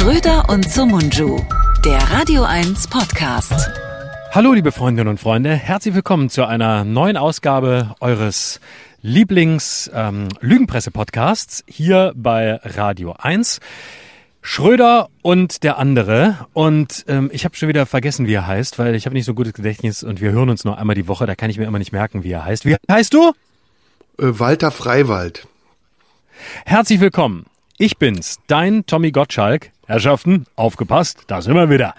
Schröder und Sumunju, der Radio 1 Podcast. Hallo, liebe Freundinnen und Freunde, herzlich willkommen zu einer neuen Ausgabe eures Lieblings-Lügenpresse-Podcasts ähm, hier bei Radio 1. Schröder und der andere. Und ähm, ich habe schon wieder vergessen, wie er heißt, weil ich habe nicht so gutes Gedächtnis und wir hören uns nur einmal die Woche. Da kann ich mir immer nicht merken, wie er heißt. Wie heißt du? Äh, Walter Freiwald. Herzlich willkommen. Ich bin's, dein Tommy Gottschalk. Herrschaften, aufgepasst, da sind wir wieder.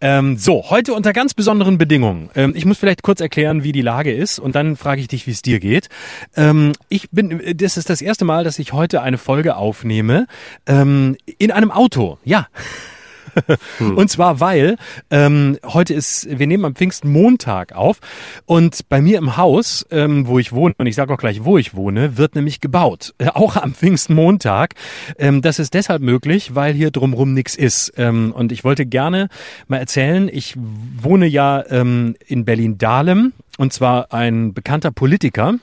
Ähm, so, heute unter ganz besonderen Bedingungen. Ähm, ich muss vielleicht kurz erklären, wie die Lage ist und dann frage ich dich, wie es dir geht. Ähm, ich bin, das ist das erste Mal, dass ich heute eine Folge aufnehme ähm, in einem Auto. Ja. Hm. Und zwar, weil ähm, heute ist, wir nehmen am Pfingstmontag auf und bei mir im Haus, ähm, wo ich wohne, und ich sage auch gleich, wo ich wohne, wird nämlich gebaut. Äh, auch am Pfingstmontag. Ähm, das ist deshalb möglich, weil hier drumrum nichts ist. Ähm, und ich wollte gerne mal erzählen, ich wohne ja ähm, in Berlin-Dahlem und zwar ein bekannter Politiker,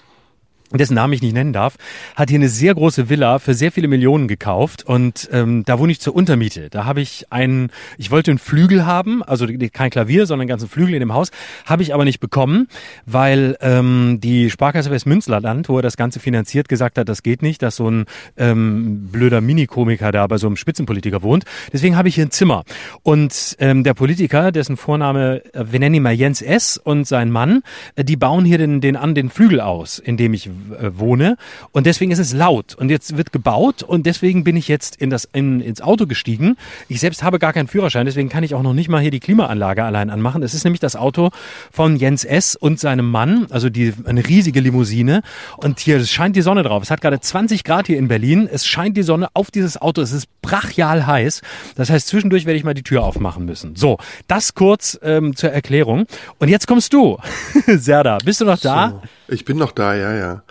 dessen Namen ich nicht nennen darf, hat hier eine sehr große Villa für sehr viele Millionen gekauft und ähm, da wohne ich zur Untermiete. Da habe ich einen, ich wollte einen Flügel haben, also kein Klavier, sondern einen ganzen Flügel in dem Haus, habe ich aber nicht bekommen, weil ähm, die Sparkasse Westmünsterland, wo er das Ganze finanziert, gesagt hat, das geht nicht, dass so ein ähm, blöder Minikomiker da bei so einem Spitzenpolitiker wohnt. Deswegen habe ich hier ein Zimmer und ähm, der Politiker, dessen Vorname, äh, wir nennen ihn mal Jens S. und sein Mann, äh, die bauen hier den, den an den Flügel aus, in dem ich wohne. Und deswegen ist es laut. Und jetzt wird gebaut und deswegen bin ich jetzt in das, in, ins Auto gestiegen. Ich selbst habe gar keinen Führerschein, deswegen kann ich auch noch nicht mal hier die Klimaanlage allein anmachen. Es ist nämlich das Auto von Jens S. und seinem Mann, also die, eine riesige Limousine. Und hier scheint die Sonne drauf. Es hat gerade 20 Grad hier in Berlin. Es scheint die Sonne auf dieses Auto. Es ist brachial heiß. Das heißt, zwischendurch werde ich mal die Tür aufmachen müssen. So, das kurz ähm, zur Erklärung. Und jetzt kommst du, Serda. Bist du noch da? So. Ich bin noch da, ja, ja.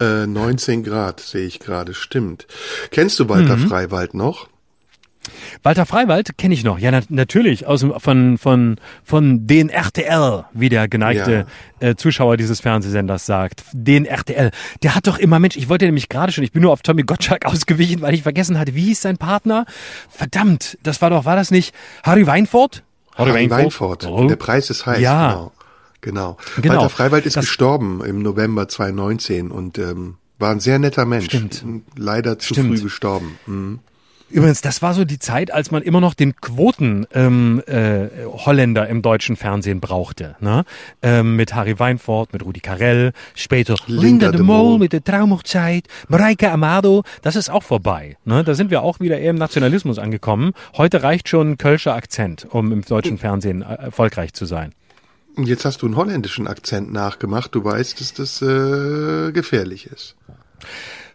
Äh, 19 Grad sehe ich gerade, stimmt. Kennst du Walter mhm. Freiwald noch? Walter Freiwald kenne ich noch, ja na natürlich, aus von von von den RTL, wie der geneigte ja. äh, Zuschauer dieses Fernsehsenders sagt. Den RTL. Der hat doch immer Mensch, ich wollte nämlich gerade schon, ich bin nur auf Tommy Gottschalk ausgewichen, weil ich vergessen hatte, wie hieß sein Partner? Verdammt, das war doch war das nicht Harry Weinfurt? Harry, Harry Weinfurt. Weinfurt. Oh. Der Preis ist heiß. Ja. Genau. Genau. genau. Walter Freiwald ist das gestorben im November 2019 und ähm, war ein sehr netter Mensch. Stimmt. Leider zu Stimmt. früh gestorben. Mhm. Übrigens, das war so die Zeit, als man immer noch den Quoten ähm, äh, Holländer im deutschen Fernsehen brauchte. Ne? Ähm, mit Harry Weinfurt, mit Rudi Carell, später Linda, de Mol mit der Traumhochzeit, Mareike Amado. Das ist auch vorbei. Ne? Da sind wir auch wieder eher im Nationalismus angekommen. Heute reicht schon ein Kölscher Akzent, um im deutschen Fernsehen äh, erfolgreich zu sein. Jetzt hast du einen holländischen Akzent nachgemacht. Du weißt, dass das äh, gefährlich ist.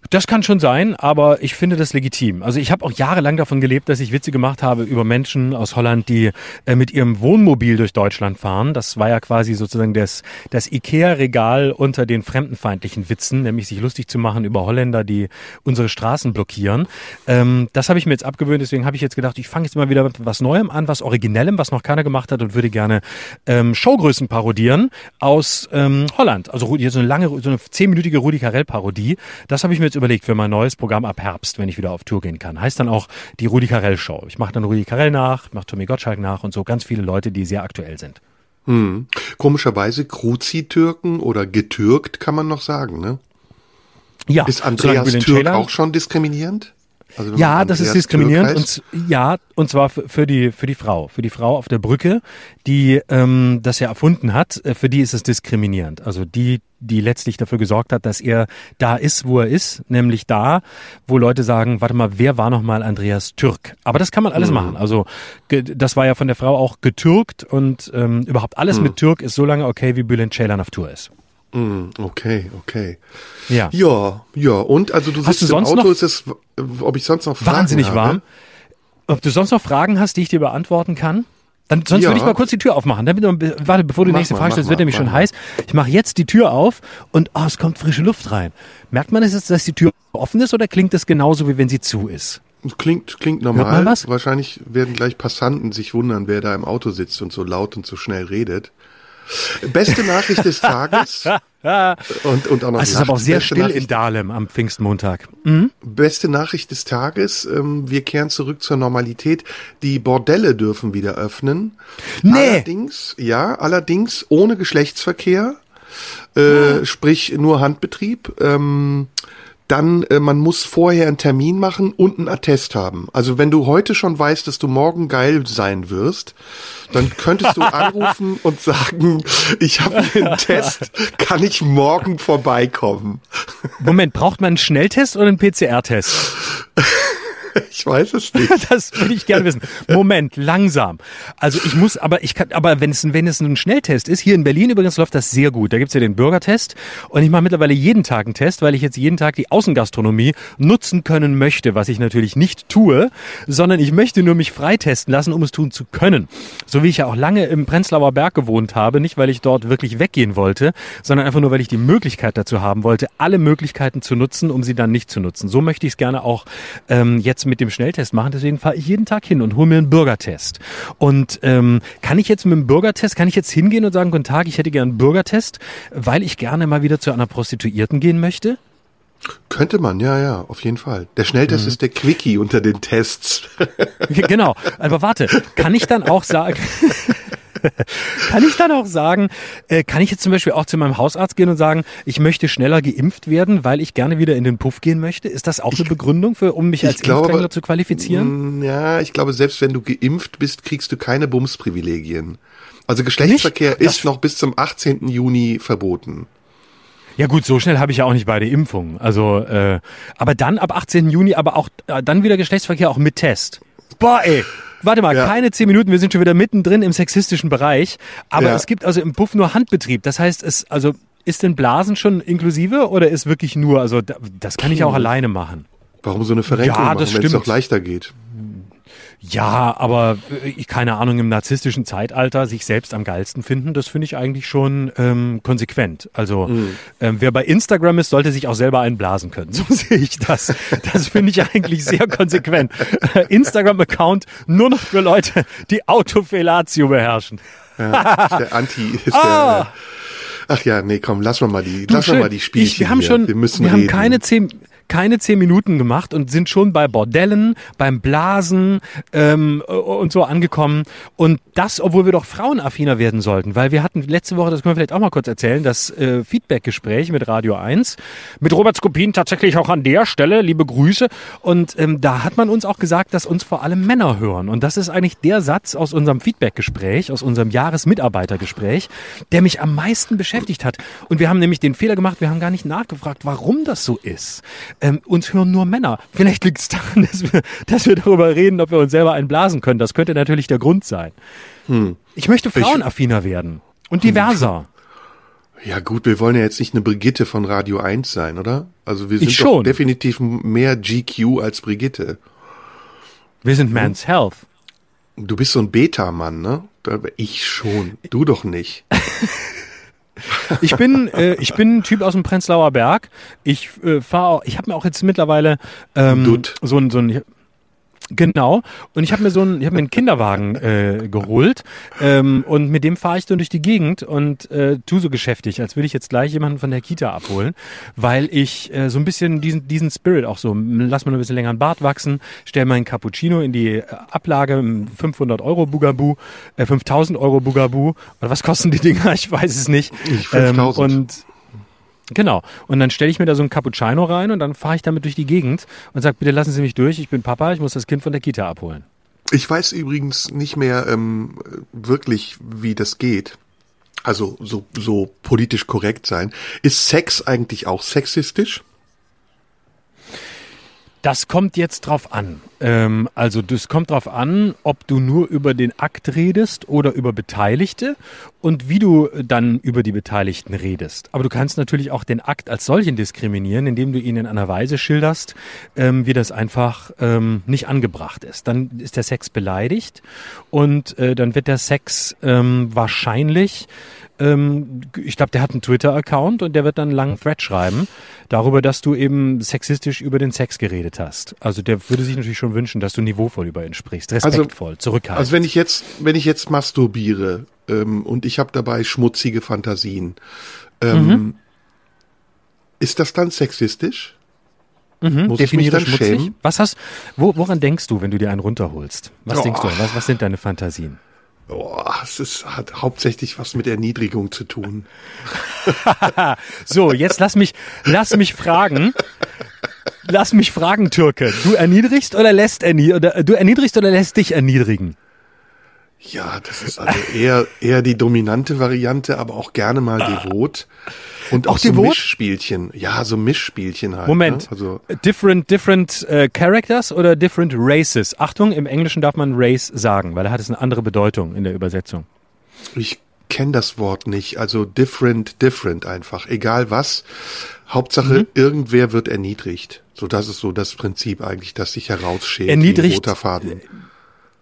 Das kann schon sein, aber ich finde das legitim. Also ich habe auch jahrelang davon gelebt, dass ich Witze gemacht habe über Menschen aus Holland, die äh, mit ihrem Wohnmobil durch Deutschland fahren. Das war ja quasi sozusagen das, das Ikea-Regal unter den fremdenfeindlichen Witzen, nämlich sich lustig zu machen über Holländer, die unsere Straßen blockieren. Ähm, das habe ich mir jetzt abgewöhnt, deswegen habe ich jetzt gedacht, ich fange jetzt mal wieder mit was Neuem an, was Originellem, was noch keiner gemacht hat und würde gerne ähm, Showgrößen parodieren aus ähm, Holland. Also so eine lange, so eine zehnminütige Rudi Carell-Parodie. Das habe ich mir jetzt überlegt für mein neues Programm ab Herbst, wenn ich wieder auf Tour gehen kann. Heißt dann auch die Rudi Carell Show. Ich mache dann Rudi Carell nach, mache Tommy Gottschalk nach und so ganz viele Leute, die sehr aktuell sind. Hm. Komischerweise Kruzi-Türken oder getürkt kann man noch sagen, ne? Ja. Ist Andreas Türk auch schon diskriminierend? Also ja, das ist diskriminierend und ja, und zwar für die für die Frau, für die Frau auf der Brücke, die ähm, das ja erfunden hat. Äh, für die ist es diskriminierend. Also die, die letztlich dafür gesorgt hat, dass er da ist, wo er ist, nämlich da, wo Leute sagen, warte mal, wer war noch mal Andreas Türk? Aber das kann man alles mhm. machen. Also das war ja von der Frau auch getürkt und ähm, überhaupt alles mhm. mit Türk ist so lange okay, wie Bülent Ceylan auf Tour ist. Mm, okay, okay. Ja. Ja, ja. Und also du hast du sonst Auto, noch, ist es, ob ich sonst noch Fragen Wahnsinnig habe? warm. Ob du sonst noch Fragen hast, die ich dir beantworten kann? Dann sonst ja. würde ich mal kurz die Tür aufmachen. Damit, warte, bevor du die nächste Frage stellst, wird nämlich schon heiß. Ich mache jetzt die Tür auf und oh, es kommt frische Luft rein. Merkt man es dass die Tür offen ist oder klingt es genauso, wie wenn sie zu ist? Klingt, klingt normal. Wahrscheinlich werden gleich Passanten sich wundern, wer da im Auto sitzt und so laut und so schnell redet. Beste Nachricht des Tages. und, und auch noch es ist aber auch sehr still Nachricht. in Dahlem am Pfingstmontag. Mhm. Beste Nachricht des Tages. Ähm, wir kehren zurück zur Normalität. Die Bordelle dürfen wieder öffnen. Nee. Allerdings, ja, allerdings ohne Geschlechtsverkehr. Äh, ja. Sprich nur Handbetrieb. Ähm, dann äh, man muss vorher einen Termin machen und einen Attest haben. Also wenn du heute schon weißt, dass du morgen geil sein wirst, dann könntest du anrufen und sagen, ich habe einen Test, kann ich morgen vorbeikommen? Moment, braucht man einen Schnelltest oder einen PCR-Test? Ich weiß es nicht. Das würde ich gerne wissen. Moment, langsam. Also ich muss, aber ich kann, aber wenn es, wenn es ein Schnelltest ist, hier in Berlin übrigens läuft das sehr gut. Da gibt's ja den Bürgertest und ich mache mittlerweile jeden Tag einen Test, weil ich jetzt jeden Tag die Außengastronomie nutzen können möchte, was ich natürlich nicht tue, sondern ich möchte nur mich freitesten lassen, um es tun zu können. So wie ich ja auch lange im Prenzlauer Berg gewohnt habe, nicht weil ich dort wirklich weggehen wollte, sondern einfach nur, weil ich die Möglichkeit dazu haben wollte, alle Möglichkeiten zu nutzen, um sie dann nicht zu nutzen. So möchte ich es gerne auch ähm, jetzt mit dem Schnelltest machen. Deswegen fahre ich jeden Tag hin und hole mir einen Bürgertest. Und ähm, kann ich jetzt mit dem Bürgertest, kann ich jetzt hingehen und sagen, guten Tag, ich hätte gerne einen Bürgertest, weil ich gerne mal wieder zu einer Prostituierten gehen möchte? Könnte man, ja, ja, auf jeden Fall. Der Schnelltest mhm. ist der Quickie unter den Tests. genau. Aber warte, kann ich dann auch sagen, kann ich dann auch sagen, äh, kann ich jetzt zum Beispiel auch zu meinem Hausarzt gehen und sagen, ich möchte schneller geimpft werden, weil ich gerne wieder in den Puff gehen möchte? Ist das auch ich, eine Begründung für, um mich als Impfdrängler zu qualifizieren? Mm, ja, ich glaube, selbst wenn du geimpft bist, kriegst du keine Bumsprivilegien. Also Geschlechtsverkehr Nicht? ist noch bis zum 18. Juni verboten. Ja gut, so schnell habe ich ja auch nicht beide Impfungen. Also, äh, aber dann ab 18. Juni, aber auch äh, dann wieder Geschlechtsverkehr auch mit Test. Boah, ey. Warte mal, ja. keine zehn Minuten, wir sind schon wieder mittendrin im sexistischen Bereich. Aber ja. es gibt also im Puff nur Handbetrieb. Das heißt, es, also ist denn Blasen schon inklusive oder ist wirklich nur, also das kann ich auch alleine machen? Warum so eine Verrenkung ja, machen, wenn es doch leichter geht? Ja, aber äh, keine Ahnung, im narzisstischen Zeitalter sich selbst am geilsten finden, das finde ich eigentlich schon ähm, konsequent. Also mhm. ähm, wer bei Instagram ist, sollte sich auch selber einblasen können. So sehe ich das. Das finde ich eigentlich sehr konsequent. Instagram-Account nur noch für Leute, die Autofellatio beherrschen. Ja, der Anti ist ah. der. Ach ja, nee, komm, lass mal die, du, lass schön. mal die Spielchen. Ich, wir haben hier. schon, wir, müssen wir haben keine zehn, keine zehn Minuten gemacht und sind schon bei Bordellen, beim Blasen ähm, und so angekommen. Und das, obwohl wir doch frauenaffiner werden sollten, weil wir hatten letzte Woche, das können wir vielleicht auch mal kurz erzählen, das äh, Feedback-Gespräch mit Radio 1, mit Robert Skopin tatsächlich auch an der Stelle, liebe Grüße. Und ähm, da hat man uns auch gesagt, dass uns vor allem Männer hören. Und das ist eigentlich der Satz aus unserem Feedback-Gespräch, aus unserem Jahresmitarbeitergespräch, der mich am meisten beschäftigt hat. Und wir haben nämlich den Fehler gemacht, wir haben gar nicht nachgefragt, warum das so ist ähm, uns hören nur Männer. Vielleicht liegt es daran, dass wir, dass wir darüber reden, ob wir uns selber einblasen können. Das könnte natürlich der Grund sein. Hm. Ich möchte frauenaffiner werden und diverser. Ja gut, wir wollen ja jetzt nicht eine Brigitte von Radio 1 sein, oder? Also wir sind doch definitiv mehr GQ als Brigitte. Wir sind Man's hm? Health. Du bist so ein Beta-Mann, ne? Ich schon. Du doch nicht. Ich bin, äh, ich bin ein Typ aus dem Prenzlauer Berg. Ich äh, fahre, ich habe mir auch jetzt mittlerweile ähm, so ein, so ein Genau. Und ich habe mir so einen, ich habe mir einen Kinderwagen äh, geholt ähm, und mit dem fahre ich dann durch die Gegend und äh, tu so geschäftig, als würde ich jetzt gleich jemanden von der Kita abholen, weil ich äh, so ein bisschen diesen diesen Spirit auch so, lass mal ein bisschen länger einen Bart wachsen, stell meinen Cappuccino in die äh, Ablage, 500 Euro Bugaboo, äh, 5000 Euro Bugaboo oder was kosten die Dinger? Ich weiß es nicht. Ich 5000. Ähm, und Genau. Und dann stelle ich mir da so ein Cappuccino rein und dann fahre ich damit durch die Gegend und sage, bitte lassen Sie mich durch, ich bin Papa, ich muss das Kind von der Kita abholen. Ich weiß übrigens nicht mehr ähm, wirklich, wie das geht. Also so, so politisch korrekt sein. Ist Sex eigentlich auch sexistisch? Das kommt jetzt drauf an. Ähm, also das kommt drauf an, ob du nur über den Akt redest oder über Beteiligte und wie du dann über die Beteiligten redest. Aber du kannst natürlich auch den Akt als solchen diskriminieren, indem du ihn in einer Weise schilderst, ähm, wie das einfach ähm, nicht angebracht ist. Dann ist der Sex beleidigt und äh, dann wird der Sex ähm, wahrscheinlich ähm, ich glaube, der hat einen Twitter-Account und der wird dann einen langen Thread schreiben darüber, dass du eben sexistisch über den Sex geredet hast. Also der würde sich natürlich schon wünschen, dass du niveauvoll über ihn sprichst, respektvoll, also, zurückhaltend. Also wenn ich jetzt, wenn ich jetzt masturbiere, ähm, und ich habe dabei schmutzige Fantasien. Ähm, mhm. Ist das dann sexistisch? Mhm, Muss definiere ich mich dann schmutzig. Schämen? Was hast, wo, woran denkst du, wenn du dir einen runterholst? Was oh. denkst du? Was, was sind deine Fantasien? Boah, es ist, hat hauptsächlich was mit Erniedrigung zu tun. so, jetzt lass mich, lass mich fragen. Lass mich fragen, Türke. Du erniedrigst oder lässt erniedrigen? Oder du erniedrigst oder lässt dich erniedrigen? Ja, das ist also eher, eher die dominante Variante, aber auch gerne mal devot. Und auch, auch so Mischspielchen. Ja, so Mischspielchen halt. Moment. Ne? Also different, different uh, characters oder different races? Achtung, im Englischen darf man Race sagen, weil da hat es eine andere Bedeutung in der Übersetzung. Ich kenne das Wort nicht. Also different, different einfach. Egal was. Hauptsache, mhm. irgendwer wird erniedrigt. So, das ist so das Prinzip eigentlich, das sich herausschält. Erniedrigt. Roter Faden.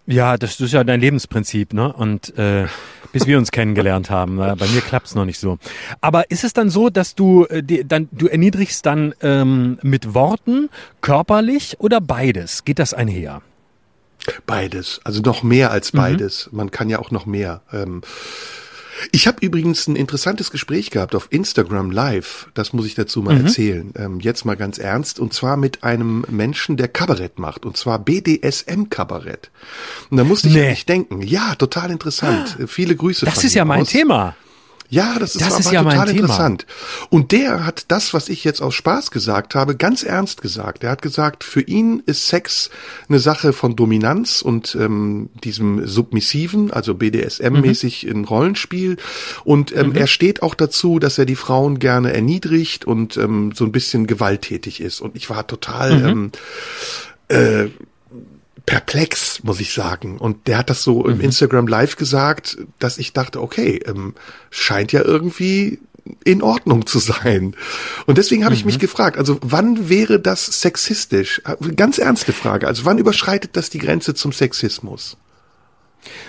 Ja, das ist ja dein Lebensprinzip, ne? Und äh, bis wir uns kennengelernt haben, äh, bei mir klappt's noch nicht so. Aber ist es dann so, dass du äh, die, dann du erniedrigst dann ähm, mit Worten, körperlich oder beides? Geht das einher? Beides, also noch mehr als mhm. beides. Mhm. Man kann ja auch noch mehr. Ähm, ich habe übrigens ein interessantes Gespräch gehabt auf Instagram Live. Das muss ich dazu mal mhm. erzählen. Ähm, jetzt mal ganz ernst. Und zwar mit einem Menschen, der Kabarett macht. Und zwar BDSM-Kabarett. Und da musste ich nee. nicht denken. Ja, total interessant. Ah, Viele Grüße. Das ist ja mein aus. Thema. Ja, das ist, das ist ja total interessant. Und der hat das, was ich jetzt aus Spaß gesagt habe, ganz ernst gesagt. Er hat gesagt, für ihn ist Sex eine Sache von Dominanz und ähm, diesem Submissiven, also BDSM-mäßig mhm. in Rollenspiel. Und ähm, mhm. er steht auch dazu, dass er die Frauen gerne erniedrigt und ähm, so ein bisschen gewalttätig ist. Und ich war total mhm. ähm, äh, perplex, muss ich sagen. Und der hat das so mhm. im Instagram Live gesagt, dass ich dachte, okay, ähm, scheint ja irgendwie in Ordnung zu sein. Und deswegen habe mhm. ich mich mhm. gefragt, also wann wäre das sexistisch? Ganz ernste Frage. Also wann überschreitet das die Grenze zum Sexismus?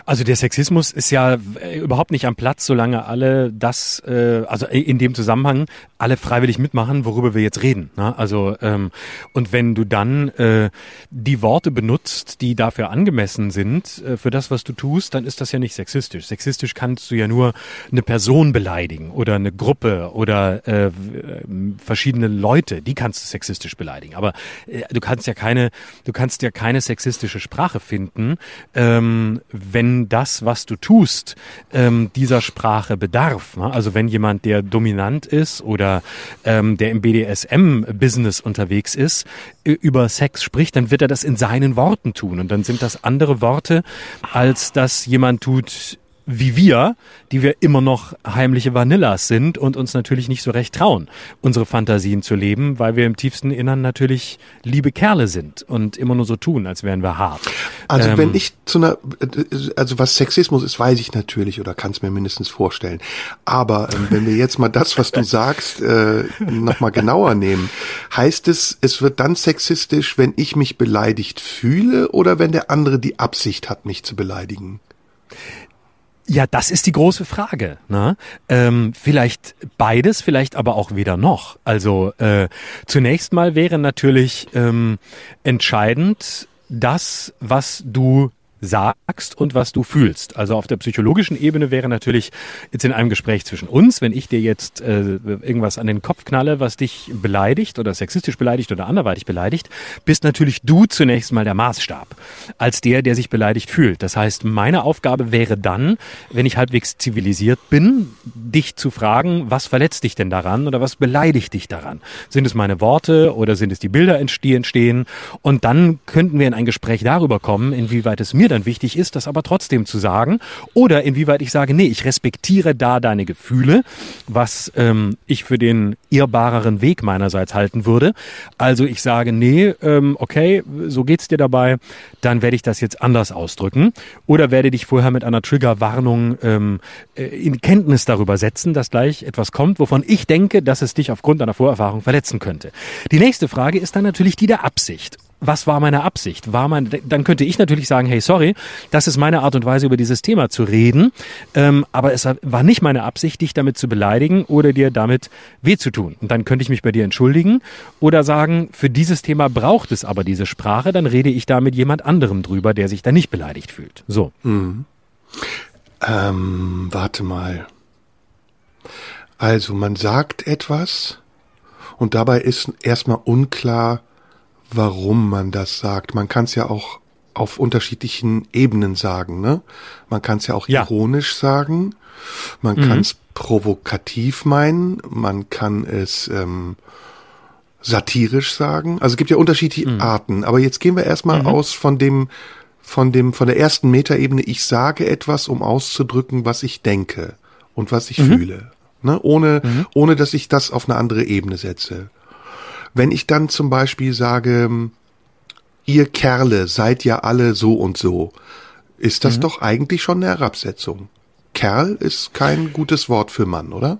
Also der Sexismus ist ja äh, überhaupt nicht am Platz, solange alle das, äh, also in dem Zusammenhang alle freiwillig mitmachen, worüber wir jetzt reden. Ne? Also ähm, und wenn du dann äh, die Worte benutzt, die dafür angemessen sind äh, für das, was du tust, dann ist das ja nicht sexistisch. Sexistisch kannst du ja nur eine Person beleidigen oder eine Gruppe oder äh, verschiedene Leute, die kannst du sexistisch beleidigen. Aber äh, du kannst ja keine, du kannst ja keine sexistische Sprache finden. Ähm, wenn das, was du tust, ähm, dieser Sprache bedarf. Ne? Also wenn jemand, der dominant ist oder ähm, der im BDSM-Business unterwegs ist, über Sex spricht, dann wird er das in seinen Worten tun. Und dann sind das andere Worte, als dass jemand tut, wie wir, die wir immer noch heimliche Vanillas sind und uns natürlich nicht so recht trauen, unsere Fantasien zu leben, weil wir im tiefsten Innern natürlich liebe Kerle sind und immer nur so tun, als wären wir hart. Also ähm, wenn ich zu einer, also was Sexismus ist, weiß ich natürlich oder kann es mir mindestens vorstellen. Aber ähm, wenn wir jetzt mal das, was du sagst, äh, nochmal genauer nehmen, heißt es, es wird dann sexistisch, wenn ich mich beleidigt fühle oder wenn der andere die Absicht hat, mich zu beleidigen? Ja, das ist die große Frage. Ne? Ähm, vielleicht beides, vielleicht aber auch weder noch. Also äh, zunächst mal wäre natürlich ähm, entscheidend das, was du sagst und was du fühlst. Also auf der psychologischen Ebene wäre natürlich jetzt in einem Gespräch zwischen uns, wenn ich dir jetzt äh, irgendwas an den Kopf knalle, was dich beleidigt oder sexistisch beleidigt oder anderweitig beleidigt, bist natürlich du zunächst mal der Maßstab als der, der sich beleidigt fühlt. Das heißt, meine Aufgabe wäre dann, wenn ich halbwegs zivilisiert bin, dich zu fragen, was verletzt dich denn daran oder was beleidigt dich daran? Sind es meine Worte oder sind es die Bilder, die entstehen? Und dann könnten wir in ein Gespräch darüber kommen, inwieweit es mir mir dann wichtig ist, das aber trotzdem zu sagen. Oder inwieweit ich sage, nee, ich respektiere da deine Gefühle, was ähm, ich für den irrbareren Weg meinerseits halten würde. Also ich sage, nee, ähm, okay, so geht's dir dabei, dann werde ich das jetzt anders ausdrücken. Oder werde dich vorher mit einer Triggerwarnung ähm, äh, in Kenntnis darüber setzen, dass gleich etwas kommt, wovon ich denke, dass es dich aufgrund deiner Vorerfahrung verletzen könnte. Die nächste Frage ist dann natürlich die der Absicht was war meine Absicht? War mein, dann könnte ich natürlich sagen, hey, sorry, das ist meine Art und Weise, über dieses Thema zu reden, ähm, aber es war nicht meine Absicht, dich damit zu beleidigen oder dir damit weh zu tun. Und dann könnte ich mich bei dir entschuldigen oder sagen, für dieses Thema braucht es aber diese Sprache, dann rede ich da mit jemand anderem drüber, der sich da nicht beleidigt fühlt. So. Mhm. Ähm, warte mal. Also man sagt etwas und dabei ist erstmal unklar, warum man das sagt. Man kann es ja auch auf unterschiedlichen Ebenen sagen. Ne? Man kann es ja auch ja. ironisch sagen, man mhm. kann es provokativ meinen, man kann es ähm, satirisch sagen. Also es gibt ja unterschiedliche mhm. Arten. Aber jetzt gehen wir erstmal mhm. aus von dem, von dem, von der ersten Metaebene. Ich sage etwas, um auszudrücken, was ich denke und was ich mhm. fühle. Ne? Ohne, mhm. ohne dass ich das auf eine andere Ebene setze. Wenn ich dann zum Beispiel sage, ihr Kerle seid ja alle so und so, ist das mhm. doch eigentlich schon eine Herabsetzung. Kerl ist kein gutes Wort für Mann, oder?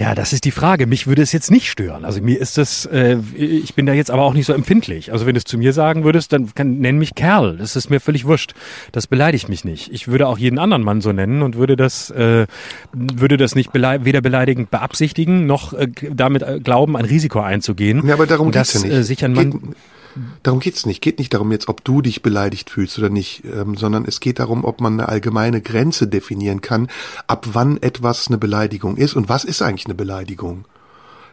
Ja, das ist die Frage. Mich würde es jetzt nicht stören. Also mir ist das, äh, ich bin da jetzt aber auch nicht so empfindlich. Also wenn du es zu mir sagen würdest, dann kann, nenn mich Kerl. Das ist mir völlig wurscht. Das beleidigt mich nicht. Ich würde auch jeden anderen Mann so nennen und würde das, äh, würde das nicht belei weder beleidigend beabsichtigen, noch äh, damit äh, glauben, ein Risiko einzugehen. Ja, aber darum geht's ja nicht. Äh, sich ein Mann, Geht, Darum geht's nicht. Geht nicht darum jetzt, ob du dich beleidigt fühlst oder nicht, ähm, sondern es geht darum, ob man eine allgemeine Grenze definieren kann, ab wann etwas eine Beleidigung ist und was ist eigentlich eine Beleidigung.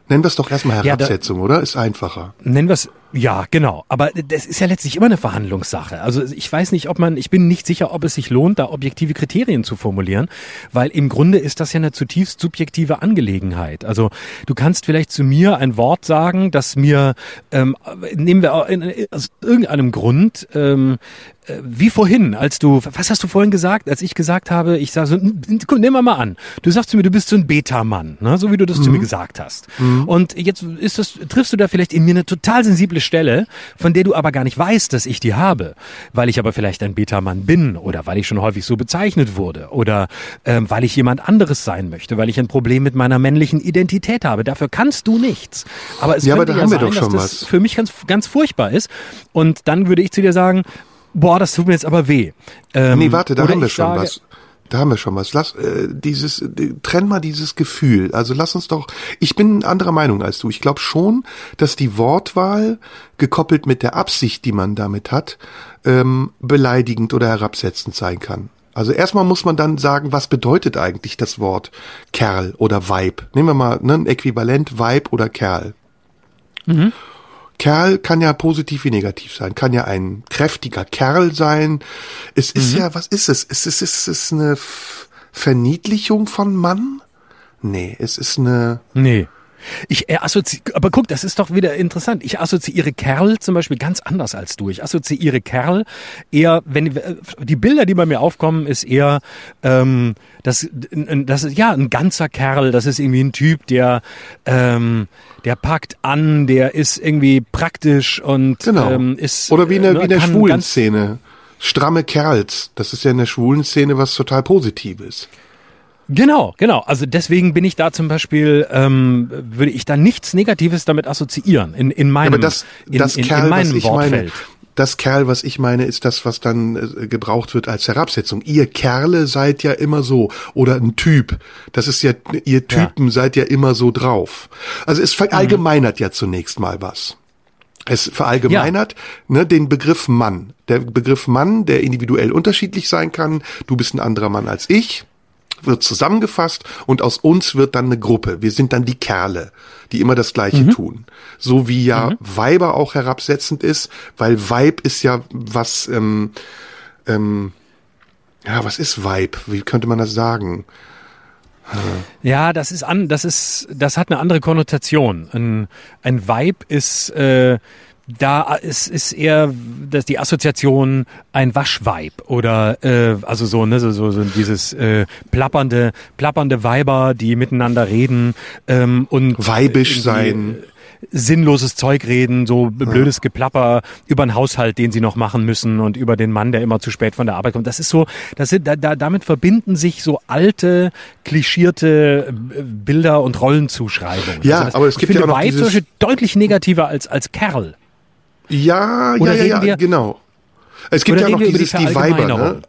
Nennen wir es doch erstmal Herabsetzung, ja, da, oder? Ist einfacher. Nennen wir es, ja, genau. Aber das ist ja letztlich immer eine Verhandlungssache. Also ich weiß nicht, ob man, ich bin nicht sicher, ob es sich lohnt, da objektive Kriterien zu formulieren, weil im Grunde ist das ja eine zutiefst subjektive Angelegenheit. Also du kannst vielleicht zu mir ein Wort sagen, das mir, ähm, nehmen wir aus irgendeinem Grund, ähm, äh, wie vorhin, als du, was hast du vorhin gesagt, als ich gesagt habe, ich sage so, nimm mal mal an, du sagst zu mir, du bist so ein Beta-Mann, ne? so wie du das mhm. zu mir mhm. gesagt hast. Mhm. Und jetzt ist das, triffst du da vielleicht in mir eine total sensible Stelle, von der du aber gar nicht weißt, dass ich die habe, weil ich aber vielleicht ein Beta-Mann bin oder weil ich schon häufig so bezeichnet wurde oder ähm, weil ich jemand anderes sein möchte, weil ich ein Problem mit meiner männlichen Identität habe. Dafür kannst du nichts. Aber es ja, könnte aber ja sein, dass das für mich ganz, ganz furchtbar ist. Und dann würde ich zu dir sagen, boah, das tut mir jetzt aber weh. Ähm, nee, warte, da haben wir schon sage, was. Da haben wir schon was. Lass äh, dieses äh, trenn mal dieses Gefühl. Also lass uns doch. Ich bin anderer Meinung als du. Ich glaube schon, dass die Wortwahl gekoppelt mit der Absicht, die man damit hat, ähm, beleidigend oder herabsetzend sein kann. Also erstmal muss man dann sagen, was bedeutet eigentlich das Wort Kerl oder Weib? Nehmen wir mal ne, ein Äquivalent Weib oder Kerl. Mhm. Kerl kann ja positiv wie negativ sein, kann ja ein kräftiger Kerl sein. Es ist mhm. ja, was ist es? Ist es, ist es eine Verniedlichung von Mann? Nee, es ist eine. Nee. Ich äh, assoziiere, aber guck, das ist doch wieder interessant. Ich assoziiere Kerl zum Beispiel ganz anders als du. Ich assoziiere Kerl eher, wenn äh, die Bilder, die bei mir aufkommen, ist eher, ähm, das, das ist ja ein ganzer Kerl. Das ist irgendwie ein Typ, der, ähm, der packt an, der ist irgendwie praktisch und genau. ähm, ist oder wie in der, ne, wie in der schwulen Szene. Stramme Kerls. Das ist ja in der schwulen Szene was total Positives. Genau, genau. Also deswegen bin ich da zum Beispiel, ähm, würde ich da nichts Negatives damit assoziieren in, in meinem, ja, aber das, das in, in, Kerl, in meinem was ich Wortfeld. Meine, das Kerl, was ich meine, ist das, was dann äh, gebraucht wird als Herabsetzung. Ihr Kerle seid ja immer so oder ein Typ. Das ist ja, ihr Typen ja. seid ja immer so drauf. Also es verallgemeinert mhm. ja zunächst mal was. Es verallgemeinert ja. ne, den Begriff Mann. Der Begriff Mann, der individuell unterschiedlich sein kann. Du bist ein anderer Mann als ich wird zusammengefasst und aus uns wird dann eine Gruppe. Wir sind dann die Kerle, die immer das Gleiche mhm. tun. So wie ja mhm. Weiber auch herabsetzend ist, weil Weib ist ja was, ähm, ähm, ja, was ist Weib? Wie könnte man das sagen? Ja, das ist an, das ist, das hat eine andere Konnotation. Ein, ein Vibe ist äh, da ist, ist eher dass die Assoziation ein Waschweib oder äh, also so ne so, so, so dieses äh, plappernde plappernde Weiber, die miteinander reden ähm, und weibisch sein sinnloses Zeug reden, so blödes Geplapper über den Haushalt, den sie noch machen müssen und über den Mann, der immer zu spät von der Arbeit kommt. Das ist so, das sind, da, da, damit verbinden sich so alte, klischierte äh, Bilder und Rollenzuschreibungen. Ja, also das, aber es gibt ja auch noch Weib dieses... deutlich negativer als als Kerl. Ja, ja, ja, ja, genau. Es gibt ja noch dieses die, die Weiber, ne?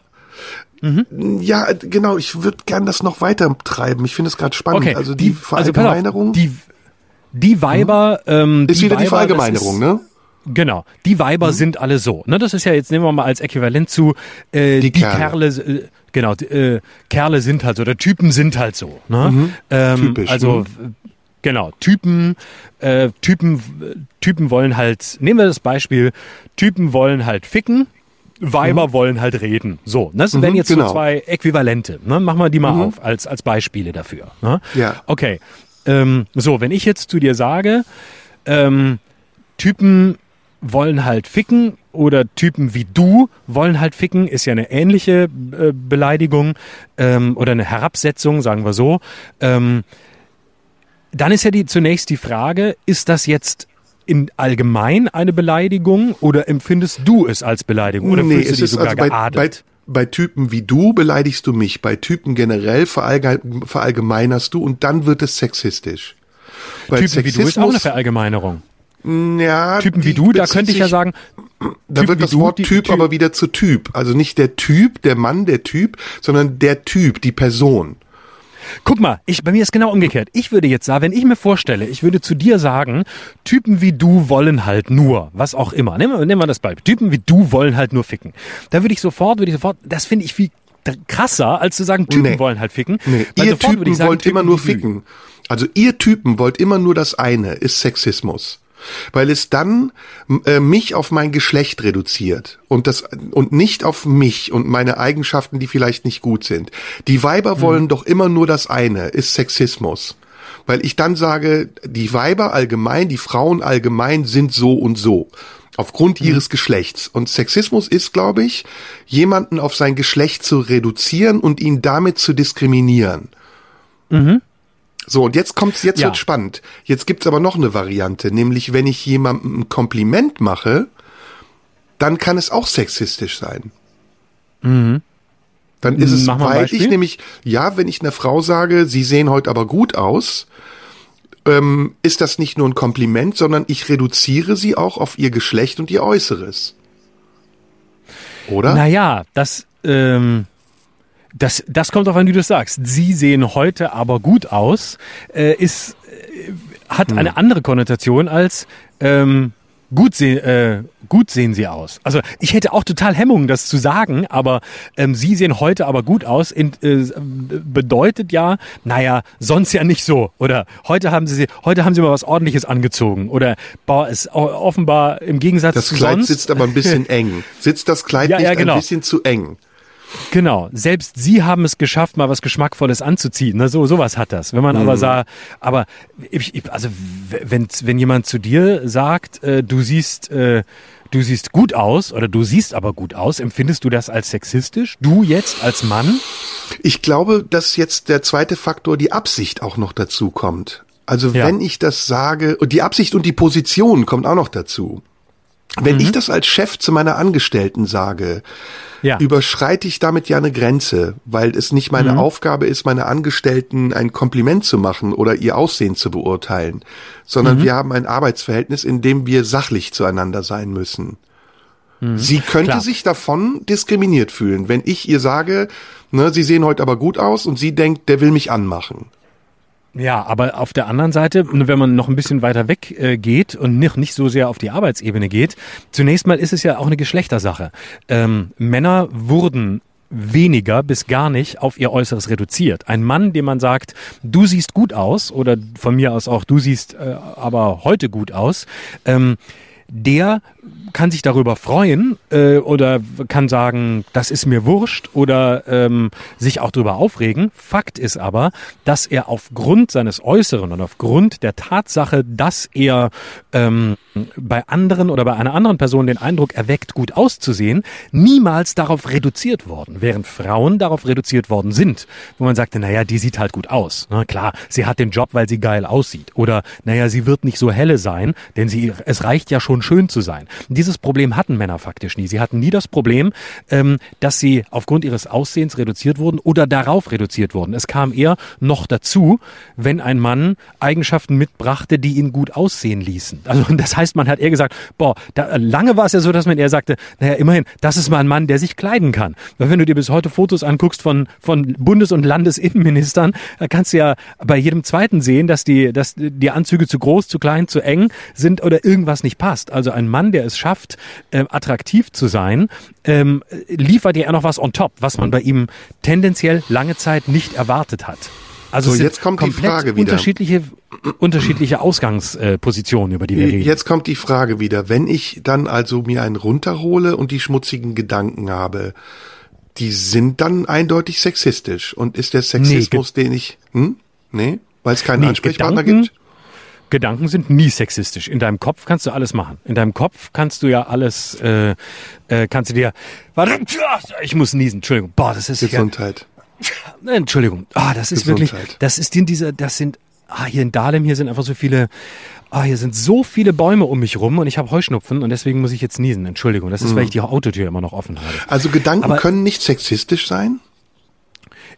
Mhm. Ja, genau, ich würde gern das noch weiter treiben. Ich finde es gerade spannend. Okay. Also die, die also Verallgemeinerung. Also die, die Weiber, mhm. ähm, ist wieder Weiber, die Verallgemeinerung, ist, ne? Genau. Die Weiber mhm. sind alle so. Ne, das ist ja jetzt nehmen wir mal als Äquivalent zu äh, die, die Kerle. Kerle äh, genau, äh, Kerle sind halt so, oder Typen sind halt so. Ne? Mhm. Ähm, Typisch. Also ne? Genau, Typen, äh, Typen, Typen wollen halt. Nehmen wir das Beispiel: Typen wollen halt ficken. Weiber mhm. wollen halt reden. So, ne? das mhm, wären jetzt genau. so zwei Äquivalente. Ne? Machen wir die mal mhm. auf als, als Beispiele dafür. Ne? Ja. Okay. Ähm, so, wenn ich jetzt zu dir sage, ähm, Typen wollen halt ficken oder Typen wie du wollen halt ficken, ist ja eine ähnliche äh, Beleidigung ähm, oder eine Herabsetzung, sagen wir so. Ähm, dann ist ja die, zunächst die Frage, ist das jetzt in allgemein eine Beleidigung oder empfindest du es als Beleidigung oder nee, es ist sogar also bei, geadelt? Bei, bei Typen wie du beleidigst du mich, bei Typen generell verallgemeinerst du und dann wird es sexistisch. Bei Typen Sexismus, wie du ist auch eine Verallgemeinerung. Ja, Typen wie du, da könnte ich ja sagen, da wird das Wort du, Typ, typ aber wieder zu Typ. Also nicht der Typ, der Mann, der Typ, sondern der Typ, die Person. Guck mal, ich, bei mir ist genau umgekehrt. Ich würde jetzt sagen, wenn ich mir vorstelle, ich würde zu dir sagen, Typen wie du wollen halt nur, was auch immer. Nehmen wir, nehmen wir das Beispiel. Typen wie du wollen halt nur ficken. Da würde ich sofort, würde ich sofort, das finde ich viel krasser, als zu sagen, Typen nee. wollen halt ficken. Nee. Ihr Typen sagen, wollt Typen immer nur ficken. Also ihr Typen wollt immer nur das eine, ist Sexismus weil es dann äh, mich auf mein Geschlecht reduziert und das und nicht auf mich und meine Eigenschaften, die vielleicht nicht gut sind. Die Weiber mhm. wollen doch immer nur das eine, ist Sexismus. Weil ich dann sage, die Weiber allgemein, die Frauen allgemein sind so und so aufgrund mhm. ihres Geschlechts. Und Sexismus ist, glaube ich, jemanden auf sein Geschlecht zu reduzieren und ihn damit zu diskriminieren. Mhm. So, und jetzt kommt's, jetzt ja. wird spannend. Jetzt gibt's aber noch eine Variante, nämlich wenn ich jemandem ein Kompliment mache, dann kann es auch sexistisch sein. Mhm. Dann ist es, weil ich nämlich, ja, wenn ich einer Frau sage, sie sehen heute aber gut aus, ähm, ist das nicht nur ein Kompliment, sondern ich reduziere sie auch auf ihr Geschlecht und ihr Äußeres. Oder? Naja, das, ähm, das, das kommt auf an, wie du sagst. Sie sehen heute aber gut aus, äh, ist, äh, hat hm. eine andere Konnotation als ähm, gut, se äh, gut sehen sie aus. Also ich hätte auch total Hemmungen, das zu sagen, aber ähm, sie sehen heute aber gut aus, in, äh, bedeutet ja, naja, sonst ja nicht so. Oder heute haben sie heute haben sie mal was ordentliches angezogen. Oder boah, ist offenbar im Gegensatz das zu Kleid sonst. sitzt aber ein bisschen eng. Sitzt das Kleid ja, nicht ja, genau. ein bisschen zu eng? Genau, selbst sie haben es geschafft, mal was Geschmackvolles anzuziehen. Ne? So sowas hat das. Wenn man mhm. aber sah, aber ich, also wenn wenn jemand zu dir sagt, äh, du siehst äh, du siehst gut aus oder du siehst aber gut aus, empfindest du das als sexistisch? Du jetzt als Mann? Ich glaube, dass jetzt der zweite Faktor die Absicht auch noch dazu kommt. Also ja. wenn ich das sage, und die Absicht und die Position kommt auch noch dazu. Wenn mhm. ich das als Chef zu meiner Angestellten sage, ja. überschreite ich damit ja eine Grenze, weil es nicht meine mhm. Aufgabe ist, meine Angestellten ein Kompliment zu machen oder ihr Aussehen zu beurteilen, sondern mhm. wir haben ein Arbeitsverhältnis, in dem wir sachlich zueinander sein müssen. Mhm. Sie könnte Klar. sich davon diskriminiert fühlen, wenn ich ihr sage, ne, Sie sehen heute aber gut aus und sie denkt, der will mich anmachen. Ja, aber auf der anderen Seite, wenn man noch ein bisschen weiter weg äh, geht und nicht, nicht so sehr auf die Arbeitsebene geht, zunächst mal ist es ja auch eine Geschlechtersache. Ähm, Männer wurden weniger bis gar nicht auf ihr Äußeres reduziert. Ein Mann, dem man sagt, du siehst gut aus oder von mir aus auch, du siehst äh, aber heute gut aus, ähm, der kann sich darüber freuen äh, oder kann sagen, das ist mir wurscht oder ähm, sich auch darüber aufregen. Fakt ist aber, dass er aufgrund seines Äußeren und aufgrund der Tatsache, dass er ähm, bei anderen oder bei einer anderen Person den Eindruck erweckt, gut auszusehen, niemals darauf reduziert worden, während Frauen darauf reduziert worden sind, wo man sagte, naja, die sieht halt gut aus. Na klar, sie hat den Job, weil sie geil aussieht. Oder naja, sie wird nicht so helle sein, denn sie, es reicht ja schon schön zu sein. Dieses Problem hatten Männer faktisch nie. Sie hatten nie das Problem, ähm, dass sie aufgrund ihres Aussehens reduziert wurden oder darauf reduziert wurden. Es kam eher noch dazu, wenn ein Mann Eigenschaften mitbrachte, die ihn gut aussehen ließen. Also das heißt, man hat eher gesagt, boah, da, lange war es ja so, dass man eher sagte, naja, immerhin, das ist mal ein Mann, der sich kleiden kann. Weil wenn du dir bis heute Fotos anguckst von, von Bundes- und Landesinnenministern, da kannst du ja bei jedem zweiten sehen, dass die, dass die Anzüge zu groß, zu klein, zu eng sind oder irgendwas nicht passt. Hast, also ein Mann, der es schafft, äh, attraktiv zu sein, ähm, liefert ja noch was on top, was man bei ihm tendenziell lange Zeit nicht erwartet hat. Also so, jetzt kommt die Frage wieder. Unterschiedliche, unterschiedliche Ausgangspositionen, über die wir reden. Jetzt kommt die Frage wieder. Wenn ich dann also mir einen runterhole und die schmutzigen Gedanken habe, die sind dann eindeutig sexistisch. Und ist der Sexismus, nee, den ich, hm? Nee? Weil es keinen nee, Ansprechpartner Gedanken, gibt? Gedanken sind nie sexistisch. In deinem Kopf kannst du alles machen. In deinem Kopf kannst du ja alles, äh, äh, kannst du dir, warte, ich muss niesen, Entschuldigung. Boah, das ist Gesundheit. Ja, Entschuldigung. Ah, das ist Gesundheit. wirklich, das ist in dieser, das sind, ah, hier in Dahlem, hier sind einfach so viele, ah, hier sind so viele Bäume um mich rum und ich habe Heuschnupfen und deswegen muss ich jetzt niesen. Entschuldigung, das ist, mhm. weil ich die Autotür immer noch offen habe. Also Gedanken Aber, können nicht sexistisch sein?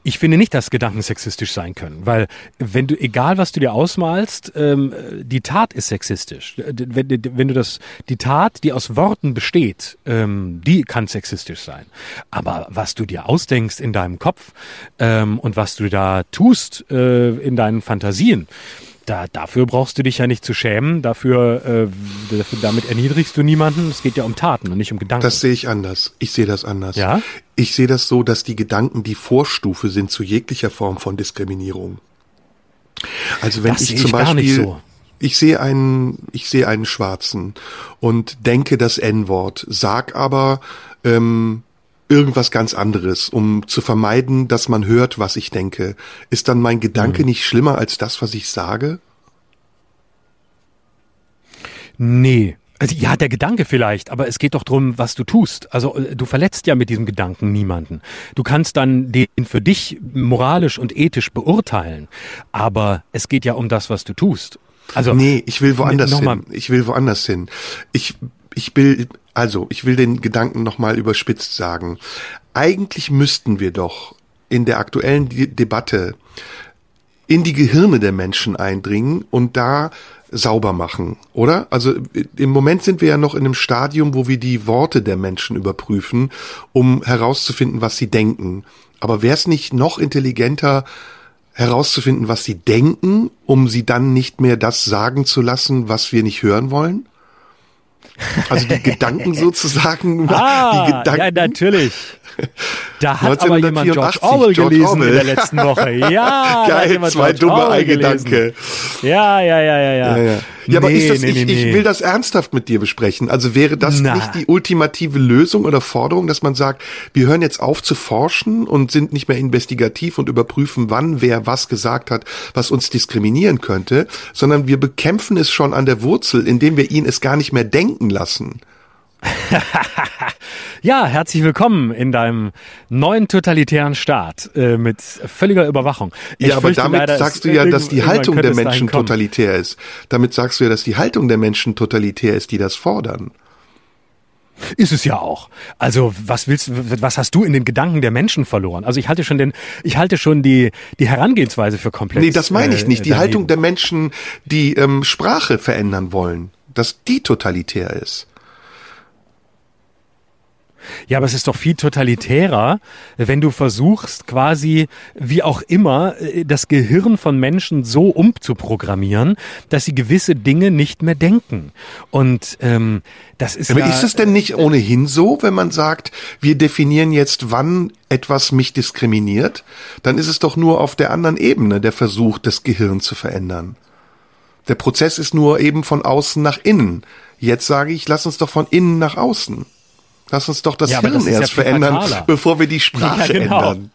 Ich finde nicht, dass Gedanken sexistisch sein können, weil wenn du, egal was du dir ausmalst, ähm, die Tat ist sexistisch. Wenn, wenn du das, die Tat, die aus Worten besteht, ähm, die kann sexistisch sein. Aber was du dir ausdenkst in deinem Kopf ähm, und was du da tust äh, in deinen Fantasien, da, dafür brauchst du dich ja nicht zu schämen. Dafür, äh, dafür, damit erniedrigst du niemanden. Es geht ja um Taten und nicht um Gedanken. Das sehe ich anders. Ich sehe das anders. Ja? Ich sehe das so, dass die Gedanken die Vorstufe sind zu jeglicher Form von Diskriminierung. Also wenn das ich zum ich Beispiel, so. ich sehe einen, ich sehe einen Schwarzen und denke das N-Wort, sag aber ähm, irgendwas ganz anderes, um zu vermeiden, dass man hört, was ich denke. Ist dann mein Gedanke mhm. nicht schlimmer als das, was ich sage? Nee. Also, ja, der Gedanke vielleicht, aber es geht doch drum, was du tust. Also äh, du verletzt ja mit diesem Gedanken niemanden. Du kannst dann den für dich moralisch und ethisch beurteilen, aber es geht ja um das, was du tust. Also nee, ich will woanders hin. Ich will woanders hin. Ich ich will also, ich will den Gedanken nochmal überspitzt sagen. Eigentlich müssten wir doch in der aktuellen De Debatte in die Gehirne der Menschen eindringen und da sauber machen, oder? Also im Moment sind wir ja noch in einem Stadium, wo wir die Worte der Menschen überprüfen, um herauszufinden, was sie denken. Aber wäre es nicht noch intelligenter, herauszufinden, was sie denken, um sie dann nicht mehr das sagen zu lassen, was wir nicht hören wollen? Also die Gedanken sozusagen. Ah, die Gedanken. ja, natürlich. Da hat aber jemand George Orwell George gelesen Orwell. in der letzten Woche. Ja, geil, zwei dumme Eingedanke. Ja, ja, ja, ja, ja. ja, ja. Ja, aber ist das, nee, ich, nee, ich will das ernsthaft mit dir besprechen. Also wäre das Na. nicht die ultimative Lösung oder Forderung, dass man sagt, wir hören jetzt auf zu forschen und sind nicht mehr investigativ und überprüfen, wann wer was gesagt hat, was uns diskriminieren könnte, sondern wir bekämpfen es schon an der Wurzel, indem wir ihn es gar nicht mehr denken lassen. ja, herzlich willkommen in deinem neuen totalitären Staat äh, mit völliger Überwachung. Ich ja, aber damit leider, sagst du ja, dass die Haltung der Menschen totalitär ist. Damit sagst du ja, dass die Haltung der Menschen totalitär ist, die das fordern. Ist es ja auch. Also was willst, was hast du in den Gedanken der Menschen verloren? Also ich halte schon den, ich halte schon die die Herangehensweise für komplett. Nee, das meine ich nicht. Die äh, Haltung der Menschen, die ähm, Sprache verändern wollen, dass die totalitär ist. Ja, aber es ist doch viel totalitärer, wenn du versuchst, quasi, wie auch immer, äh, das Gehirn von Menschen so umzuprogrammieren, dass sie gewisse Dinge nicht mehr denken. Und ähm, das ist aber ja, ist es denn nicht ohnehin so, wenn man sagt, wir definieren jetzt, wann etwas mich diskriminiert, dann ist es doch nur auf der anderen Ebene der Versuch, das Gehirn zu verändern. Der Prozess ist nur eben von außen nach innen. Jetzt sage ich, lass uns doch von innen nach außen. Lass uns doch das ja, Hirn das erst ja verändern, fataler. bevor wir die Sprache ja, genau. ändern.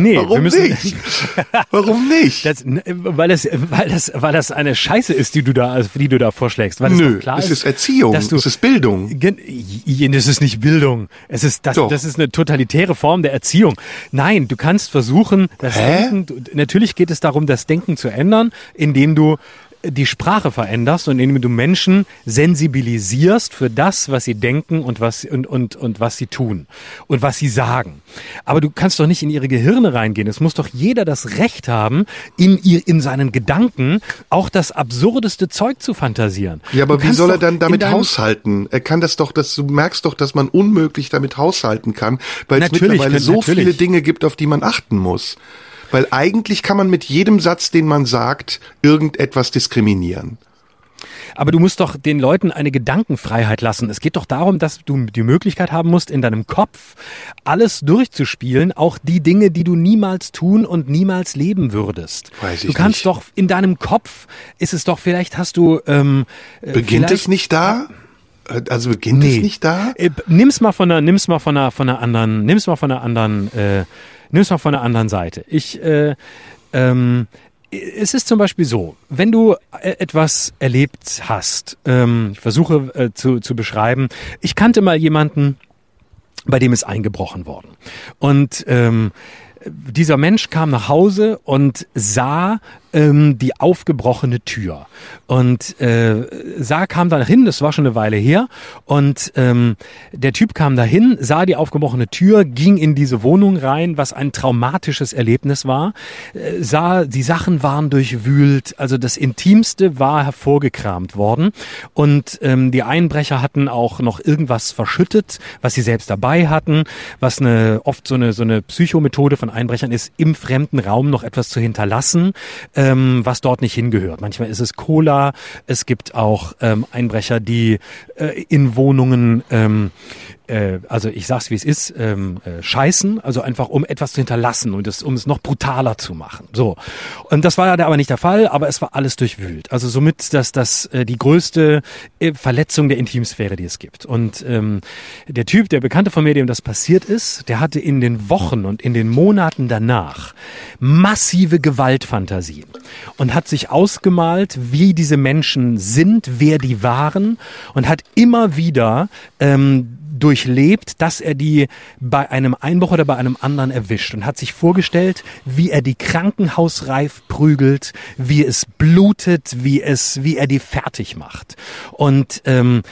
Nee, Warum nicht? Warum nicht? Das, weil, das, weil, das, weil das eine Scheiße ist, die du da, die du da vorschlägst. Weil Nö, klar es ist, ist Erziehung, du, es ist Bildung. Es ist nicht Bildung. Es ist, das, das ist eine totalitäre Form der Erziehung. Nein, du kannst versuchen, das Hä? Denken, natürlich geht es darum, das Denken zu ändern, indem du die Sprache veränderst und indem du Menschen sensibilisierst für das, was sie denken und was und, und, und was sie tun und was sie sagen. Aber du kannst doch nicht in ihre Gehirne reingehen. Es muss doch jeder das Recht haben, in ihr, in seinen Gedanken auch das absurdeste Zeug zu fantasieren. Ja, aber wie soll er dann damit haushalten? Er kann das doch, das, du merkst doch, dass man unmöglich damit haushalten kann, weil es mittlerweile so natürlich. viele Dinge gibt, auf die man achten muss. Weil eigentlich kann man mit jedem Satz, den man sagt, irgendetwas diskriminieren. aber du musst doch den Leuten eine Gedankenfreiheit lassen. Es geht doch darum, dass du die Möglichkeit haben musst, in deinem Kopf alles durchzuspielen, auch die Dinge, die du niemals tun und niemals leben würdest. Weiß ich du kannst nicht. doch in deinem Kopf ist es doch vielleicht hast du ähm, äh, beginnt es nicht da? Also beginnt nee. es nicht da? Äh, nimm's mal von einer, nimm's mal von einer, von einer anderen, nimm's mal von einer anderen, äh, nimm's mal von einer anderen Seite. Ich, äh, ähm, es ist zum Beispiel so, wenn du äh, etwas erlebt hast, ähm, ich versuche äh, zu, zu beschreiben, ich kannte mal jemanden, bei dem ist eingebrochen worden. Und ähm, dieser Mensch kam nach Hause und sah ähm, die aufgebrochene Tür. Und äh, sah, kam da hin, das war schon eine Weile her, und ähm, der Typ kam dahin, sah die aufgebrochene Tür, ging in diese Wohnung rein, was ein traumatisches Erlebnis war, äh, sah, die Sachen waren durchwühlt, also das Intimste war hervorgekramt worden. Und ähm, die Einbrecher hatten auch noch irgendwas verschüttet, was sie selbst dabei hatten, was eine oft so eine so eine Psychomethode von Einbrechern ist, im fremden Raum noch etwas zu hinterlassen. Äh, ähm, was dort nicht hingehört. Manchmal ist es Cola, es gibt auch ähm, Einbrecher, die äh, in Wohnungen ähm, äh, also ich sag's wie es ist, ähm, äh, scheißen, also einfach um etwas zu hinterlassen und es, um es noch brutaler zu machen. So. Und das war ja aber nicht der Fall, aber es war alles durchwühlt. Also somit dass das äh, die größte äh, Verletzung der Intimsphäre, die es gibt. Und ähm, der Typ, der Bekannte von mir, dem das passiert ist, der hatte in den Wochen und in den Monaten danach massive Gewaltfantasien und hat sich ausgemalt, wie diese Menschen sind, wer die waren und hat immer wieder ähm, durchlebt, dass er die bei einem Einbruch oder bei einem anderen erwischt und hat sich vorgestellt, wie er die krankenhausreif prügelt, wie es blutet, wie es, wie er die fertig macht. Und ähm,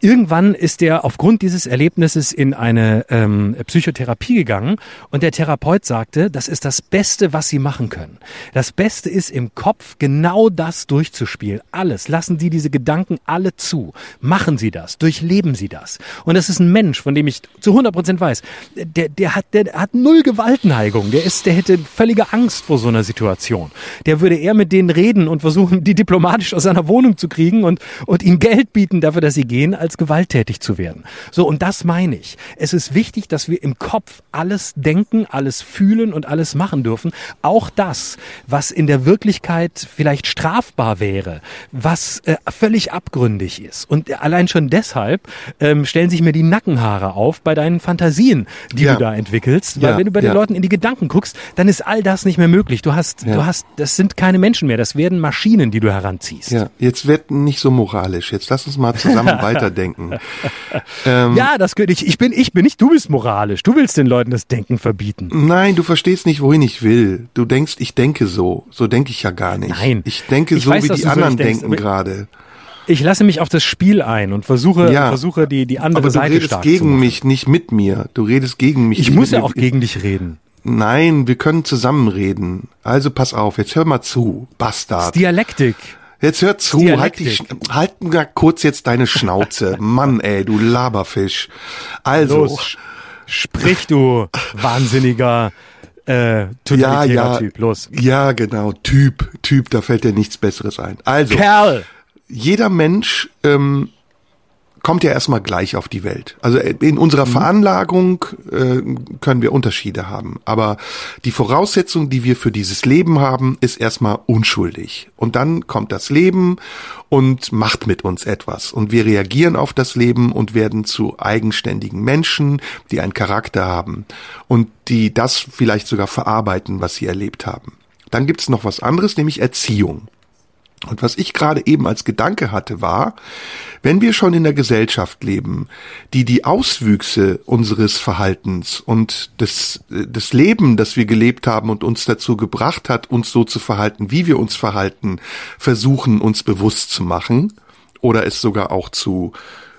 irgendwann ist er aufgrund dieses Erlebnisses in eine ähm, Psychotherapie gegangen und der Therapeut sagte, das ist das Beste, was Sie machen können. Das Beste ist im Kopf genau das durchzuspielen. Alles. Lassen Sie diese Gedanken alle zu. Machen Sie das. Durchleben Sie das. Und das ist ein Mensch, von dem ich zu 100 Prozent weiß, der, der hat, der hat null Gewaltneigung. Der ist, der hätte völlige Angst vor so einer Situation. Der würde eher mit denen reden und versuchen, die diplomatisch aus seiner Wohnung zu kriegen und, und ihnen Geld bieten dafür, dass sie gehen, als gewalttätig zu werden. So, und das meine ich. Es ist wichtig, dass wir im Kopf alles denken, alles fühlen und alles machen dürfen. Auch das, was in der Wirklichkeit vielleicht strafbar wäre, was äh, völlig abgründig ist. Und allein schon deshalb ähm, stellen sich mir die Nackenhaare auf bei deinen Fantasien, die ja. du da entwickelst. Weil ja. wenn du bei den Leuten in die Gedanken guckst, dann ist all das nicht mehr möglich. Du hast, du hast, das sind keine Menschen mehr, das werden Maschinen, die du heranziehst. Ja, jetzt wird nicht so moralisch. Jetzt lass uns mal zusammen weiterdenken. ähm, ja, das könnte ich. Ich bin, ich bin nicht, du bist moralisch. Du willst den Leuten das Denken verbieten. Nein, du verstehst nicht, wohin ich will. Du denkst, ich denke so. So denke ich ja gar nicht. Nein. Ich denke ich so, weiß, wie die anderen so denken gerade. Ich lasse mich auf das Spiel ein und versuche, ja, versuche die, die andere aber Seite zu du redest gegen mich, nicht mit mir. Du redest gegen mich. Ich muss ja auch gegen dich reden. Nein, wir können zusammen reden. Also pass auf, jetzt hör mal zu, Bastard. Dialektik. Jetzt hör zu, halt, die, halt mal kurz jetzt deine Schnauze. Mann, ey, du Laberfisch. Also. Los, sprich du, wahnsinniger äh, ja, ja, Typ. Los. Ja, genau, Typ, Typ, da fällt dir nichts Besseres ein. Also. Kerl! Jeder Mensch ähm, kommt ja erstmal gleich auf die Welt. Also in unserer mhm. Veranlagung äh, können wir Unterschiede haben. Aber die Voraussetzung, die wir für dieses Leben haben, ist erstmal unschuldig. Und dann kommt das Leben und macht mit uns etwas. Und wir reagieren auf das Leben und werden zu eigenständigen Menschen, die einen Charakter haben und die das vielleicht sogar verarbeiten, was sie erlebt haben. Dann gibt's noch was anderes, nämlich Erziehung. Und was ich gerade eben als Gedanke hatte, war, wenn wir schon in der Gesellschaft leben, die die Auswüchse unseres Verhaltens und des, des Leben, das wir gelebt haben und uns dazu gebracht hat, uns so zu verhalten, wie wir uns verhalten, versuchen uns bewusst zu machen oder es sogar auch zu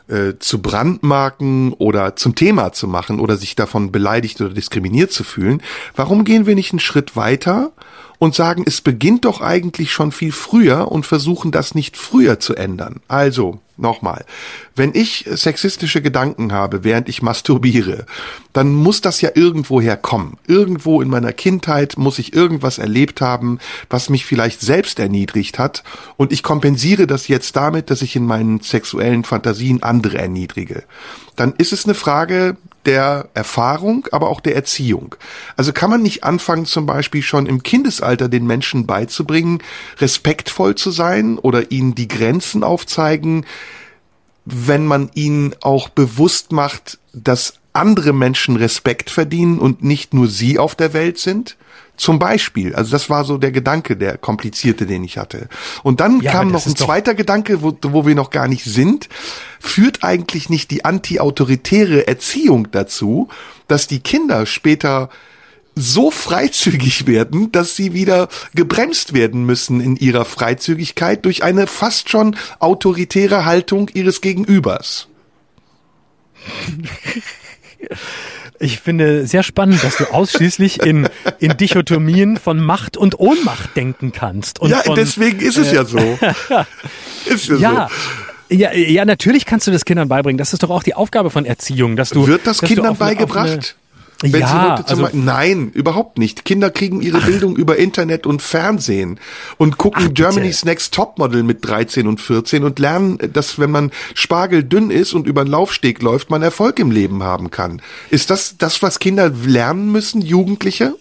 äh, zu Brandmarken oder zum Thema zu machen oder sich davon beleidigt oder diskriminiert zu fühlen, warum gehen wir nicht einen Schritt weiter und sagen, es beginnt doch eigentlich schon viel früher und versuchen das nicht früher zu ändern. Also, nochmal, wenn ich sexistische Gedanken habe, während ich masturbiere, dann muss das ja irgendwoher kommen. Irgendwo in meiner Kindheit muss ich irgendwas erlebt haben, was mich vielleicht selbst erniedrigt hat und ich kompensiere das jetzt damit, dass ich in meinen sexuellen Fantasien andere erniedrige. Dann ist es eine Frage der Erfahrung, aber auch der Erziehung. Also kann man nicht anfangen, zum Beispiel schon im Kindesalter den Menschen beizubringen, respektvoll zu sein oder ihnen die Grenzen aufzeigen, wenn man ihnen auch bewusst macht, dass andere Menschen Respekt verdienen und nicht nur sie auf der Welt sind? Zum Beispiel, also das war so der Gedanke, der komplizierte, den ich hatte. Und dann ja, kam noch ein zweiter Gedanke, wo, wo wir noch gar nicht sind. Führt eigentlich nicht die anti-autoritäre Erziehung dazu, dass die Kinder später so freizügig werden, dass sie wieder gebremst werden müssen in ihrer Freizügigkeit durch eine fast schon autoritäre Haltung ihres Gegenübers? Ich finde sehr spannend, dass du ausschließlich in, in Dichotomien von Macht und Ohnmacht denken kannst. Und ja, von, deswegen ist es äh, ja so. ist ja, ja so. Ja, ja, natürlich kannst du das Kindern beibringen. Das ist doch auch die Aufgabe von Erziehung, dass du. Wird das Kindern beigebracht? Wenn ja, sie also, nein, überhaupt nicht. Kinder kriegen ihre. Bildung über Internet und Fernsehen und gucken Ach, Germany's Next Topmodel mit 13 und 14 und lernen, dass wenn man Spargel dünn ist und über den Laufsteg läuft, man Erfolg im Leben haben kann. Ist das das, was Kinder lernen müssen, Jugendliche?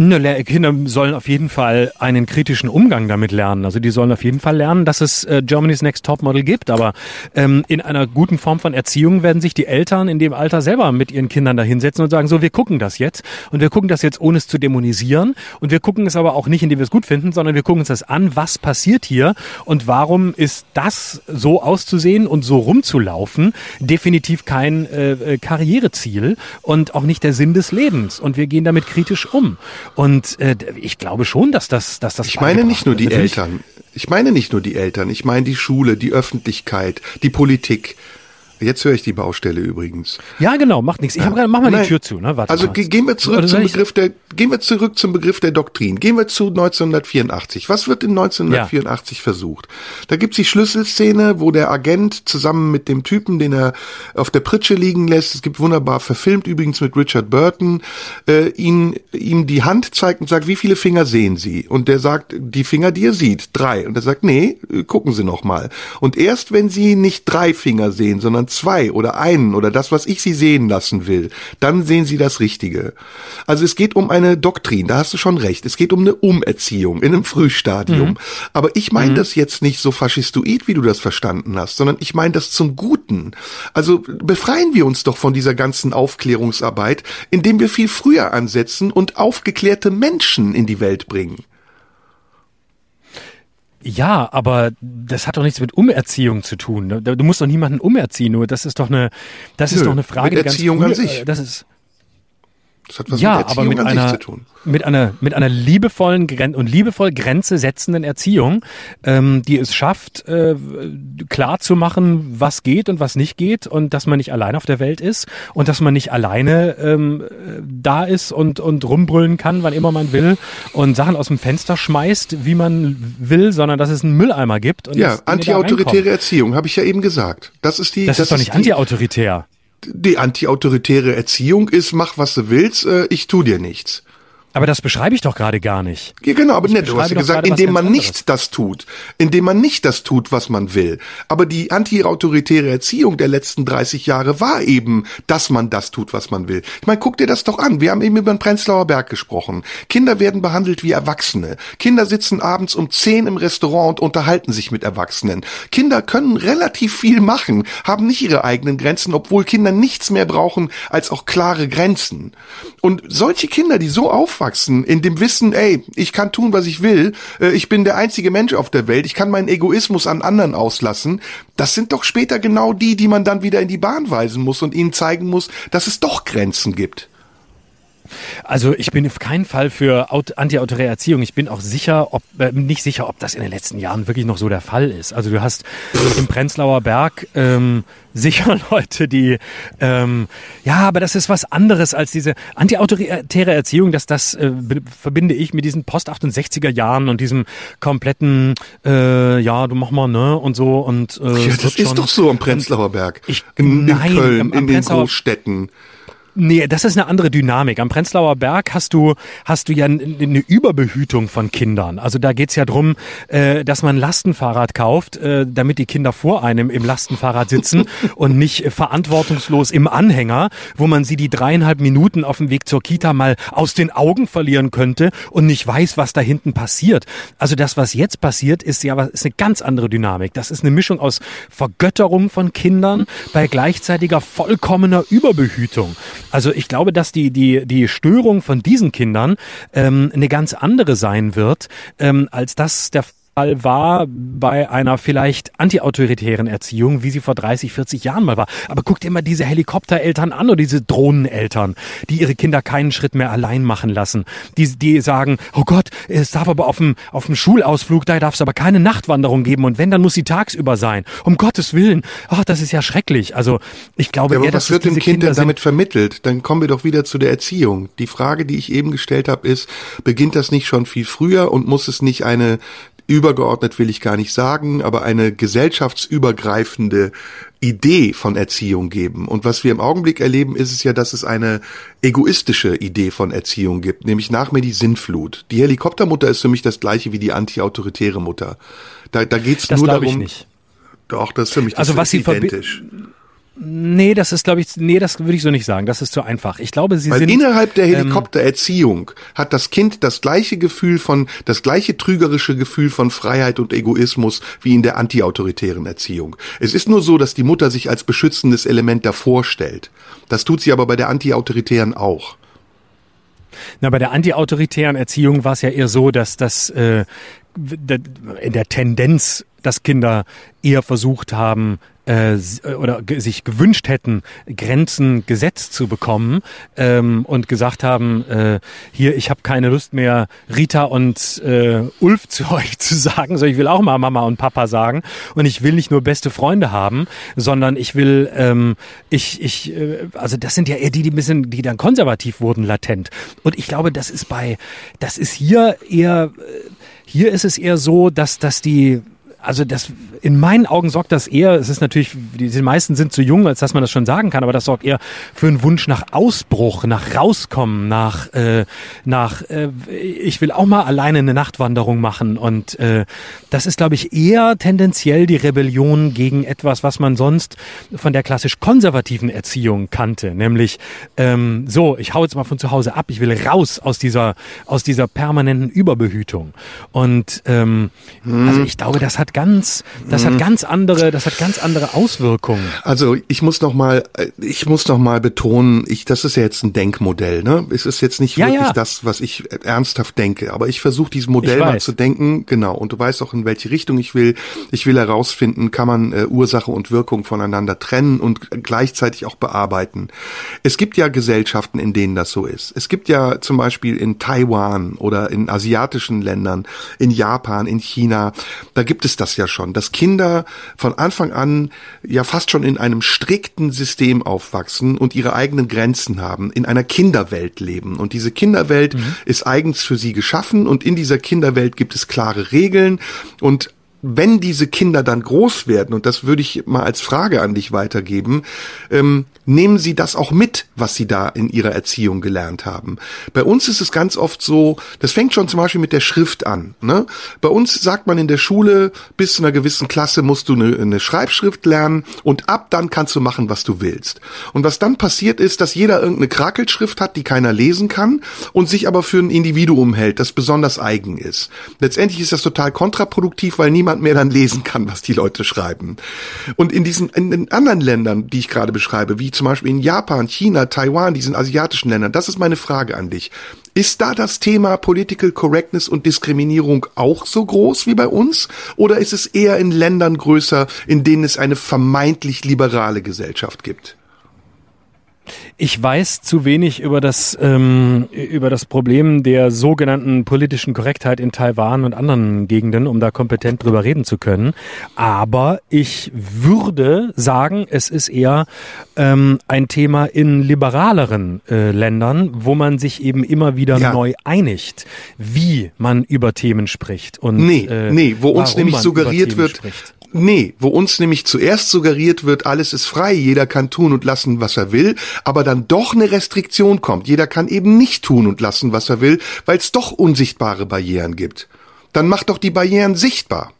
Ne, Kinder sollen auf jeden Fall einen kritischen Umgang damit lernen. Also die sollen auf jeden Fall lernen, dass es äh, Germany's Next Topmodel gibt. Aber ähm, in einer guten Form von Erziehung werden sich die Eltern in dem Alter selber mit ihren Kindern da hinsetzen und sagen, so, wir gucken das jetzt. Und wir gucken das jetzt, ohne es zu dämonisieren. Und wir gucken es aber auch nicht, indem wir es gut finden, sondern wir gucken uns das an, was passiert hier und warum ist das so auszusehen und so rumzulaufen definitiv kein äh, äh Karriereziel und auch nicht der Sinn des Lebens. Und wir gehen damit kritisch um. Und äh, ich glaube schon, dass das, dass das. Ich meine nicht nur die Eltern. Ich meine nicht nur die Eltern. Ich meine die Schule, die Öffentlichkeit, die Politik. Jetzt höre ich die Baustelle übrigens. Ja, genau, macht nichts. Ich ja. hab, mach mal Nein. die Tür zu. Ne? Warte also mal. gehen wir zurück zum Begriff der, gehen wir zurück zum Begriff der Doktrin. Gehen wir zu 1984. Was wird in 1984 ja. versucht? Da gibt's die Schlüsselszene, wo der Agent zusammen mit dem Typen, den er auf der Pritsche liegen lässt, es gibt wunderbar verfilmt übrigens mit Richard Burton, äh, ihn, ihm die Hand zeigt und sagt, wie viele Finger sehen Sie? Und der sagt, die Finger, die er sieht, drei. Und er sagt, nee, gucken Sie noch mal. Und erst wenn Sie nicht drei Finger sehen, sondern zwei oder einen oder das, was ich sie sehen lassen will, dann sehen sie das Richtige. Also es geht um eine Doktrin, da hast du schon recht. Es geht um eine Umerziehung in einem Frühstadium. Mhm. Aber ich meine mhm. das jetzt nicht so faschistoid, wie du das verstanden hast, sondern ich meine das zum Guten. Also befreien wir uns doch von dieser ganzen Aufklärungsarbeit, indem wir viel früher ansetzen und aufgeklärte Menschen in die Welt bringen. Ja, aber das hat doch nichts mit Umerziehung zu tun. Du musst doch niemanden umerziehen, nur das ist doch eine, das Nö, ist doch eine Frage. Mit Erziehung ganz früh, an sich. Das ist, das hat was ja, mit Erziehung aber mit an einer, sich zu tun. Mit einer, mit einer liebevollen Gren und liebevoll Grenze setzenden Erziehung, ähm, die es schafft, äh, klar zu machen, was geht und was nicht geht und dass man nicht allein auf der Welt ist und dass man nicht alleine ähm, da ist und, und rumbrüllen kann, wann immer man will und Sachen aus dem Fenster schmeißt, wie man will, sondern dass es einen Mülleimer gibt. Und ja, antiautoritäre Erziehung, habe ich ja eben gesagt. Das ist die. Das, das ist doch nicht antiautoritär die antiautoritäre Erziehung ist, mach was du willst, äh, ich tu dir nichts. Aber das beschreibe ich doch gerade gar nicht. Ja, genau, aber nicht. Du hast ja gesagt, indem man nicht das tut. Indem man nicht das tut, was man will. Aber die anti-autoritäre Erziehung der letzten 30 Jahre war eben, dass man das tut, was man will. Ich meine, guck dir das doch an. Wir haben eben über den Prenzlauer Berg gesprochen. Kinder werden behandelt wie Erwachsene. Kinder sitzen abends um 10 im Restaurant und unterhalten sich mit Erwachsenen. Kinder können relativ viel machen, haben nicht ihre eigenen Grenzen, obwohl Kinder nichts mehr brauchen als auch klare Grenzen. Und solche Kinder, die so auf aufwachsen in dem Wissen, ey, ich kann tun, was ich will, äh, ich bin der einzige Mensch auf der Welt, ich kann meinen Egoismus an anderen auslassen, das sind doch später genau die, die man dann wieder in die Bahn weisen muss und ihnen zeigen muss, dass es doch Grenzen gibt. Also ich bin auf keinen Fall für antiautoritäre Erziehung. Ich bin auch sicher, ob äh, nicht sicher, ob das in den letzten Jahren wirklich noch so der Fall ist. Also du hast im Prenzlauer Berg ähm, sicher Leute, die ähm, ja, aber das ist was anderes als diese antiautoritäre Erziehung. Das das äh, verbinde ich mit diesen Post 68er Jahren und diesem kompletten äh, ja, du mach mal ne und so und äh, ja, das ist doch so am Prenzlauer Berg. Ich, in, in nein, Köln, am, am in den Großstädten. Nee, das ist eine andere Dynamik. Am Prenzlauer Berg hast du, hast du ja eine Überbehütung von Kindern. Also da geht's ja drum, äh, dass man Lastenfahrrad kauft, äh, damit die Kinder vor einem im Lastenfahrrad sitzen und nicht äh, verantwortungslos im Anhänger, wo man sie die dreieinhalb Minuten auf dem Weg zur Kita mal aus den Augen verlieren könnte und nicht weiß, was da hinten passiert. Also das, was jetzt passiert, ist ja ist eine ganz andere Dynamik. Das ist eine Mischung aus Vergötterung von Kindern bei gleichzeitiger vollkommener Überbehütung. Also ich glaube, dass die, die, die Störung von diesen Kindern ähm, eine ganz andere sein wird, ähm, als das der Fall war bei einer vielleicht antiautoritären Erziehung, wie sie vor 30, 40 Jahren mal war. Aber guck dir mal diese Helikoptereltern an oder diese Drohneneltern, die ihre Kinder keinen Schritt mehr allein machen lassen. Die, die sagen, oh Gott, es darf aber auf dem, auf dem Schulausflug, da darf es aber keine Nachtwanderung geben und wenn, dann muss sie tagsüber sein. Um Gottes Willen. Ach, das ist ja schrecklich. Also ich glaube, ja, aber eher, was wird dem Kind denn damit vermittelt? Dann kommen wir doch wieder zu der Erziehung. Die Frage, die ich eben gestellt habe, ist, beginnt das nicht schon viel früher und muss es nicht eine übergeordnet will ich gar nicht sagen, aber eine gesellschaftsübergreifende Idee von Erziehung geben. Und was wir im Augenblick erleben, ist es ja, dass es eine egoistische Idee von Erziehung gibt, nämlich nach mir die Sinnflut. Die Helikoptermutter ist für mich das gleiche wie die antiautoritäre Mutter. Da, da geht es nur darum. Ich nicht. Doch, das ist für mich das also was sie identisch. Nee, das ist, glaube ich, nee, das würde ich so nicht sagen. Das ist zu einfach. Ich glaube, sie Weil sind. Innerhalb der ähm, Helikoptererziehung ähm, hat das Kind das gleiche Gefühl von, das gleiche trügerische Gefühl von Freiheit und Egoismus wie in der antiautoritären Erziehung. Es ist nur so, dass die Mutter sich als beschützendes Element davor stellt. Das tut sie aber bei der antiautoritären auch. Na, bei der antiautoritären Erziehung war es ja eher so, dass das äh, in der Tendenz, dass Kinder eher versucht haben, äh, oder sich gewünscht hätten, Grenzen gesetzt zu bekommen ähm, und gesagt haben, äh, hier, ich habe keine Lust mehr, Rita und äh, Ulf zu euch zu sagen, sondern ich will auch mal Mama und Papa sagen und ich will nicht nur beste Freunde haben, sondern ich will, ähm, ich, ich, äh, also das sind ja eher die, die ein bisschen, die dann konservativ wurden, latent. Und ich glaube, das ist bei, das ist hier eher, äh, hier ist es eher so, dass, dass die also das in meinen Augen sorgt das eher, es ist natürlich, die, die meisten sind zu jung, als dass man das schon sagen kann, aber das sorgt eher für einen Wunsch nach Ausbruch, nach rauskommen, nach äh, nach äh, ich will auch mal alleine eine Nachtwanderung machen. Und äh, das ist glaube ich eher tendenziell die Rebellion gegen etwas, was man sonst von der klassisch konservativen Erziehung kannte, nämlich ähm, so, ich hau jetzt mal von zu Hause ab, ich will raus aus dieser aus dieser permanenten Überbehütung. Und ähm, hm. also ich glaube, das hat ganz, das mhm. hat ganz andere, das hat ganz andere Auswirkungen. Also ich muss noch mal, ich muss noch mal betonen, ich, das ist ja jetzt ein Denkmodell, ne? Es ist jetzt nicht ja, wirklich ja. das, was ich ernsthaft denke, aber ich versuche dieses Modell mal zu denken, genau. Und du weißt auch in welche Richtung ich will. Ich will herausfinden, kann man äh, Ursache und Wirkung voneinander trennen und gleichzeitig auch bearbeiten. Es gibt ja Gesellschaften, in denen das so ist. Es gibt ja zum Beispiel in Taiwan oder in asiatischen Ländern, in Japan, in China, da gibt es das ja schon, dass Kinder von Anfang an ja fast schon in einem strikten System aufwachsen und ihre eigenen Grenzen haben, in einer Kinderwelt leben. Und diese Kinderwelt mhm. ist eigens für sie geschaffen und in dieser Kinderwelt gibt es klare Regeln und wenn diese Kinder dann groß werden, und das würde ich mal als Frage an dich weitergeben, ähm, nehmen sie das auch mit, was sie da in ihrer Erziehung gelernt haben. Bei uns ist es ganz oft so, das fängt schon zum Beispiel mit der Schrift an. Ne? Bei uns sagt man in der Schule, bis zu einer gewissen Klasse musst du eine, eine Schreibschrift lernen und ab dann kannst du machen, was du willst. Und was dann passiert ist, dass jeder irgendeine Krakelschrift hat, die keiner lesen kann und sich aber für ein Individuum hält, das besonders eigen ist. Letztendlich ist das total kontraproduktiv, weil niemand mehr dann lesen kann, was die Leute schreiben. Und in diesen in den anderen Ländern, die ich gerade beschreibe, wie zum Beispiel in Japan, China, Taiwan, diesen asiatischen Ländern. Das ist meine Frage an dich. Ist da das Thema Political Correctness und Diskriminierung auch so groß wie bei uns? Oder ist es eher in Ländern größer, in denen es eine vermeintlich liberale Gesellschaft gibt? Ich weiß zu wenig über das ähm, über das Problem der sogenannten politischen Korrektheit in Taiwan und anderen Gegenden, um da kompetent drüber reden zu können. Aber ich würde sagen, es ist eher ähm, ein Thema in liberaleren äh, Ländern, wo man sich eben immer wieder ja. neu einigt, wie man über Themen spricht und nee, äh, nee, wo uns nämlich suggeriert wird, spricht. Nee, wo uns nämlich zuerst suggeriert wird, alles ist frei, jeder kann tun und lassen, was er will, aber dann doch eine Restriktion kommt. Jeder kann eben nicht tun und lassen, was er will, weil es doch unsichtbare Barrieren gibt. Dann macht doch die Barrieren sichtbar.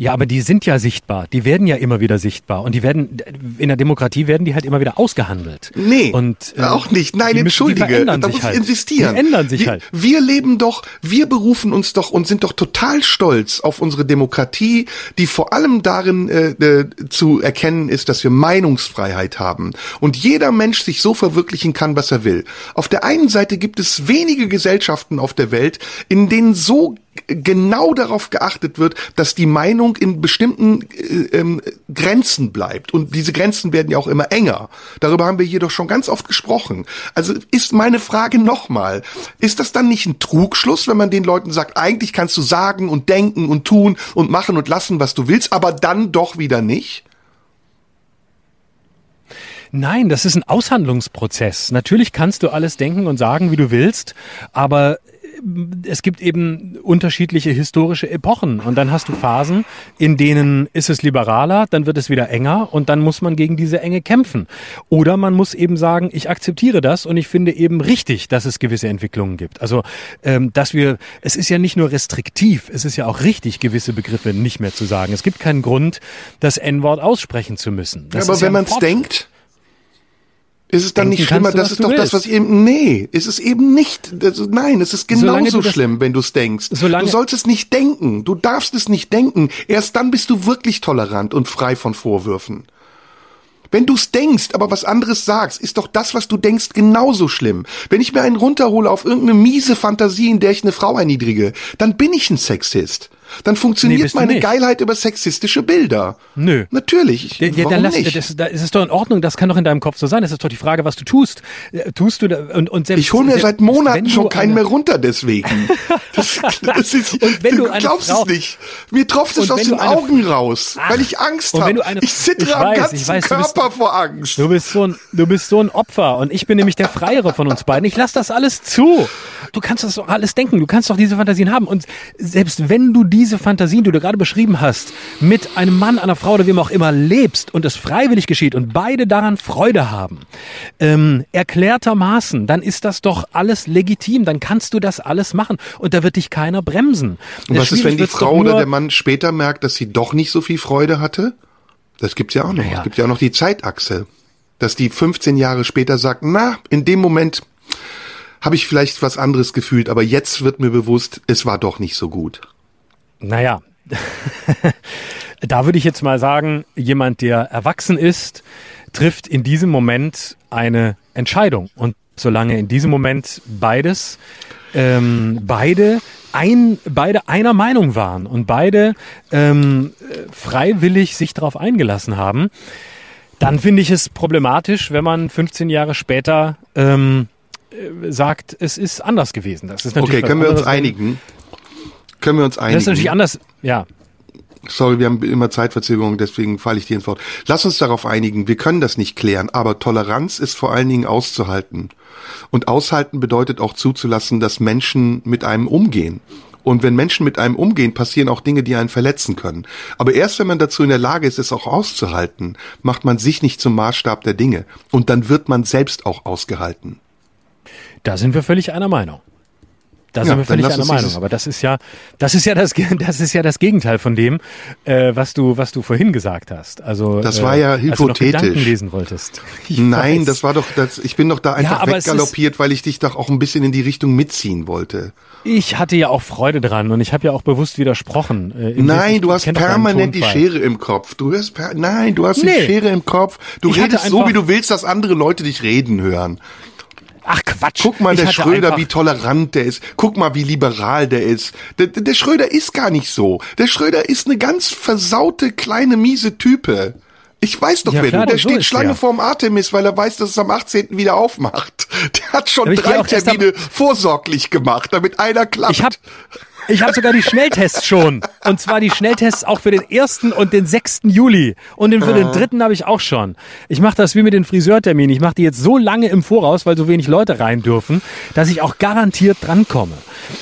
Ja, aber die sind ja sichtbar. Die werden ja immer wieder sichtbar. Und die werden, in der Demokratie werden die halt immer wieder ausgehandelt. Nee. Und, äh, auch nicht. Nein, die entschuldige. Müssen, da muss halt. ich insistieren. Die ändern sich wir, halt. Wir leben doch, wir berufen uns doch und sind doch total stolz auf unsere Demokratie, die vor allem darin äh, äh, zu erkennen ist, dass wir Meinungsfreiheit haben. Und jeder Mensch sich so verwirklichen kann, was er will. Auf der einen Seite gibt es wenige Gesellschaften auf der Welt, in denen so genau darauf geachtet wird, dass die Meinung in bestimmten äh, ähm, Grenzen bleibt. Und diese Grenzen werden ja auch immer enger. Darüber haben wir hier doch schon ganz oft gesprochen. Also ist meine Frage nochmal, ist das dann nicht ein Trugschluss, wenn man den Leuten sagt, eigentlich kannst du sagen und denken und tun und machen und lassen, was du willst, aber dann doch wieder nicht? Nein, das ist ein Aushandlungsprozess. Natürlich kannst du alles denken und sagen, wie du willst, aber es gibt eben unterschiedliche historische Epochen und dann hast du Phasen, in denen ist es liberaler, dann wird es wieder enger und dann muss man gegen diese Enge kämpfen. Oder man muss eben sagen, ich akzeptiere das und ich finde eben richtig, dass es gewisse Entwicklungen gibt. Also, ähm, dass wir, es ist ja nicht nur restriktiv, es ist ja auch richtig, gewisse Begriffe nicht mehr zu sagen. Es gibt keinen Grund, das N-Wort aussprechen zu müssen. Das ja, aber wenn ja man es denkt, ist es dann nicht schlimmer? Das ist doch willst. das, was eben, nee, ist es eben nicht. Das, nein, es ist genauso schlimm, wenn du es denkst. du sollst es nicht denken. Du darfst es nicht denken. Erst dann bist du wirklich tolerant und frei von Vorwürfen. Wenn du's denkst, aber was anderes sagst, ist doch das, was du denkst, genauso schlimm. Wenn ich mir einen runterhole auf irgendeine miese Fantasie, in der ich eine Frau erniedrige, dann bin ich ein Sexist. Dann funktioniert nee, meine Geilheit über sexistische Bilder. Nö. Natürlich. Ja, Warum dann lass, nicht? Das, das ist doch in Ordnung, das kann doch in deinem Kopf so sein. Das ist doch die Frage, was du tust. Äh, tust du da, und, und selbst, Ich hole mir seit Monaten schon keinen mehr runter deswegen. Das, das ist, und wenn du, du glaubst Frau, es nicht. Mir tropft es aus den Augen raus, Ach, weil ich Angst habe. Ich zittere am ganzen weiß, Körper bist, vor Angst. Du bist, so ein, du bist so ein Opfer und ich bin nämlich der Freiere von uns beiden. Ich lass das alles zu. Du kannst das doch alles denken. Du kannst doch diese Fantasien haben. Und selbst wenn du diese Fantasien, die du gerade beschrieben hast, mit einem Mann, einer Frau oder wem auch immer lebst und es freiwillig geschieht und beide daran Freude haben, ähm, erklärtermaßen, dann ist das doch alles legitim. Dann kannst du das alles machen und da wird dich keiner bremsen. Und was ist, wenn die Frau oder der Mann später merkt, dass sie doch nicht so viel Freude hatte? Das gibt's ja auch noch. Naja. Es gibt ja auch noch die Zeitachse, dass die 15 Jahre später sagt, na, in dem Moment habe ich vielleicht was anderes gefühlt, aber jetzt wird mir bewusst, es war doch nicht so gut. Naja, da würde ich jetzt mal sagen, jemand, der erwachsen ist, trifft in diesem Moment eine Entscheidung. Und solange in diesem Moment beides, ähm, beide ein, beide einer Meinung waren und beide ähm, freiwillig sich darauf eingelassen haben, dann finde ich es problematisch, wenn man 15 Jahre später ähm, äh, sagt, es ist anders gewesen. Das ist natürlich okay, können wir uns einigen? Können wir uns einigen? Das ist natürlich anders, ja. Sorry, wir haben immer Zeitverzögerung, deswegen falle ich dir ins Wort. Lass uns darauf einigen, wir können das nicht klären, aber Toleranz ist vor allen Dingen auszuhalten. Und aushalten bedeutet auch zuzulassen, dass Menschen mit einem umgehen. Und wenn Menschen mit einem umgehen, passieren auch Dinge, die einen verletzen können. Aber erst wenn man dazu in der Lage ist, es auch auszuhalten, macht man sich nicht zum Maßstab der Dinge. Und dann wird man selbst auch ausgehalten. Da sind wir völlig einer Meinung. Da sind ja, wir völlig einer Meinung. Aber das ist ja, das ist ja das, das ist ja das Gegenteil von dem, äh, was du, was du vorhin gesagt hast. Also das war ja äh, hypothetisch. Lesen wolltest. Ich Nein, weiß. das war doch, das, ich bin doch da einfach ja, weggaloppiert, weil ich dich doch auch ein bisschen in die Richtung mitziehen wollte. Ich hatte ja auch Freude dran und ich habe ja auch bewusst widersprochen. Äh, nein, du hast permanent die Schere im Kopf. Du hast per nein, du hast nee. die Schere im Kopf. Du ich redest so, wie du willst, dass andere Leute dich reden hören. Ach Quatsch. Guck mal, der Schröder, wie tolerant der ist. Guck mal, wie liberal der ist. Der, der Schröder ist gar nicht so. Der Schröder ist eine ganz versaute, kleine, miese Type. Ich weiß doch, ja, wer klar, du. Der steht Schlange der. vorm Artemis, weil er weiß, dass es am 18. wieder aufmacht. Der hat schon drei Termine vorsorglich gemacht, damit einer klappt. Ich hab, ich habe sogar die Schnelltests schon. Und zwar die Schnelltests auch für den ersten und den 6. Juli. Und den für den dritten habe ich auch schon. Ich mache das wie mit den Friseurterminen. Ich mache die jetzt so lange im Voraus, weil so wenig Leute rein dürfen, dass ich auch garantiert drankomme.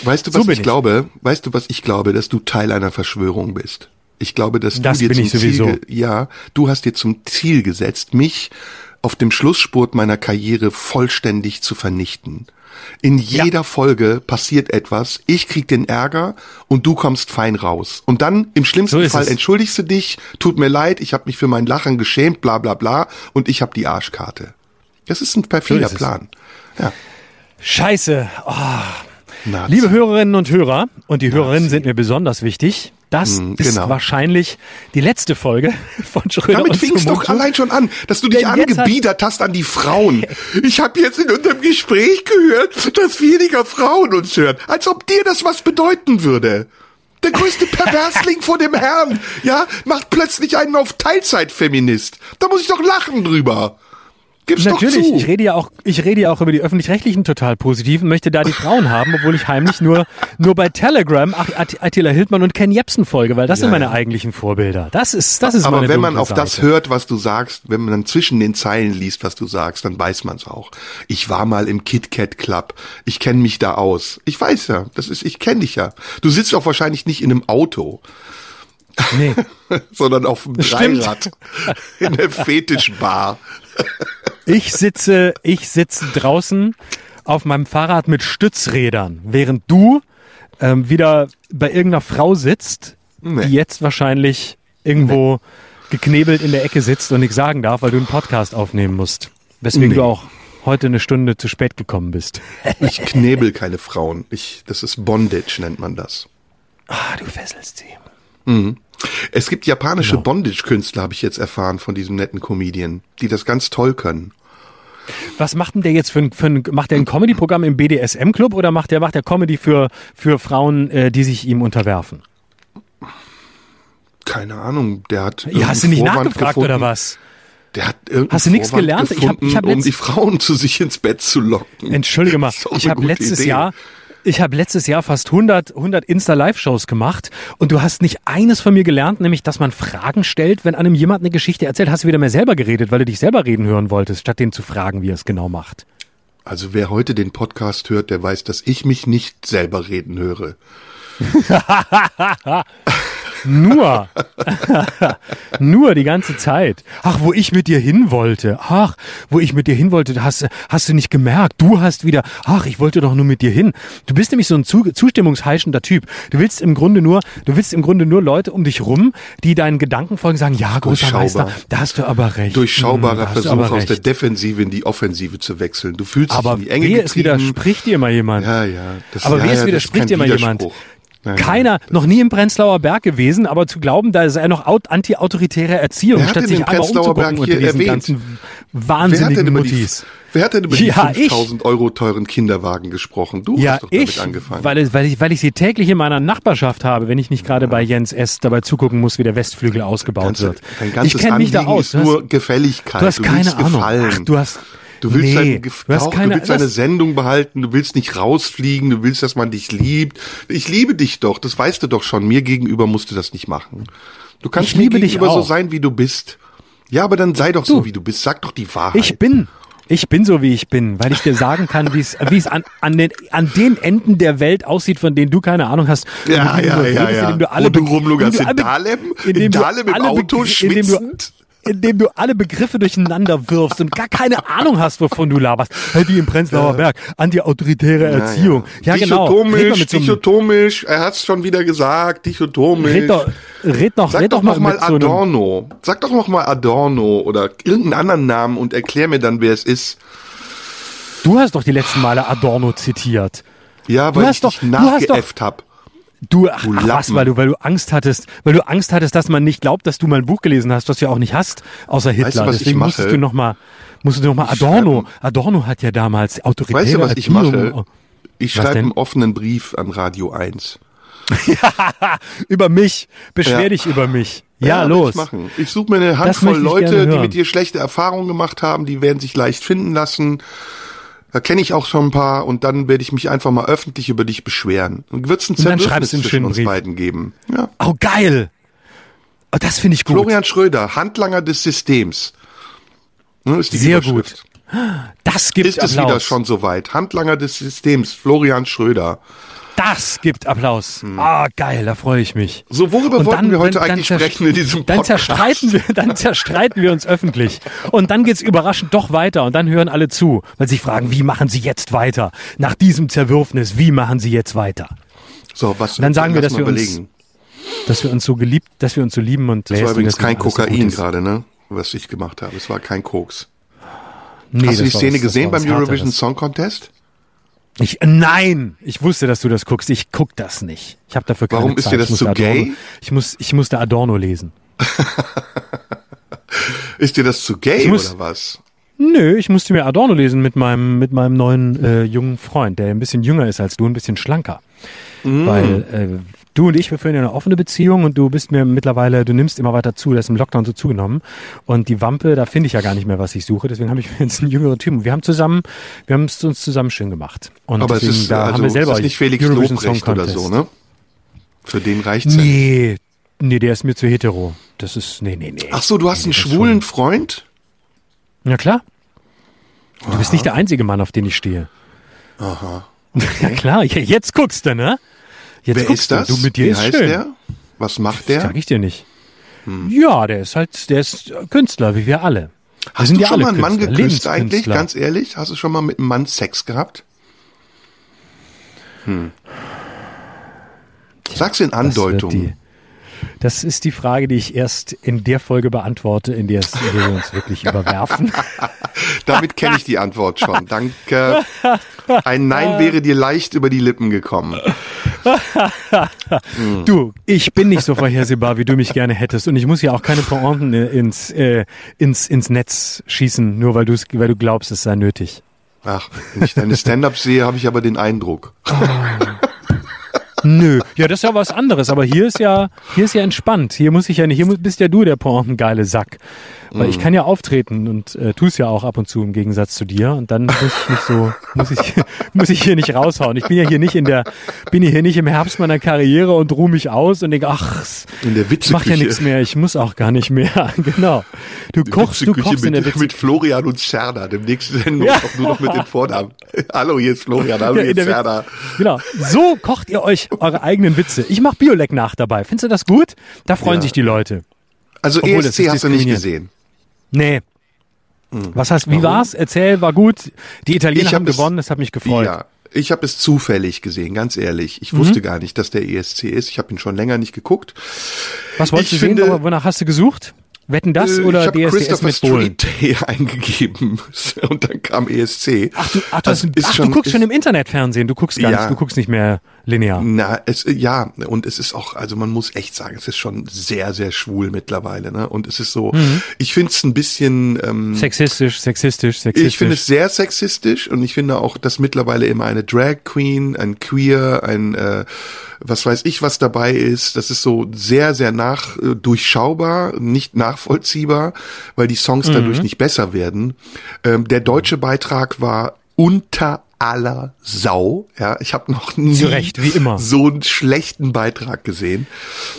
Weißt du, was so ich, ich glaube? Weißt du, was ich glaube? Dass du Teil einer Verschwörung bist. Ich glaube, dass das du dir zum Ziel, ja, du hast dir zum Ziel gesetzt, mich auf dem Schlussspurt meiner Karriere vollständig zu vernichten. In jeder ja. Folge passiert etwas, ich krieg den Ärger und du kommst fein raus. Und dann im schlimmsten so Fall es. entschuldigst du dich, tut mir leid, ich habe mich für mein Lachen geschämt, bla bla bla, und ich habe die Arschkarte. Das ist ein perfider so Plan. Ja. Scheiße. Oh. Liebe Hörerinnen und Hörer, und die Hörerinnen sind mir besonders wichtig, das hm, ist genau. wahrscheinlich die letzte Folge von Schröder Damit fing es doch allein schon an, dass du dich Denn angebiedert hast an die Frauen. Ich habe jetzt in unserem Gespräch gehört, dass weniger Frauen uns hören. Als ob dir das was bedeuten würde. Der größte Perversling vor dem Herrn, ja, macht plötzlich einen auf Teilzeitfeminist. Da muss ich doch lachen drüber. Gib's Natürlich, ich rede ja auch, ich rede ja auch über die öffentlich-rechtlichen total positiven, möchte da die Frauen haben, obwohl ich heimlich nur, nur bei Telegram ach, Attila Hildmann und Ken Jepsen folge, weil das ja, sind meine ja. eigentlichen Vorbilder. Das ist, das ist Aber meine wenn man auf Seite. das hört, was du sagst, wenn man dann zwischen den Zeilen liest, was du sagst, dann weiß man's auch. Ich war mal im KitKat Club. Ich kenne mich da aus. Ich weiß ja, das ist, ich kenne dich ja. Du sitzt auch wahrscheinlich nicht in einem Auto. Nee. sondern auf dem Dreirad. in der Fetischbar. Ich sitze, ich sitze draußen auf meinem Fahrrad mit Stützrädern, während du ähm, wieder bei irgendeiner Frau sitzt, nee. die jetzt wahrscheinlich irgendwo nee. geknebelt in der Ecke sitzt und nichts sagen darf, weil du einen Podcast aufnehmen musst. Weswegen nee. du auch heute eine Stunde zu spät gekommen bist. ich knebel keine Frauen. Ich, das ist Bondage, nennt man das. Ah, du fesselst sie. Mhm. Es gibt japanische genau. Bondage-Künstler, habe ich jetzt erfahren von diesem netten Comedian, die das ganz toll können. Was macht denn der jetzt für ein, für ein macht der ein Comedy-Programm im BDSM-Club oder macht der, macht der Comedy für, für Frauen, äh, die sich ihm unterwerfen? Keine Ahnung, der hat. Ja, hast du nicht Vorwand nachgefragt gefunden. oder was? Der hat Hast du nichts gelernt? Ich hab, ich hab um die Frauen zu sich ins Bett zu locken. Entschuldige mal, ich habe letztes Idee. Jahr ich habe letztes Jahr fast 100, 100 Insta-Live-Shows gemacht und du hast nicht eines von mir gelernt, nämlich, dass man Fragen stellt, wenn einem jemand eine Geschichte erzählt. Hast du wieder mehr selber geredet, weil du dich selber reden hören wolltest, statt den zu fragen, wie er es genau macht. Also wer heute den Podcast hört, der weiß, dass ich mich nicht selber reden höre. Nur. Nur die ganze Zeit. Ach, wo ich mit dir hin wollte. Ach, wo ich mit dir hin wollte, hast, hast du nicht gemerkt. Du hast wieder, ach, ich wollte doch nur mit dir hin. Du bist nämlich so ein zu, zustimmungsheischender Typ. Du willst im Grunde nur, du willst im Grunde nur Leute um dich rum, die deinen Gedanken folgen, sagen, ja, großer Meister, da hast du aber recht. Durchschaubarer hm, Versuch aus der Defensive in die Offensive zu wechseln. Du fühlst aber dich in die Enge es widerspricht dir mal jemand. Ja, ja. Das, aber ja, es widerspricht dir mal jemand. Keiner, noch nie im Prenzlauer Berg gewesen, aber zu glauben, da ist er noch anti-autoritäre Erziehung, wer statt sich einmal umzugucken unter diesen erwähnt? ganzen wahnsinnigen. Die, wer hat denn über die ja, 5000 Euro teuren Kinderwagen gesprochen? Du ja, hast doch damit ich, angefangen. Weil, weil, ich, weil ich sie täglich in meiner Nachbarschaft habe, wenn ich nicht gerade ja. bei Jens S. dabei zugucken muss, wie der Westflügel ausgebaut Ganze, wird. ich kenne mich da aus. Du hast, nur Gefälligkeit. Du hast keine du Ahnung. Gefallen. Ach, du hast Du willst, nee, dein, du, hast keine, du willst deine Sendung behalten, du willst nicht rausfliegen, du willst, dass man dich liebt. Ich liebe dich doch, das weißt du doch schon. Mir gegenüber musst du das nicht machen. Du kannst ich mir gegenüber so sein, wie du bist. Ja, aber dann sei doch du, so, wie du bist. Sag doch die Wahrheit. Ich bin. Ich bin so, wie ich bin, weil ich dir sagen kann, wie es, wie es an, an, den, an den Enden der Welt aussieht, von denen du keine Ahnung hast. Ja, ja, ja, ja. Indem du alle, Wo du rumlugerst in Dahlem, in Dahlem im Auto schwitzend indem du alle Begriffe durcheinander wirfst und gar keine Ahnung hast, wovon du laberst. Wie im Prenzlauer ja. Berg. Anti-autoritäre Erziehung. Ja, ja. ja genau. Dichotomisch, er hat's schon wieder gesagt, dichotomisch. Red doch, red doch, Sag red doch, doch noch mal Adorno. So Sag doch noch mal Adorno oder irgendeinen anderen Namen und erklär mir dann, wer es ist. Du hast doch die letzten Male Adorno zitiert. Ja, weil ich doch, nachgeäfft hab. Du, ach, ach was, weil du, weil du Angst hattest, weil du Angst hattest, dass man nicht glaubt, dass du mal ein Buch gelesen hast, was du ja auch nicht hast, außer Hitler. Weißt du, was Deswegen ich mache? musstest du noch mal, musstest du noch mal Adorno. Adorno hat ja damals autoritäre Weißt du, was ich mache? Ich schreibe einen offenen Brief an Radio 1 ja, über mich. Beschwer ja. dich über mich. Ja, ja los. Ich, machen. ich suche mir eine Handvoll Leute, die mit dir schlechte Erfahrungen gemacht haben, die werden sich leicht finden lassen. Da kenne ich auch schon ein paar und dann werde ich mich einfach mal öffentlich über dich beschweren. Und wird es ein Zerwürfnis zwischen uns Brief. beiden geben. Ja. Oh, geil. Oh, das finde ich gut. Florian Schröder, Handlanger des Systems. Ne, ist die Sehr gut. Das gibt Ist es wieder schon soweit? Handlanger des Systems, Florian Schröder. Das gibt Applaus. Hm. Ah, geil, da freue ich mich. So, worüber und wollten dann, wir heute dann, eigentlich dann sprechen in diesem Podcast? Dann zerstreiten wir, dann zerstreiten wir uns öffentlich. Und dann geht's überraschend doch weiter und dann hören alle zu, weil sie fragen, wie machen sie jetzt weiter? Nach diesem Zerwürfnis, wie machen sie jetzt weiter? So, was? Und dann sagen wir, dass wir überlegen. uns, dass wir uns so geliebt, dass wir uns so lieben und das war übrigens kein Kokain gerade, ne? Was ich gemacht habe. Es war kein Koks. Nee, Hast du die Szene gesehen beim Eurovision Song Contest? Ich, nein, ich wusste, dass du das guckst. Ich guck das nicht. Ich habe dafür keine Warum Zeit. ist dir das zu Adorno, gay? Ich muss, ich musste Adorno lesen. ist dir das zu gay muss, oder was? Nö, ich musste mir Adorno lesen mit meinem, mit meinem neuen äh, jungen Freund, der ein bisschen jünger ist als du, ein bisschen schlanker. Mm. Weil äh, du und ich, wir führen ja eine offene Beziehung und du bist mir mittlerweile, du nimmst immer weiter zu, das ist im Lockdown so zugenommen. Und die Wampe, da finde ich ja gar nicht mehr, was ich suche. Deswegen habe ich mir jetzt einen jüngeren Typen. Wir haben zusammen, wir haben es uns zusammen schön gemacht. Und Aber deswegen, es ist, da also, haben wir selber ist nicht Felix Eurovision Lobrecht oder so, ne? Für den reicht's ja. Nee, nee, der ist mir zu hetero. Das ist, nee, nee, nee. Ach so, du hast nee, einen schwulen Freund? Ja, klar. Du Aha. bist nicht der einzige Mann, auf den ich stehe. Aha. Okay. Ja klar, jetzt guckst du, ne? Jetzt Wer ist das? Du, mit dir Wie heißt schön. der? Was macht der? Das sag ich dir nicht. Hm. Ja, der ist halt, der ist Künstler, wie wir alle. Hast du schon mal einen Mann geküsst eigentlich, ganz ehrlich? Hast du schon mal mit einem Mann Sex gehabt? Hm. Sag's in Andeutung. Das ist die Frage, die ich erst in der Folge beantworte, in der wir uns wirklich überwerfen. Damit kenne ich die Antwort schon. Danke. Ein Nein wäre dir leicht über die Lippen gekommen. Du, ich bin nicht so vorhersehbar, wie du mich gerne hättest. Und ich muss ja auch keine Pointen ins, äh, ins, ins Netz schießen, nur weil, weil du glaubst, es sei nötig. Ach, wenn ich deine Stand-ups sehe, habe ich aber den Eindruck. Nö, ja, das ist ja was anderes. Aber hier ist ja, hier ist ja entspannt. Hier muss ich ja nicht, hier bist ja du der pointengeile Sack. Weil mm. ich kann ja auftreten und äh, tu's ja auch ab und zu im Gegensatz zu dir. Und dann muss ich nicht so, muss ich, muss ich hier nicht raushauen. Ich bin ja hier nicht in der, bin hier nicht im Herbst meiner Karriere und ruhe mich aus und denke, ach, in der ich mach ja nichts mehr. Ich muss auch gar nicht mehr. genau. Du die kochst, du kochst mit, in der Witze mit Florian und Scherda. Demnächst Sendung ja. nur noch mit den Vornamen. Hallo, hier ist Florian. Hallo, hier ist Scherda. Genau. So kocht ihr euch eure eigenen Witze. Ich mach Biolek nach dabei. Findest du das gut? Da freuen ja. sich die Leute. Also Obwohl, ESC hast du nicht gesehen? Nee. Hm. Was heißt, wie Warum? war's? Erzähl, war gut. Die Italiener haben gewonnen, das hat mich gefreut. Ja, ich habe es zufällig gesehen, ganz ehrlich. Ich mhm. wusste gar nicht, dass der ESC ist. Ich habe ihn schon länger nicht geguckt. Was wolltest ich du finde, sehen? Wonach hast du gesucht? Wetten das äh, oder ich DSDS Christopher mit Bohlen? Street eingegeben und dann kam ESC. Ach, du, ach, das, ach, schon, du guckst ist, schon im Internetfernsehen, du guckst gar ja, nicht, du guckst nicht mehr linear. Na, es, ja, und es ist auch, also man muss echt sagen, es ist schon sehr, sehr schwul mittlerweile, ne? Und es ist so, mhm. ich finde es ein bisschen ähm, sexistisch, sexistisch, sexistisch. Ich finde es sehr sexistisch und ich finde auch, dass mittlerweile immer eine Drag Queen, ein Queer, ein äh, was weiß ich, was dabei ist. Das ist so sehr, sehr nach äh, durchschaubar, nicht nachvollziehbar, weil die Songs mhm. dadurch nicht besser werden. Ähm, der deutsche Beitrag war unter aller Sau. Ja, ich habe noch nie Recht, wie immer. so einen schlechten Beitrag gesehen.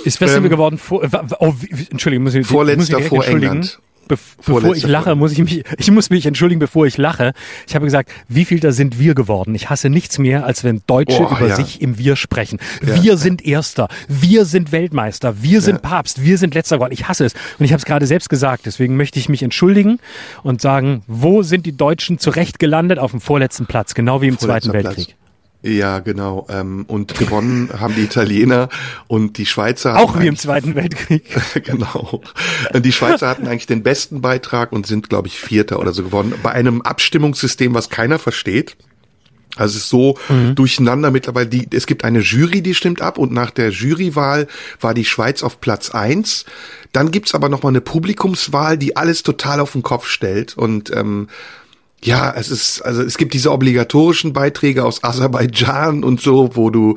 Ist Festival ähm, geworden vor, oh, Entschuldigung, muss ich, vorletzter muss ich vor England be bevor ich lache, muss ich mich, ich muss mich entschuldigen, bevor ich lache. Ich habe gesagt, wie viel da sind wir geworden? Ich hasse nichts mehr, als wenn Deutsche oh, über ja. sich im Wir sprechen. Ja. Wir sind Erster, wir sind Weltmeister, wir sind ja. Papst, wir sind letzter Gott. Ich hasse es. Und ich habe es gerade selbst gesagt, deswegen möchte ich mich entschuldigen und sagen, wo sind die Deutschen zurecht gelandet? Auf dem vorletzten Platz, genau wie im Zweiten Weltkrieg. Platz. Ja, genau. Ähm, und gewonnen haben die Italiener und die Schweizer. Auch wie im Zweiten Weltkrieg. genau. Die Schweizer hatten eigentlich den besten Beitrag und sind, glaube ich, Vierter oder so geworden. Bei einem Abstimmungssystem, was keiner versteht. Also es ist so mhm. durcheinander mittlerweile. Die, es gibt eine Jury, die stimmt ab und nach der Jurywahl war die Schweiz auf Platz eins. Dann gibt's aber noch mal eine Publikumswahl, die alles total auf den Kopf stellt und ähm, ja, es ist, also es gibt diese obligatorischen Beiträge aus Aserbaidschan und so, wo du,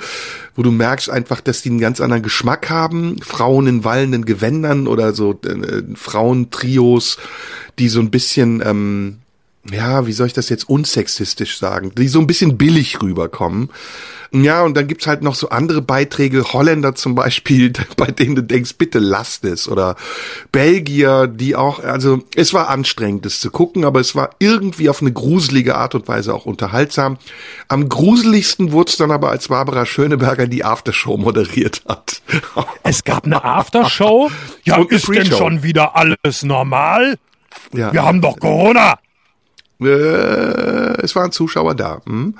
wo du merkst einfach, dass die einen ganz anderen Geschmack haben. Frauen in wallenden Gewändern oder so äh, Frauentrios, die so ein bisschen, ähm, ja, wie soll ich das jetzt unsexistisch sagen, die so ein bisschen billig rüberkommen. Ja, und dann gibt's halt noch so andere Beiträge, Holländer zum Beispiel, bei denen du denkst, bitte lasst es. Oder Belgier, die auch, also es war anstrengend, das zu gucken, aber es war irgendwie auf eine gruselige Art und Weise auch unterhaltsam. Am gruseligsten wurde es dann aber, als Barbara Schöneberger die Aftershow moderiert hat. Es gab eine Aftershow? Ja, und ist denn schon wieder alles normal? Ja. Wir haben doch Corona. Äh, es waren Zuschauer da. Hm?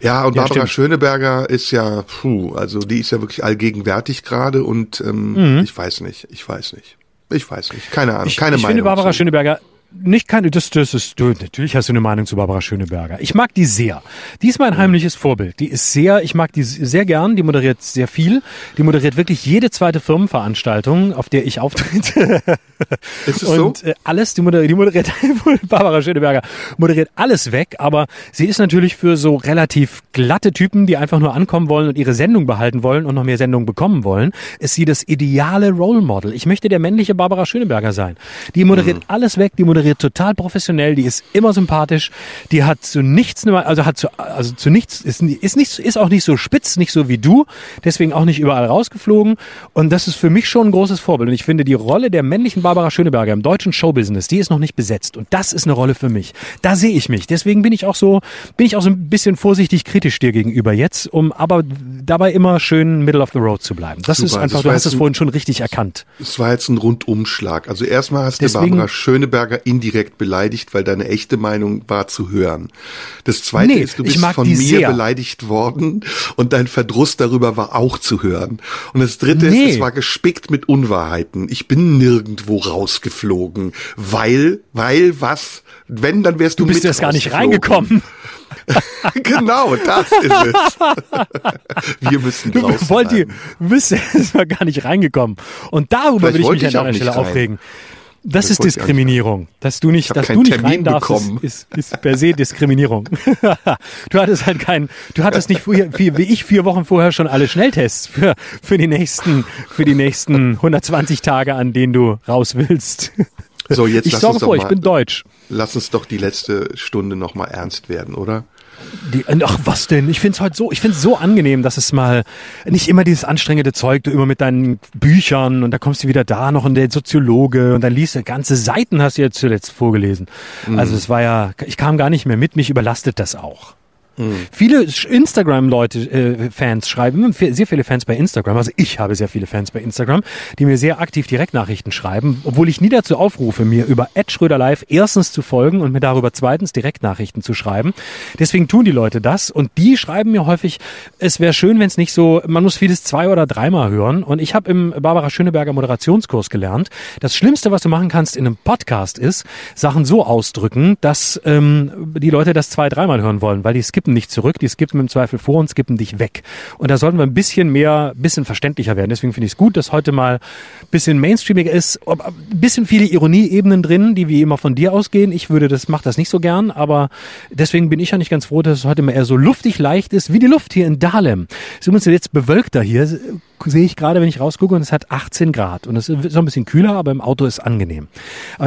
Ja, und ja, Barbara stimmt. Schöneberger ist ja, puh, also die ist ja wirklich allgegenwärtig gerade und ähm, mhm. ich weiß nicht, ich weiß nicht. Ich weiß nicht, keine Ahnung, ich, keine ich Meinung. Ich finde Barbara Schöneberger nicht keine, das, das ist, du, natürlich hast du eine Meinung zu Barbara Schöneberger. Ich mag die sehr. Die ist mein heimliches Vorbild. Die ist sehr, ich mag die sehr gern. Die moderiert sehr viel. Die moderiert wirklich jede zweite Firmenveranstaltung, auf der ich auftrete. Ist es Und so? Äh, alles, die moderiert, die moderiert, Barbara Schöneberger moderiert alles weg. Aber sie ist natürlich für so relativ glatte Typen, die einfach nur ankommen wollen und ihre Sendung behalten wollen und noch mehr Sendungen bekommen wollen, ist sie das ideale Role Model. Ich möchte der männliche Barbara Schöneberger sein. Die moderiert mhm. alles weg. Die moderiert moderiert total professionell, die ist immer sympathisch, die hat zu nichts, also hat zu, also zu nichts, ist, ist nicht, ist auch nicht so spitz, nicht so wie du, deswegen auch nicht überall rausgeflogen. Und das ist für mich schon ein großes Vorbild. Und ich finde, die Rolle der männlichen Barbara Schöneberger im deutschen Showbusiness, die ist noch nicht besetzt. Und das ist eine Rolle für mich. Da sehe ich mich. Deswegen bin ich auch so, bin ich auch so ein bisschen vorsichtig kritisch dir gegenüber jetzt, um aber dabei immer schön middle of the road zu bleiben. Das Super, ist einfach, du hast es vorhin schon richtig erkannt. Es war jetzt ein Rundumschlag. Also erstmal hast du Barbara Schöneberger indirekt beleidigt, weil deine echte Meinung war zu hören. Das zweite nee, ist, du bist von mir sehr. beleidigt worden und dein Verdruss darüber war auch zu hören. Und das dritte nee. ist, es war gespickt mit Unwahrheiten. Ich bin nirgendwo rausgeflogen, weil, weil was? Wenn, dann wärst du Du bist erst gar nicht reingekommen. genau, das ist es. Wir müssen draußen Wollt ihr, bist erstmal gar nicht reingekommen. Und darüber Vielleicht will ich mich an deiner Stelle rein. aufregen. Das, ist Diskriminierung. Dass du nicht, dass du nicht Termin rein darfst, ist, ist, ist per se Diskriminierung. du hattest halt keinen, du hattest nicht vier, wie ich vier Wochen vorher schon alle Schnelltests für, für die nächsten, für die nächsten 120 Tage, an denen du raus willst. So, jetzt ich sorge vor, mal, ich bin deutsch. Lass uns doch die letzte Stunde noch mal ernst werden, oder? Die, ach, was denn? Ich find's heute so, ich find's so angenehm, dass es mal nicht immer dieses anstrengende Zeug, du immer mit deinen Büchern und da kommst du wieder da noch und der Soziologe und dann liest du ganze Seiten hast du jetzt zuletzt vorgelesen. Mhm. Also es war ja, ich kam gar nicht mehr mit, mich überlastet das auch. Mhm. Viele Instagram-Leute, äh, Fans schreiben, sehr viele Fans bei Instagram, also ich habe sehr viele Fans bei Instagram, die mir sehr aktiv Direktnachrichten schreiben, obwohl ich nie dazu aufrufe, mir über Ed Schröder Live erstens zu folgen und mir darüber zweitens Direktnachrichten zu schreiben. Deswegen tun die Leute das und die schreiben mir häufig, es wäre schön, wenn es nicht so, man muss vieles zwei oder dreimal hören und ich habe im Barbara Schöneberger Moderationskurs gelernt, das Schlimmste, was du machen kannst in einem Podcast ist, Sachen so ausdrücken, dass ähm, die Leute das zwei, dreimal hören wollen, weil die skippen skippen nicht zurück, die skippen im Zweifel vor und skippen dich weg. Und da sollten wir ein bisschen mehr, ein bisschen verständlicher werden. Deswegen finde ich es gut, dass heute mal ein bisschen mainstreamiger ist, ein bisschen viele Ironieebenen drin, die wie immer von dir ausgehen. Ich würde das, mach das nicht so gern, aber deswegen bin ich ja nicht ganz froh, dass es heute mal eher so luftig leicht ist, wie die Luft hier in Dahlem. Es ist jetzt bewölkter hier, sehe ich gerade, wenn ich rausgucke und es hat 18 Grad und es ist so ein bisschen kühler, aber im Auto ist angenehm.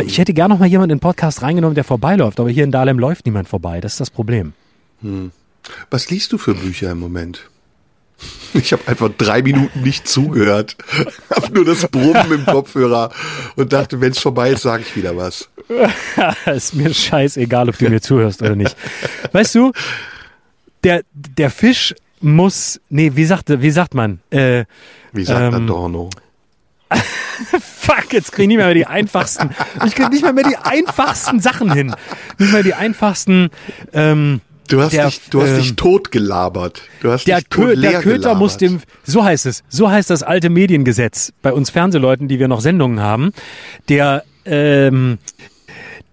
Ich hätte gerne noch mal jemanden in den Podcast reingenommen, der vorbeiläuft, aber hier in Dahlem läuft niemand vorbei. Das ist das Problem. Hm. Was liest du für Bücher im Moment? Ich habe einfach drei Minuten nicht zugehört, habe nur das Brummen im Kopfhörer und dachte, wenn es vorbei ist, sage ich wieder was. ist mir scheißegal, ob du mir zuhörst oder nicht. Weißt du, der der Fisch muss, nee, wie sagt wie sagt man? Äh, wie sagt ähm, Adorno? Fuck, jetzt kriege ich nicht mehr, mehr die einfachsten. Ich kriege nicht mehr, mehr die einfachsten Sachen hin. Nicht mehr die einfachsten. Ähm, Du hast, der, dich, du hast ähm, dich tot gelabert. Du hast der, dich tot Kö der Köter gelabert. muss dem, so heißt es, so heißt das alte Mediengesetz bei uns Fernsehleuten, die wir noch Sendungen haben. Der, ähm,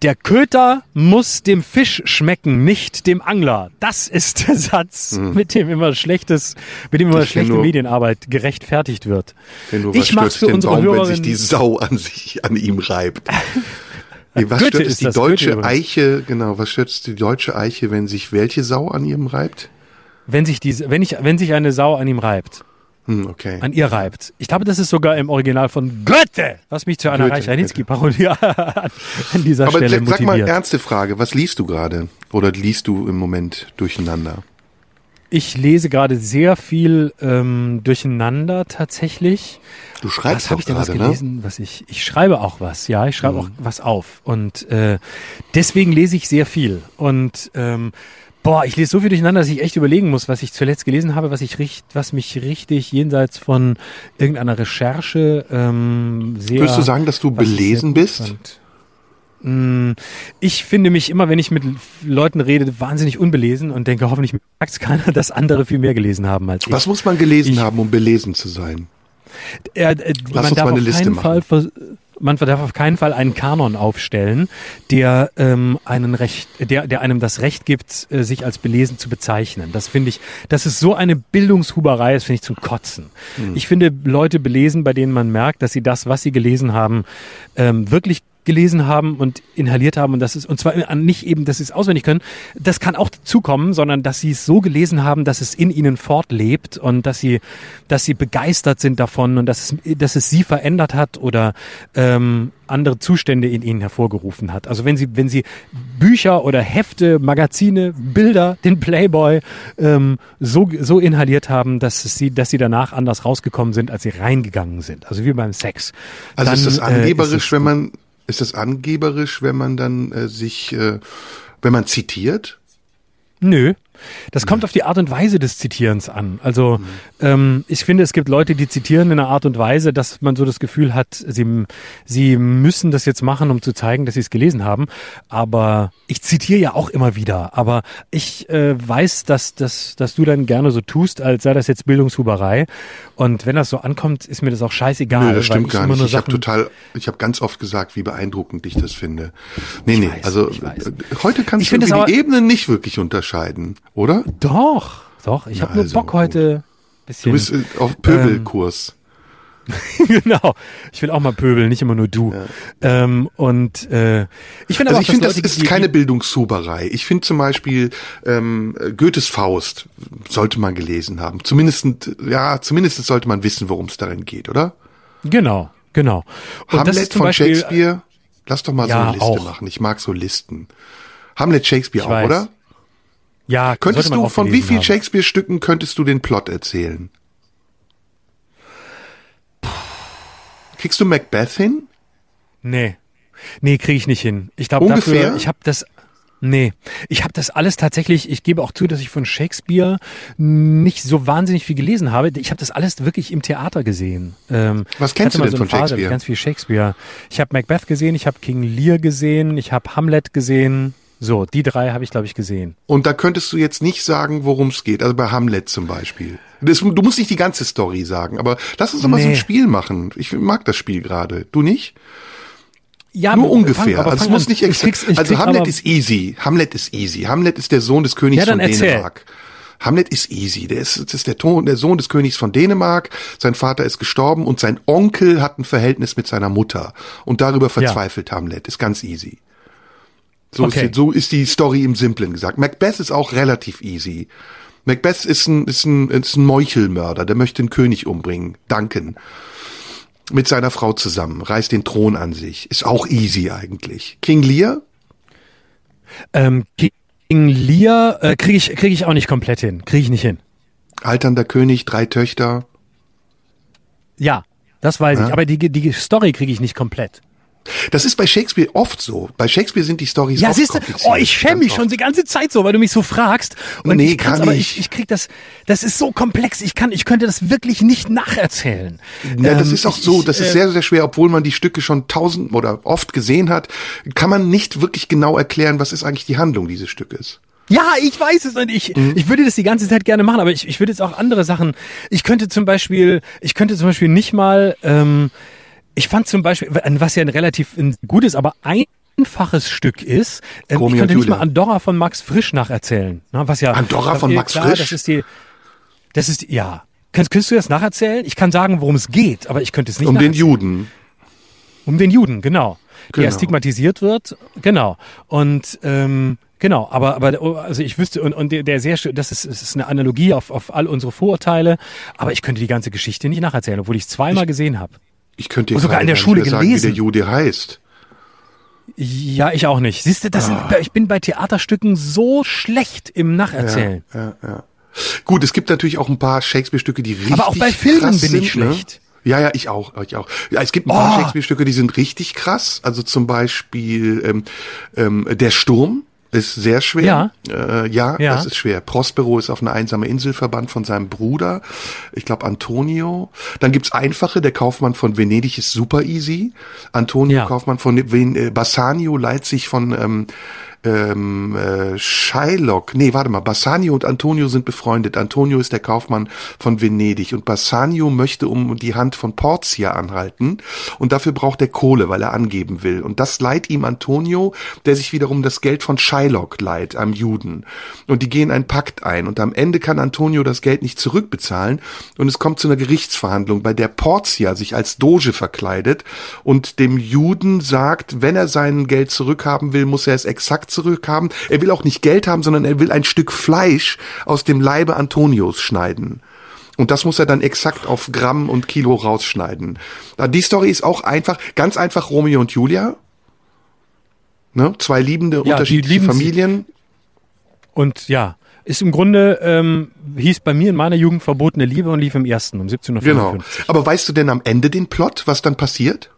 der Köter muss dem Fisch schmecken, nicht dem Angler. Das ist der Satz, mhm. mit dem immer schlechtes, mit dem immer ich schlechte nur, Medienarbeit gerechtfertigt wird. Wenn du ich mach's für unsere Baum, Hörerin, wenn sich die Sau an sich, an ihm reibt. Nee, was Goethe stört es die deutsche Eiche, genau, was stört es die deutsche Eiche, wenn sich welche Sau an ihm reibt? Wenn sich diese, wenn ich, wenn sich eine Sau an ihm reibt. Hm, okay. An ihr reibt. Ich glaube, das ist sogar im Original von Goethe, was mich zu einer Reich Ranitzky-Parodie an dieser Aber Stelle motiviert. sag mal, ernste Frage, was liest du gerade? Oder liest du im Moment durcheinander? Ich lese gerade sehr viel ähm, durcheinander tatsächlich. Du schreibst was auch ich denn was ne? gelesen, ne? was ich ich schreibe auch was, ja, ich schreibe mhm. auch was auf und äh, deswegen lese ich sehr viel und ähm, Boah, ich lese so viel durcheinander, dass ich echt überlegen muss, was ich zuletzt gelesen habe, was ich richt, was mich richtig jenseits von irgendeiner Recherche ähm, sehr. Würdest du sagen, dass du belesen bist? Fand. Mm, ich finde mich immer, wenn ich mit Leuten rede, wahnsinnig unbelesen und denke, hoffentlich merkt es keiner, dass andere viel mehr gelesen haben als ich. Was muss man gelesen ich, haben, um belesen zu sein? Äh, äh, Lass uns mal eine Liste machen. Fall man darf auf keinen Fall einen Kanon aufstellen, der ähm, einen Recht, der, der einem das Recht gibt, äh, sich als belesen zu bezeichnen. Das finde ich, das ist so eine Bildungshuberei, das finde ich zum Kotzen. Mhm. Ich finde Leute belesen, bei denen man merkt, dass sie das, was sie gelesen haben, ähm, wirklich gelesen haben und inhaliert haben und das ist und zwar nicht eben, dass sie es auswendig können. Das kann auch zukommen, sondern dass sie es so gelesen haben, dass es in ihnen fortlebt und dass sie, dass sie begeistert sind davon und dass es, dass es sie verändert hat oder ähm, andere Zustände in ihnen hervorgerufen hat. Also wenn sie, wenn sie Bücher oder Hefte, Magazine, Bilder, den Playboy ähm, so, so inhaliert haben, dass es sie, dass sie danach anders rausgekommen sind, als sie reingegangen sind. Also wie beim Sex. Also dann, ist das angeberisch, äh, ist wenn man ist das angeberisch, wenn man dann äh, sich, äh, wenn man zitiert? Nö. Das kommt auf die Art und Weise des Zitierens an. Also mhm. ähm, ich finde, es gibt Leute, die zitieren in einer Art und Weise, dass man so das Gefühl hat, sie, sie müssen das jetzt machen, um zu zeigen, dass sie es gelesen haben. Aber ich zitiere ja auch immer wieder. Aber ich äh, weiß, dass, dass, dass du dann gerne so tust, als sei das jetzt Bildungshuberei. Und wenn das so ankommt, ist mir das auch scheißegal. Nö, das stimmt gar nicht. Ich habe total, ich habe ganz oft gesagt, wie beeindruckend ich das finde. Nee, ich nee, weiß, also heute kannst ich du die Ebenen nicht wirklich unterscheiden oder? Doch, doch. Ich habe nur also, Bock heute. Bisschen, du bist äh, auf Pöbelkurs. Ähm, genau. Ich will auch mal pöbeln, nicht immer nur du. Ja. Ähm, und äh, ich finde also ich finde, das ist keine Bildungshuberei. Ich finde zum Beispiel ähm, Goethes Faust sollte man gelesen haben. Zumindest, ja, zumindest sollte man wissen, worum es darin geht, oder? Genau, genau. Und Hamlet von Beispiel, Shakespeare. Lass doch mal ja, so eine Liste auch. machen. Ich mag so Listen. Hamlet Shakespeare ich auch, weiß. oder? Ja, könntest du von wie vielen Shakespeare-Stücken könntest du den Plot erzählen? Kriegst du Macbeth hin? Nee. Nee, kriege ich nicht hin. Ich glaube dafür, ich habe das Nee, ich habe das alles tatsächlich, ich gebe auch zu, dass ich von Shakespeare nicht so wahnsinnig viel gelesen habe. Ich habe das alles wirklich im Theater gesehen. Ähm, Was kennst du denn so von Phase, Shakespeare? Ganz viel Shakespeare. Ich habe Macbeth gesehen, ich habe King Lear gesehen, ich habe Hamlet gesehen. So, die drei habe ich, glaube ich, gesehen. Und da könntest du jetzt nicht sagen, worum es geht. Also bei Hamlet zum Beispiel. Das, du musst nicht die ganze Story sagen, aber lass uns doch mal nee. so ein Spiel machen. Ich mag das Spiel gerade. Du nicht? Ja, nur ungefähr. Fang, also es muss nicht extra. Also Hamlet ist easy. Hamlet ist easy. Hamlet ist der Sohn des Königs ja, von erzähl. Dänemark. Hamlet ist easy. Der ist, das ist der, Ton, der Sohn des Königs von Dänemark. Sein Vater ist gestorben und sein Onkel hat ein Verhältnis mit seiner Mutter. Und darüber verzweifelt ja. Hamlet. Ist ganz easy. So, okay. ist, so ist die Story im Simplen gesagt. Macbeth ist auch relativ easy. Macbeth ist ein, ist ein, ist ein Meuchelmörder, der möchte den König umbringen. Duncan. Mit seiner Frau zusammen, reißt den Thron an sich. Ist auch easy eigentlich. King Lear? Ähm, King Lear äh, kriege ich, krieg ich auch nicht komplett hin. Kriege ich nicht hin. Alternder König, drei Töchter. Ja, das weiß ja. ich. Aber die, die Story kriege ich nicht komplett. Das ist bei Shakespeare oft so. Bei Shakespeare sind die Stories ja, oft siehste, Oh, ich schäme mich schon die ganze Zeit so, weil du mich so fragst. Und nee, ich kann's, aber ich, ich krieg das, das ist so komplex. Ich kann, ich könnte das wirklich nicht nacherzählen. Ja, das ähm, ist auch ich, so, das ist äh, sehr, sehr schwer, obwohl man die Stücke schon tausend oder oft gesehen hat, kann man nicht wirklich genau erklären, was ist eigentlich die Handlung dieses Stückes. Ja, ich weiß es und ich, mhm. ich würde das die ganze Zeit gerne machen, aber ich, ich würde jetzt auch andere Sachen. Ich könnte zum Beispiel, ich könnte zum Beispiel nicht mal, ähm, ich fand zum Beispiel, was ja ein relativ ein gutes, aber einfaches Stück ist, ähm, ich könnte nicht mal Andorra von Max Frisch nacherzählen. Ne, was ja, Andorra von Max klar, Frisch? Das ist die, das ist, ja. Kannst, könntest du das nacherzählen? Ich kann sagen, worum es geht, aber ich könnte es nicht Um den Juden. Um den Juden, genau. genau. Der stigmatisiert wird, genau. Und ähm, Genau, aber aber also ich wüsste und und der sehr das ist das ist eine Analogie auf auf all unsere Vorurteile, aber ich könnte die ganze Geschichte nicht nacherzählen, obwohl ich es zweimal ich, gesehen habe. Ich könnte dir sogar in der Schule gelesen, sagen, wie der Jude heißt. Ja, ich auch nicht. Siehst du, das ah. sind, ich bin bei Theaterstücken so schlecht im Nacherzählen. Ja, ja, ja. Gut, es gibt natürlich auch ein paar Shakespeare-Stücke, die richtig Aber auch bei Filmen bin ich ne? schlecht. Ja, ja, ich auch, ich auch. Ja, es gibt ein paar oh. Shakespeare-Stücke, die sind richtig krass. Also zum Beispiel ähm, ähm, Der Sturm ist sehr schwer. Ja. Äh, ja, ja, das ist schwer. Prospero ist auf eine einsame Insel verbannt von seinem Bruder. Ich glaube Antonio. Dann gibt's einfache, der Kaufmann von Venedig ist super easy. Antonio ja. Kaufmann von Ven äh, Bassanio leiht sich von ähm, ähm, äh, Shylock, nee, warte mal, Bassanio und Antonio sind befreundet. Antonio ist der Kaufmann von Venedig und Bassanio möchte um die Hand von Portia anhalten und dafür braucht er Kohle, weil er angeben will. Und das leiht ihm Antonio, der sich wiederum das Geld von Shylock leiht, einem Juden. Und die gehen einen Pakt ein und am Ende kann Antonio das Geld nicht zurückbezahlen und es kommt zu einer Gerichtsverhandlung, bei der Portia sich als Doge verkleidet und dem Juden sagt, wenn er sein Geld zurückhaben will, muss er es exakt zurückhaben. Er will auch nicht Geld haben, sondern er will ein Stück Fleisch aus dem Leibe Antonios schneiden. Und das muss er dann exakt auf Gramm und Kilo rausschneiden. Die Story ist auch einfach, ganz einfach Romeo und Julia. Ne? Zwei liebende, ja, unterschiedliche Familien. Und ja, ist im Grunde, ähm, hieß bei mir in meiner Jugend verbotene Liebe und lief im ersten um 17.55 Genau. Aber weißt du denn am Ende den Plot, was dann passiert?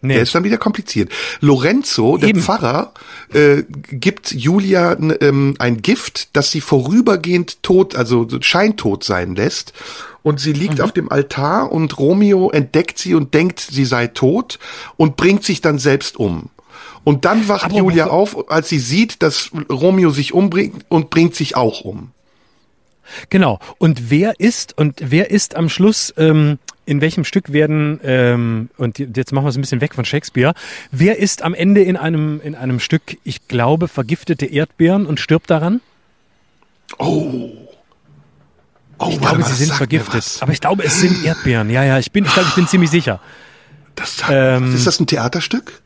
Nee. Der ist dann wieder kompliziert. Lorenzo, der Eben. Pfarrer, äh, gibt Julia ähm, ein Gift, das sie vorübergehend tot, also scheintot sein lässt. Und sie liegt mhm. auf dem Altar und Romeo entdeckt sie und denkt, sie sei tot und bringt sich dann selbst um. Und dann wacht Aber Julia auf, als sie sieht, dass Romeo sich umbringt und bringt sich auch um. Genau. Und wer ist und wer ist am Schluss ähm, in welchem Stück werden, ähm, und jetzt machen wir es ein bisschen weg von Shakespeare, wer ist am Ende in einem, in einem Stück, ich glaube, vergiftete Erdbeeren und stirbt daran? Oh. Oh, ich glaube, sie sind vergiftet. Aber ich glaube, es sind Erdbeeren. Ja, ja, ich bin, ich glaube, ich bin ziemlich sicher. Das, ähm, ist das ein Theaterstück?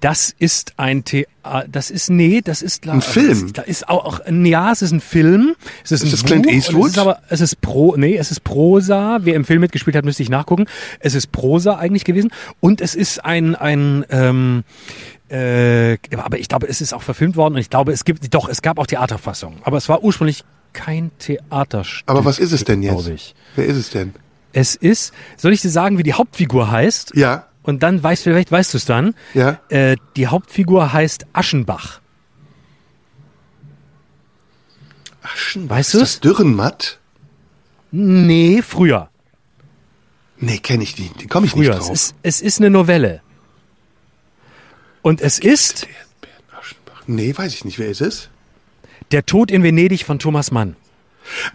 Das ist ein Theater, das ist, nee, das ist, ein Film. Da ist auch, ja, es ist ein Film. Es ist, ist ein das Clint Eastwood? Es ist aber, es ist Pro, nee, es ist Prosa. Wer im Film mitgespielt hat, müsste ich nachgucken. Es ist Prosa eigentlich gewesen. Und es ist ein, ein, ähm, äh, aber ich glaube, es ist auch verfilmt worden und ich glaube, es gibt, doch, es gab auch Theaterfassungen. Aber es war ursprünglich kein Theaterstück. Aber was ist es denn jetzt? Wer ist es denn? Es ist, soll ich dir sagen, wie die Hauptfigur heißt? Ja. Und dann weißt du, vielleicht weißt du es dann. Ja. Äh, die Hauptfigur heißt Aschenbach. Aschenbach? Weißt du das Dürrenmatt? Nee, früher. Nee, kenne ich nicht. Den komme ich früher. nicht drauf. Es ist, es ist eine Novelle. Und es ist. Nee, weiß ich nicht. Wer ist es? Der Tod in Venedig von Thomas Mann.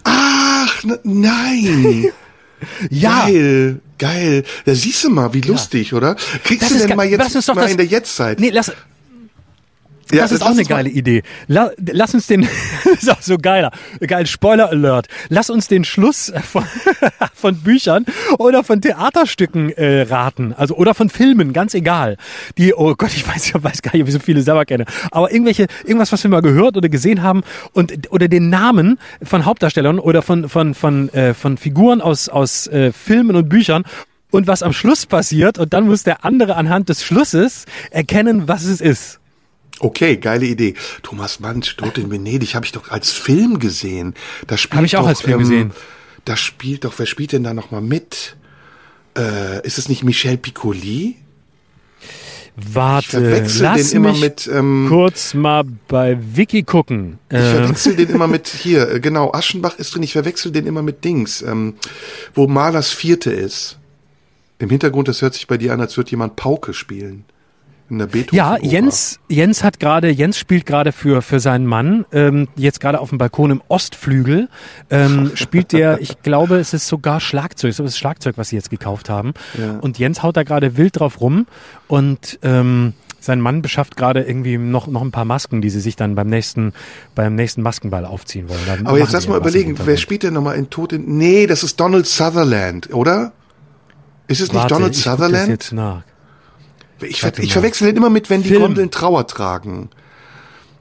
Ach, nein. ja. Geil. Geil. Ja, siehst du mal, wie lustig, ja. oder? Kriegst das du denn mal jetzt mal in der Jetztzeit? Nee, lass, ja, das, das ist auch eine geile Idee. La, lass uns den, ist auch so geiler, geil, Spoiler Alert. Lass uns den Schluss von, von Büchern oder von Theaterstücken äh, raten. Also, oder von Filmen, ganz egal. Die, oh Gott, ich weiß, ich weiß gar nicht, ob ich so viele selber kenne. Aber irgendwelche, irgendwas, was wir mal gehört oder gesehen haben und, oder den Namen von Hauptdarstellern oder von, von, von, äh, von Figuren aus, aus äh, Filmen und Büchern und was am Schluss passiert und dann muss der andere anhand des Schlusses erkennen, was es ist. Okay, geile Idee. Thomas Mann, Tod in Venedig, habe ich doch als Film gesehen. Da spielt Habe ich auch doch, als Film ähm, gesehen. Da spielt doch, wer spielt denn da nochmal mit? Äh, ist es nicht Michel Piccoli? Warte, ich verwechsel lass den immer mit ähm, kurz mal bei Wiki gucken. Ich äh. verwechsel den immer mit hier, äh, genau, Aschenbach ist drin, ich verwechsel den immer mit Dings, ähm, wo Malers Vierte ist. Im Hintergrund, das hört sich bei dir an, als würde jemand Pauke spielen in der Beethoven. Ja, Jens, Jens hat gerade, Jens spielt gerade für für seinen Mann ähm, jetzt gerade auf dem Balkon im Ostflügel ähm, spielt der, ich glaube, es ist sogar Schlagzeug, es ist das Schlagzeug, was sie jetzt gekauft haben. Ja. Und Jens haut da gerade wild drauf rum und ähm, sein Mann beschafft gerade irgendwie noch, noch ein paar Masken, die sie sich dann beim nächsten, beim nächsten Maskenball aufziehen wollen. Dann Aber jetzt lass mal überlegen, wer spielt denn nochmal in Tod in, nee, das ist Donald Sutherland, oder? Ist es nicht Warte, Donald Sutherland? Jetzt nach. Ich, ich verwechsel den immer mit, wenn die Film. Gondeln Trauer tragen.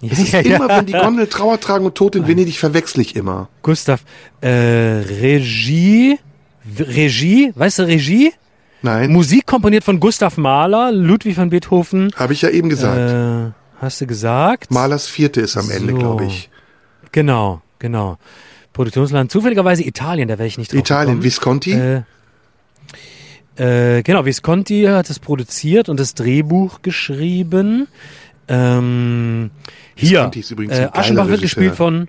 Es ist ja, immer, ja. wenn die Gondeln Trauer tragen und Tod in Venedig, verwechsel ich immer. Gustav, äh, Regie, Regie, weißt du Regie? Nein. Musik komponiert von Gustav Mahler, Ludwig van Beethoven. Habe ich ja eben gesagt. Äh, hast du gesagt? Mahlers vierte ist am Ende, so. glaube ich. Genau, genau. Produktionsland zufälligerweise Italien, da wäre ich nicht drauf Italien, gekommen. Visconti? Äh, äh, genau, Visconti hat es produziert und das Drehbuch geschrieben. Ähm, hier, äh, Aschenbach wird gespielt von,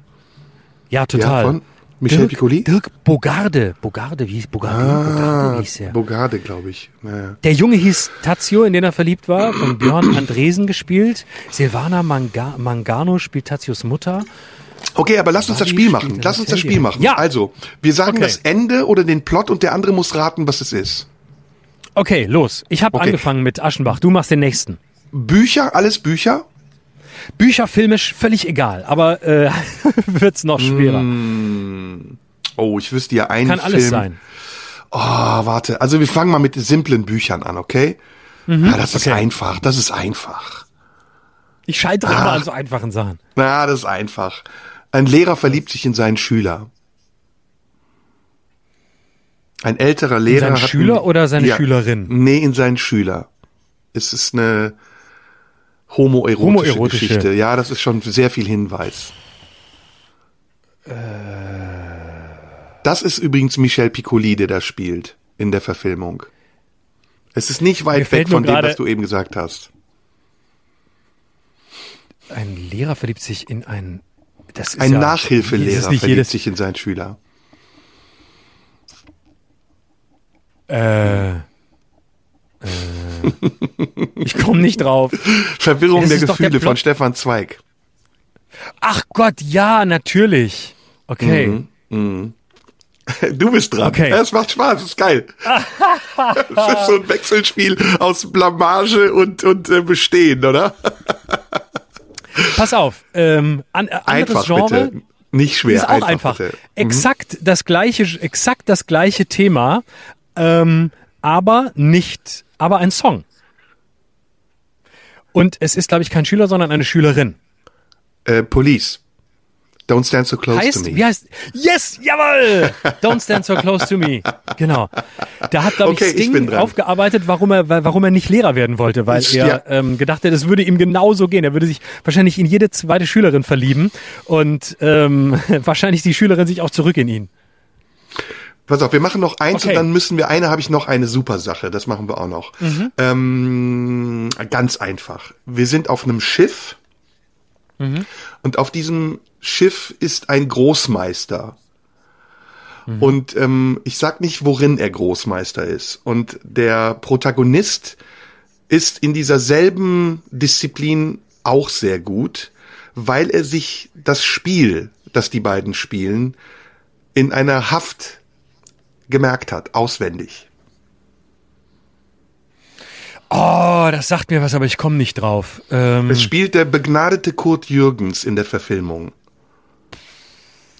ja, total. Ja, von Michel Dirk, Piccoli? Dirk Bogarde. Bogarde, wie hieß Bogarde? Ah, Bogarde hieß er. Bogarde, glaube ich. Naja. Der Junge hieß Tazio, in den er verliebt war, von Björn Andresen gespielt. Silvana Manga Mangano spielt Tazios Mutter. Okay, aber lass uns das Spiel machen. Lass uns das Spiel machen. Ja. Also, wir sagen okay. das Ende oder den Plot und der andere muss raten, was es ist. Okay, los. Ich habe okay. angefangen mit Aschenbach. Du machst den nächsten. Bücher, alles Bücher? Bücher, filmisch, völlig egal, aber äh, wird's noch schwerer. Mm. Oh, ich wüsste ja einen Kann Film. alles sein. Oh, warte. Also wir fangen mal mit simplen Büchern an, okay? Mhm, ja, das okay. ist einfach. Das ist einfach. Ich scheitere Ach. immer an so einfachen Sachen. Na, das ist einfach. Ein Lehrer verliebt sich in seinen Schüler. Ein älterer Lehrer. In seinen Schüler einen, oder seine ja, Schülerin? Nee, in seinen Schüler. Es ist eine homoerotische, homoerotische Geschichte. Ja, das ist schon sehr viel Hinweis. Äh. Das ist übrigens Michel Piccoli, der da spielt in der Verfilmung. Es ist nicht weit weg von dem, was du eben gesagt hast. Ein Lehrer verliebt sich in einen. Das ist ein ja, Nachhilfelehrer verliebt sich in seinen Schüler. Äh. Äh, ich komme nicht drauf. Verwirrung der Gefühle der von Stefan Zweig. Ach Gott, ja, natürlich. Okay. Mhm, mh. Du bist dran. Okay. Es macht Spaß, es ist geil. Es ist so ein Wechselspiel aus Blamage und, und äh, Bestehen, oder? Pass auf, ähm, an, äh, einfach, Genre. Bitte. Nicht schwer. Ist auch einfach. einfach. Exakt mhm. das gleiche, exakt das gleiche Thema, ähm, aber nicht, aber ein Song. Und es ist, glaube ich, kein Schüler, sondern eine Schülerin. Äh, Police. Don't stand so close heißt, to me. Wie heißt? Yes, jawoll! Don't stand so close to me. Genau. Da hat, glaube okay, ich, Sting ich aufgearbeitet, warum er, warum er nicht Lehrer werden wollte, weil er ja. ähm, gedacht hat, es würde ihm genauso gehen. Er würde sich wahrscheinlich in jede zweite Schülerin verlieben und ähm, wahrscheinlich die Schülerin sich auch zurück in ihn. Pass auf, wir machen noch eins okay. und dann müssen wir, eine habe ich noch eine super Sache, das machen wir auch noch. Mhm. Ähm, ganz einfach. Wir sind auf einem Schiff mhm. und auf diesem Schiff ist ein Großmeister. Mhm. Und ähm, ich sag nicht, worin er Großmeister ist. Und der Protagonist ist in dieser selben Disziplin auch sehr gut, weil er sich das Spiel, das die beiden spielen, in einer Haft gemerkt hat, auswendig. Oh, das sagt mir was, aber ich komme nicht drauf. Ähm es spielt der begnadete Kurt Jürgens in der Verfilmung.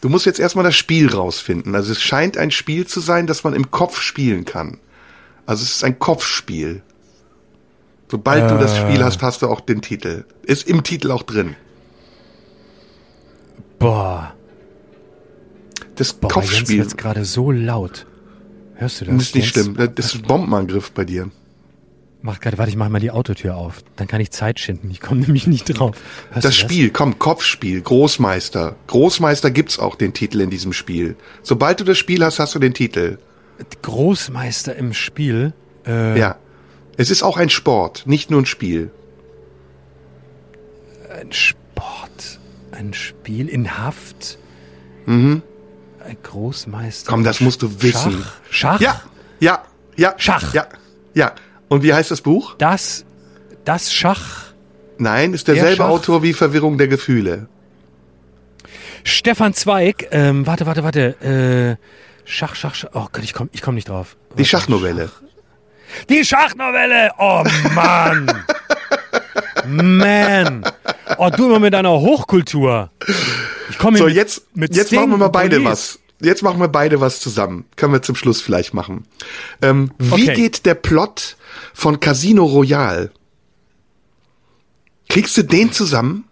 Du musst jetzt erstmal das Spiel rausfinden. Also es scheint ein Spiel zu sein, das man im Kopf spielen kann. Also es ist ein Kopfspiel. Sobald äh. du das Spiel äh. hast, hast du auch den Titel. Ist im Titel auch drin. Boah. Das Boah, Kopfspiel. Jetzt gerade so laut. Hörst du das? Das ist nicht schlimm. Das ist ein Bombenangriff bei dir. Mach gerade, warte, ich mach mal die Autotür auf. Dann kann ich Zeit schinden. Ich komme nämlich nicht drauf. Hörst das Spiel, komm, Kopfspiel, Großmeister. Großmeister gibt's auch den Titel in diesem Spiel. Sobald du das Spiel hast, hast du den Titel. Großmeister im Spiel? Äh, ja. Es ist auch ein Sport, nicht nur ein Spiel. Ein Sport, ein Spiel in Haft. Mhm. Ein Großmeister. Komm, das musst du wissen. Schach? Schach? Ja, ja, ja. Schach. Ja, ja. Und wie heißt das Buch? Das, das Schach. Nein, ist derselbe Der Autor wie Verwirrung der Gefühle. Stefan Zweig, ähm, warte, warte, warte, äh, Schach, Schach, Schach, oh Gott, ich komm, ich komm nicht drauf. Die Schachnovelle. Schach. Die Schachnovelle, oh Mann. Man. Oh, du immer mit deiner Hochkultur. Ich komme so, jetzt, mit jetzt machen wir mal beide Police. was. Jetzt machen wir beide was zusammen. Können wir zum Schluss vielleicht machen. Ähm, wie okay. geht der Plot von Casino Royale? Kriegst du den zusammen?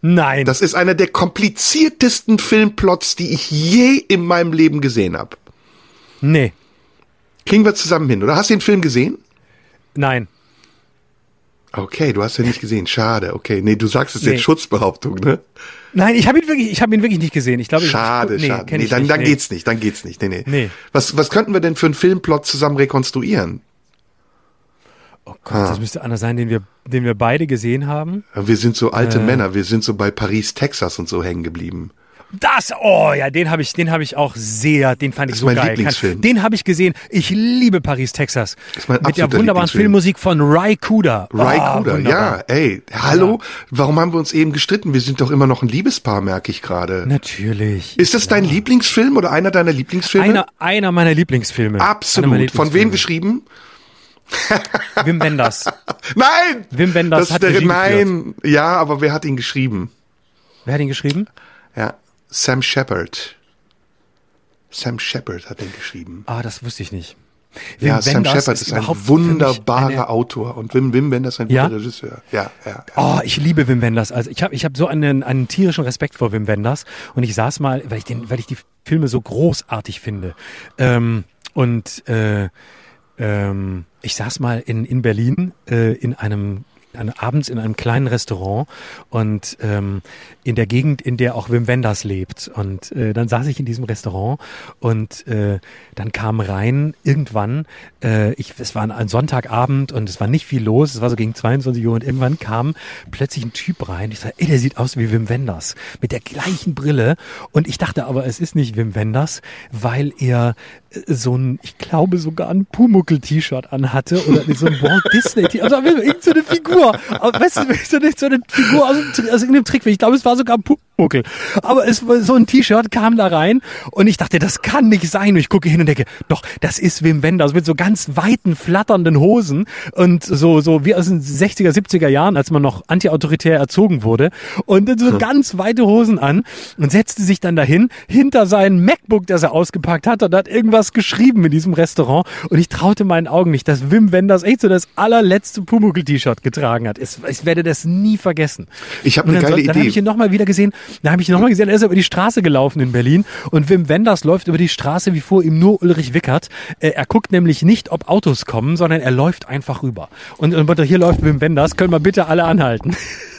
Nein. Das ist einer der kompliziertesten Filmplots, die ich je in meinem Leben gesehen habe. Nee. Kriegen wir zusammen hin, oder? Hast du den Film gesehen? Nein. Okay, du hast ihn nicht gesehen. Schade. Okay, nee, du sagst es nee. jetzt Schutzbehauptung, ne? Nein, ich habe ihn wirklich, ich habe ihn wirklich nicht gesehen. Ich glaube, schade, ich, nee, schade. Nee, dann, nicht, dann nee. geht's nicht, dann geht's nicht. Nee, nee. nee. Was, was könnten wir denn für einen Filmplot zusammen rekonstruieren? Oh Gott, ah. das müsste einer sein, den wir, den wir beide gesehen haben. Wir sind so alte äh. Männer, wir sind so bei Paris, Texas und so hängen geblieben. Das, oh ja, den habe ich, den habe ich auch sehr, den fand ich das so mein geil. Lieblingsfilm. Den habe ich gesehen. Ich liebe Paris, Texas. Das ist mein Mit der wunderbaren Filmmusik von Ry Cooder. Ry oh, Cooder, ja, ey, hallo, ja. warum haben wir uns eben gestritten? Wir sind doch immer noch ein Liebespaar, merke ich gerade. Natürlich. Ist das ja. dein Lieblingsfilm oder einer deiner Lieblingsfilme? Einer, einer meiner Lieblingsfilme. Absolut. Lieblingsfilme. Von wem geschrieben? Wim Wenders. Nein! Wim Wenders das hat der, Nein, geführt. ja, aber wer hat ihn geschrieben? Wer hat ihn geschrieben? Ja, Sam Shepard. Sam Shepard hat den geschrieben. Ah, das wusste ich nicht. Wim ja, Wenders Sam Shepard ist, ist ein wunderbarer Autor und Wim, Wim Wenders ein ja? guter Regisseur. Ja, ja, ja. Oh, ich liebe Wim Wenders. Also ich habe ich hab so einen, einen tierischen Respekt vor Wim Wenders und ich saß mal, weil ich den, weil ich die Filme so großartig finde. Ähm, und äh, ähm, ich saß mal in, in Berlin äh, in einem abends in einem kleinen Restaurant und ähm, in der Gegend, in der auch Wim Wenders lebt. Und äh, dann saß ich in diesem Restaurant und äh, dann kam rein irgendwann, äh, ich, es war ein Sonntagabend und es war nicht viel los, es war so gegen 22 Uhr und irgendwann kam plötzlich ein Typ rein. Ich sagte, ey, der sieht aus wie Wim Wenders mit der gleichen Brille. Und ich dachte aber, es ist nicht Wim Wenders, weil er äh, so ein, ich glaube sogar ein Pumuckel-T-Shirt anhatte oder so ein Walt Disney-T-Shirt, also irgendeine Figur weißt du, so eine, so eine Figur aus, aus irgendeinem Trickfilm. Ich glaube, es war sogar ein Pumuckel. Aber es war so ein T-Shirt kam da rein und ich dachte, das kann nicht sein. Und ich gucke hin und denke, doch, das ist Wim Wenders mit so ganz weiten, flatternden Hosen und so, so wie aus den 60er, 70er Jahren, als man noch antiautoritär erzogen wurde. Und so hm. ganz weite Hosen an und setzte sich dann dahin, hinter sein MacBook, das er ausgepackt hat und hat irgendwas geschrieben in diesem Restaurant. Und ich traute meinen Augen nicht, dass Wim Wenders echt so das allerletzte Pumuckl-T-Shirt getragen hat. Es, ich werde das nie vergessen. Ich habe eine geile Idee. Dann habe ich ihn nochmal wieder gesehen. Dann habe ich ihn nochmal gesehen. Er ist über die Straße gelaufen in Berlin und Wim Wenders läuft über die Straße wie vor ihm nur Ulrich Wickert. Äh, er guckt nämlich nicht, ob Autos kommen, sondern er läuft einfach rüber. Und, und hier läuft Wim Wenders. Können wir bitte alle anhalten?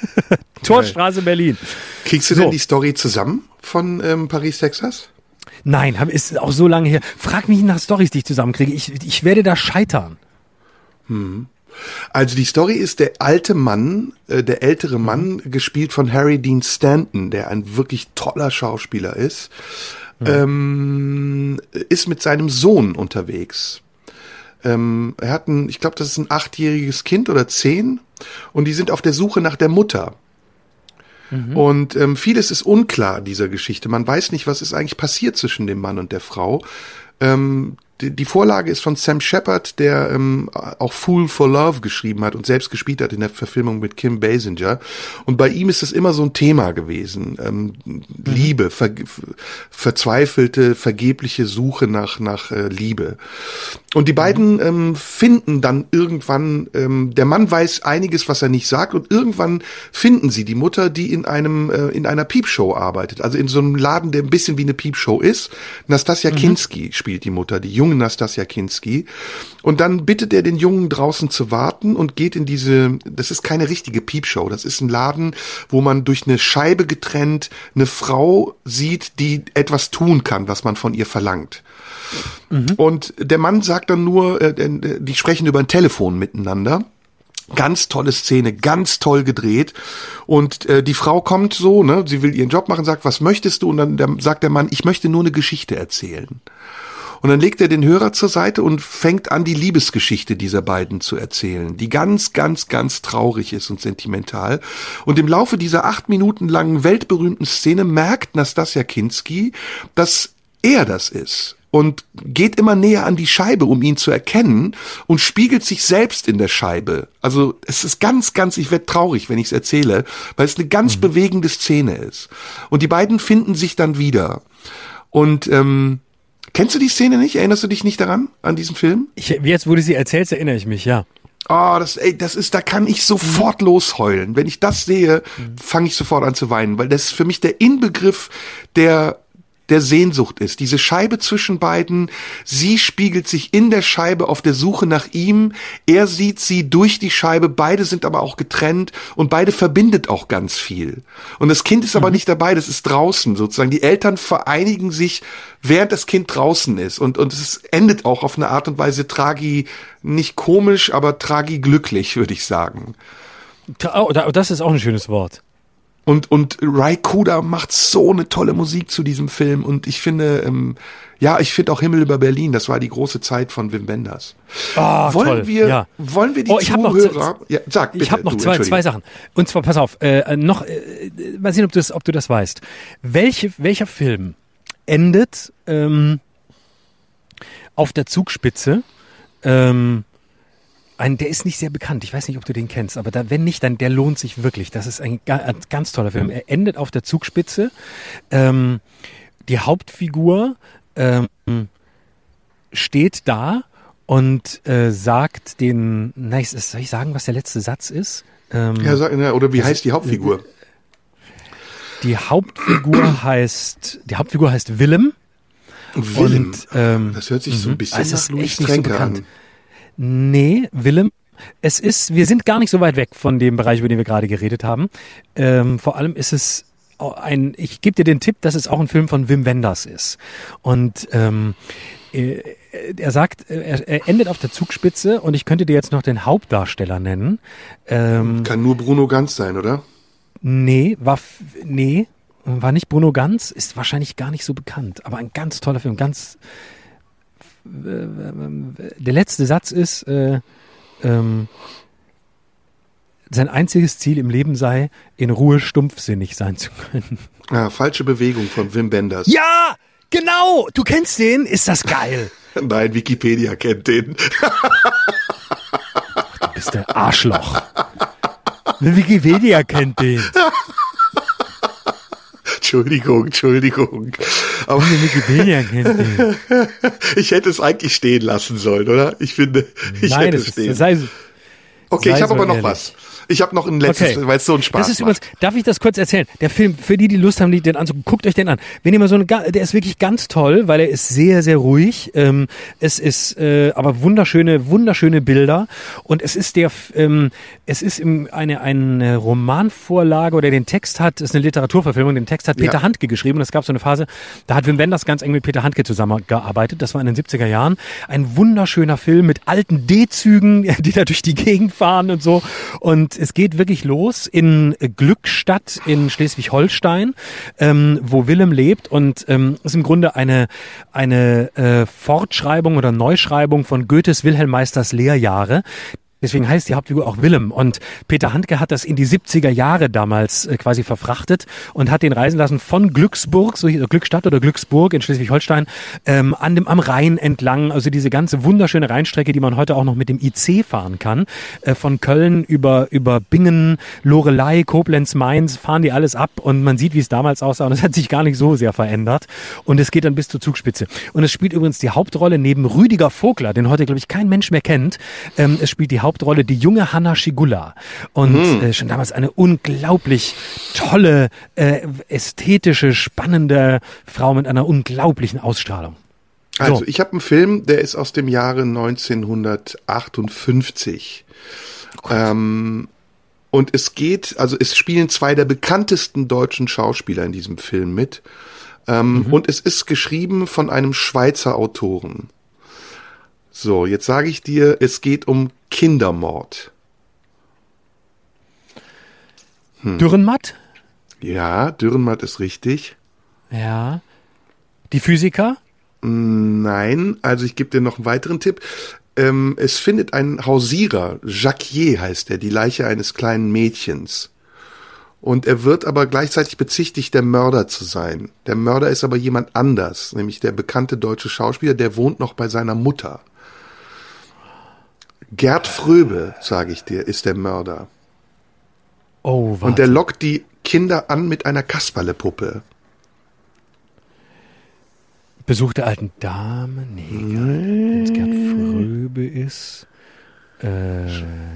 Torstraße Berlin. Kriegst du so. denn die Story zusammen von ähm, Paris, Texas? Nein, ist auch so lange her. Frag mich nach Stories, die ich zusammenkriege. Ich, ich werde da scheitern. Hm. Also die Story ist der alte Mann, äh, der ältere Mann, mhm. gespielt von Harry Dean Stanton, der ein wirklich toller Schauspieler ist, mhm. ähm, ist mit seinem Sohn unterwegs. Ähm, er hat ein, ich glaube, das ist ein achtjähriges Kind oder zehn, und die sind auf der Suche nach der Mutter. Mhm. Und ähm, vieles ist unklar dieser Geschichte. Man weiß nicht, was ist eigentlich passiert zwischen dem Mann und der Frau. Ähm, die, die Vorlage ist von Sam Shepard, der ähm, auch Fool for Love geschrieben hat und selbst gespielt hat in der Verfilmung mit Kim Basinger. Und bei ihm ist es immer so ein Thema gewesen. Ähm, mhm. Liebe, ver verzweifelte, vergebliche Suche nach, nach äh, Liebe. Und die beiden mhm. ähm, finden dann irgendwann, ähm, der Mann weiß einiges, was er nicht sagt, und irgendwann finden sie die Mutter, die in einem, äh, in einer Piepshow arbeitet. Also in so einem Laden, der ein bisschen wie eine Piepshow ist. Nastasia mhm. Kinski spielt die Mutter, die junge jungen Nastasia Kinski. Und dann bittet er den Jungen draußen zu warten und geht in diese, das ist keine richtige Piepshow, das ist ein Laden, wo man durch eine Scheibe getrennt eine Frau sieht, die etwas tun kann, was man von ihr verlangt. Mhm. Und der Mann sagt dann nur, äh, die sprechen über ein Telefon miteinander. Ganz tolle Szene, ganz toll gedreht. Und äh, die Frau kommt so, ne, sie will ihren Job machen, sagt, was möchtest du? Und dann der, sagt der Mann, ich möchte nur eine Geschichte erzählen. Und dann legt er den Hörer zur Seite und fängt an, die Liebesgeschichte dieser beiden zu erzählen, die ganz, ganz, ganz traurig ist und sentimental. Und im Laufe dieser acht Minuten langen weltberühmten Szene merkt Nastasia Kinski, dass er das ist und geht immer näher an die Scheibe, um ihn zu erkennen und spiegelt sich selbst in der Scheibe. Also es ist ganz, ganz, ich werde traurig, wenn ich es erzähle, weil es eine ganz mhm. bewegende Szene ist. Und die beiden finden sich dann wieder. Und ähm, Kennst du die Szene nicht? Erinnerst du dich nicht daran, an diesen Film? Ich, jetzt, wo du sie erzählst, erinnere ich mich, ja. Oh, das, ey, das ist, da kann ich sofort losheulen. Wenn ich das sehe, mhm. fange ich sofort an zu weinen, weil das ist für mich der Inbegriff der der Sehnsucht ist. Diese Scheibe zwischen beiden, sie spiegelt sich in der Scheibe auf der Suche nach ihm, er sieht sie durch die Scheibe, beide sind aber auch getrennt und beide verbindet auch ganz viel. Und das Kind ist aber mhm. nicht dabei, das ist draußen sozusagen. Die Eltern vereinigen sich, während das Kind draußen ist und, und es endet auch auf eine Art und Weise tragi, nicht komisch, aber tragi glücklich, würde ich sagen. Oh, das ist auch ein schönes Wort. Und, und Rai Kuda macht so eine tolle Musik zu diesem Film. Und ich finde, ähm, ja, ich finde auch Himmel über Berlin, das war die große Zeit von Wim Wenders. Oh, wollen toll. wir, ja. wollen wir die oh, ich Zuhörer, noch, ja, sag bitte. Ich habe noch du, zwei, zwei Sachen. Und zwar, pass auf, äh, noch, äh, mal sehen, ob du das, ob du das weißt. Welche, welcher Film endet ähm, auf der Zugspitze ähm, ein, der ist nicht sehr bekannt. Ich weiß nicht, ob du den kennst, aber da, wenn nicht, dann der lohnt sich wirklich. Das ist ein, ein ganz toller Film. Er endet auf der Zugspitze. Ähm, die Hauptfigur ähm, steht da und äh, sagt den, na, soll ich sagen, was der letzte Satz ist? Ähm, ja, sag, oder wie heißt die Hauptfigur? Die Hauptfigur heißt, die Hauptfigur heißt Willem. Willem. Und, ähm, das hört sich so ein mhm. bisschen also nach Louis Tränke so an. Nee, Willem. Es ist, wir sind gar nicht so weit weg von dem Bereich, über den wir gerade geredet haben. Ähm, vor allem ist es ein, ich gebe dir den Tipp, dass es auch ein Film von Wim Wenders ist. Und ähm, äh, er sagt, äh, er, er endet auf der Zugspitze und ich könnte dir jetzt noch den Hauptdarsteller nennen. Ähm, Kann nur Bruno Ganz sein, oder? Nee, war nee, war nicht Bruno Ganz, ist wahrscheinlich gar nicht so bekannt, aber ein ganz toller Film, ganz der letzte Satz ist, äh, ähm, sein einziges Ziel im Leben sei, in Ruhe stumpfsinnig sein zu können. Ja, falsche Bewegung von Wim Benders. Ja, genau. Du kennst den. Ist das geil? Nein, Wikipedia kennt den. du bist der Arschloch. Wikipedia kennt den. Entschuldigung, Entschuldigung. Aber Wikipedia kennt den. Ich hätte es eigentlich stehen lassen sollen, oder? Ich finde, ich Nein, hätte es stehen. Sei, okay, ich habe aber noch ehrlich. was. Ich habe noch ein letztes, okay. weil es so ein Spaß das ist. Übrigens, darf ich das kurz erzählen? Der Film, für die, die Lust haben, den anzugucken, guckt euch den an. Wenn ihr mal so eine, der ist wirklich ganz toll, weil er ist sehr, sehr ruhig. Ähm, es ist äh, aber wunderschöne, wunderschöne Bilder und es ist der, ähm, es ist im, eine eine Romanvorlage oder den Text hat, ist eine Literaturverfilmung. Den Text hat Peter ja. Handke geschrieben. Und es gab so eine Phase, da hat Wim Wenders ganz eng mit Peter Handke zusammengearbeitet. Das war in den 70er Jahren. Ein wunderschöner Film mit alten D-Zügen, die da durch die Gegend fahren und so. Und es geht wirklich los in Glückstadt in Schleswig-Holstein, ähm, wo Willem lebt und ähm, ist im Grunde eine, eine äh, Fortschreibung oder Neuschreibung von Goethes Wilhelm Meisters Lehrjahre. Deswegen heißt die Hauptfigur auch Willem. Und Peter Handke hat das in die 70er Jahre damals äh, quasi verfrachtet und hat den reisen lassen von Glücksburg, so hier, Glückstadt oder Glücksburg in Schleswig-Holstein, ähm, an dem, am Rhein entlang. Also diese ganze wunderschöne Rheinstrecke, die man heute auch noch mit dem IC fahren kann. Äh, von Köln über, über Bingen, Lorelei, Koblenz, Mainz, fahren die alles ab und man sieht, wie es damals aussah. Und es hat sich gar nicht so sehr verändert. Und es geht dann bis zur Zugspitze. Und es spielt übrigens die Hauptrolle neben Rüdiger Vogler, den heute, glaube ich, kein Mensch mehr kennt. Ähm, es spielt die Hauptrolle die junge Hanna Schigula. Und mhm. äh, schon damals eine unglaublich tolle, äh, ästhetische, spannende Frau mit einer unglaublichen Ausstrahlung. So. Also ich habe einen Film, der ist aus dem Jahre 1958. Oh ähm, und es geht, also es spielen zwei der bekanntesten deutschen Schauspieler in diesem Film mit. Ähm, mhm. Und es ist geschrieben von einem Schweizer Autoren. So, jetzt sage ich dir, es geht um Kindermord. Hm. Dürrenmatt? Ja, Dürrenmatt ist richtig. Ja. Die Physiker? Nein, also ich gebe dir noch einen weiteren Tipp. Ähm, es findet ein Hausierer, Jacquier heißt er, die Leiche eines kleinen Mädchens. Und er wird aber gleichzeitig bezichtigt, der Mörder zu sein. Der Mörder ist aber jemand anders, nämlich der bekannte deutsche Schauspieler, der wohnt noch bei seiner Mutter. Gerd Fröbe, sage ich dir, ist der Mörder. Oh, warte. Und der lockt die Kinder an mit einer Kasperlepuppe. Besuch der alten Dame? Nee, Wenn es Gerd Fröbe ist. Äh,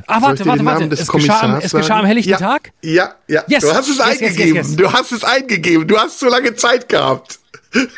ah, warte, warte, warte. Es geschah, am, es geschah am helllichten ja, Tag? Ja, ja. Yes, du hast es yes, eingegeben. Yes, du hast es eingegeben. Du hast so lange Zeit gehabt.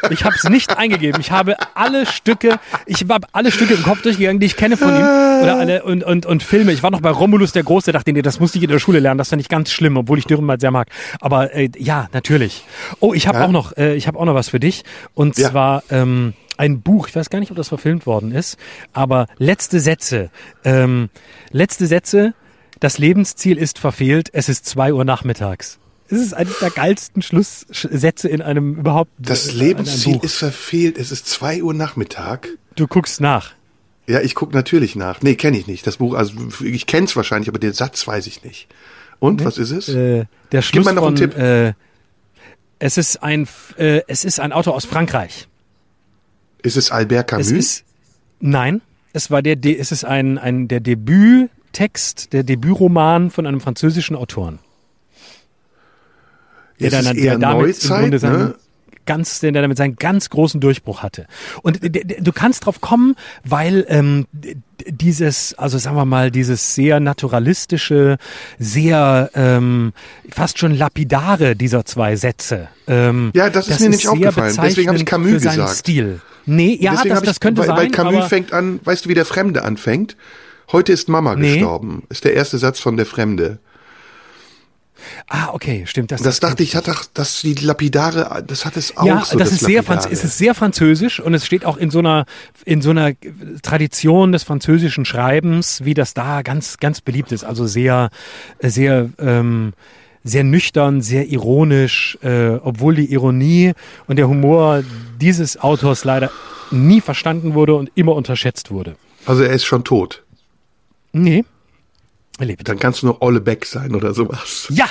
Ich habe es nicht eingegeben. Ich habe alle Stücke, ich habe alle Stücke im Kopf durchgegangen, die ich kenne von ihm oder alle und und und Filme. Ich war noch bei Romulus der Große, dachte nee, das musste ich in der Schule lernen. Das fand ich ganz schlimm, obwohl ich Dürrenmatt sehr mag. Aber äh, ja, natürlich. Oh, ich habe ja? auch noch, äh, ich habe auch noch was für dich und ja. zwar ähm, ein Buch, ich weiß gar nicht, ob das verfilmt worden ist, aber letzte Sätze, ähm, letzte Sätze, das Lebensziel ist verfehlt, es ist zwei Uhr nachmittags. Es ist einer der geilsten Schlusssätze in einem überhaupt. Das Lebensziel ist verfehlt, es ist zwei Uhr Nachmittag. Du guckst nach. Ja, ich guck natürlich nach. Nee, kenne ich nicht. Das Buch, also ich kenn's wahrscheinlich, aber den Satz weiß ich nicht. Und, nee. was ist es? Äh, der Schluss Gib mal noch von, einen Tipp. Äh, es ist ein, äh, es ist ein Auto aus Frankreich. Ist es Albert Camus? Es ist, nein, es war der, es ist ein, ein, der Debüttext, der Debütroman von einem französischen Autoren. Der, dann, der damit Neuzeit, im Grunde seinen, ne? ganz, der damit seinen ganz großen Durchbruch hatte. Und du kannst drauf kommen, weil ähm, dieses, also sagen wir mal, dieses sehr naturalistische, sehr ähm, fast schon lapidare dieser zwei Sätze. Ähm, ja, das ist das mir nicht aufgefallen. Deswegen habe ich Camus gesagt. Stil. Nee, ja, das, das könnte weil, sein. Weil Camus fängt an, weißt du, wie der Fremde anfängt? Heute ist Mama nee. gestorben. Ist der erste Satz von der Fremde. Ah, okay, stimmt. Das, das dachte ich, hat doch, dass die Lapidare, das hat es auch. Ja, so, das, das ist sehr, Franz es ist sehr französisch und es steht auch in so einer, in so einer Tradition des französischen Schreibens, wie das da ganz, ganz beliebt ist. Also sehr, sehr, ähm, sehr nüchtern, sehr ironisch, äh, obwohl die Ironie und der Humor dieses Autors leider nie verstanden wurde und immer unterschätzt wurde. Also er ist schon tot. Nee. Er lebt. Dann kannst du nur Olle Beck sein oder sowas. Ja,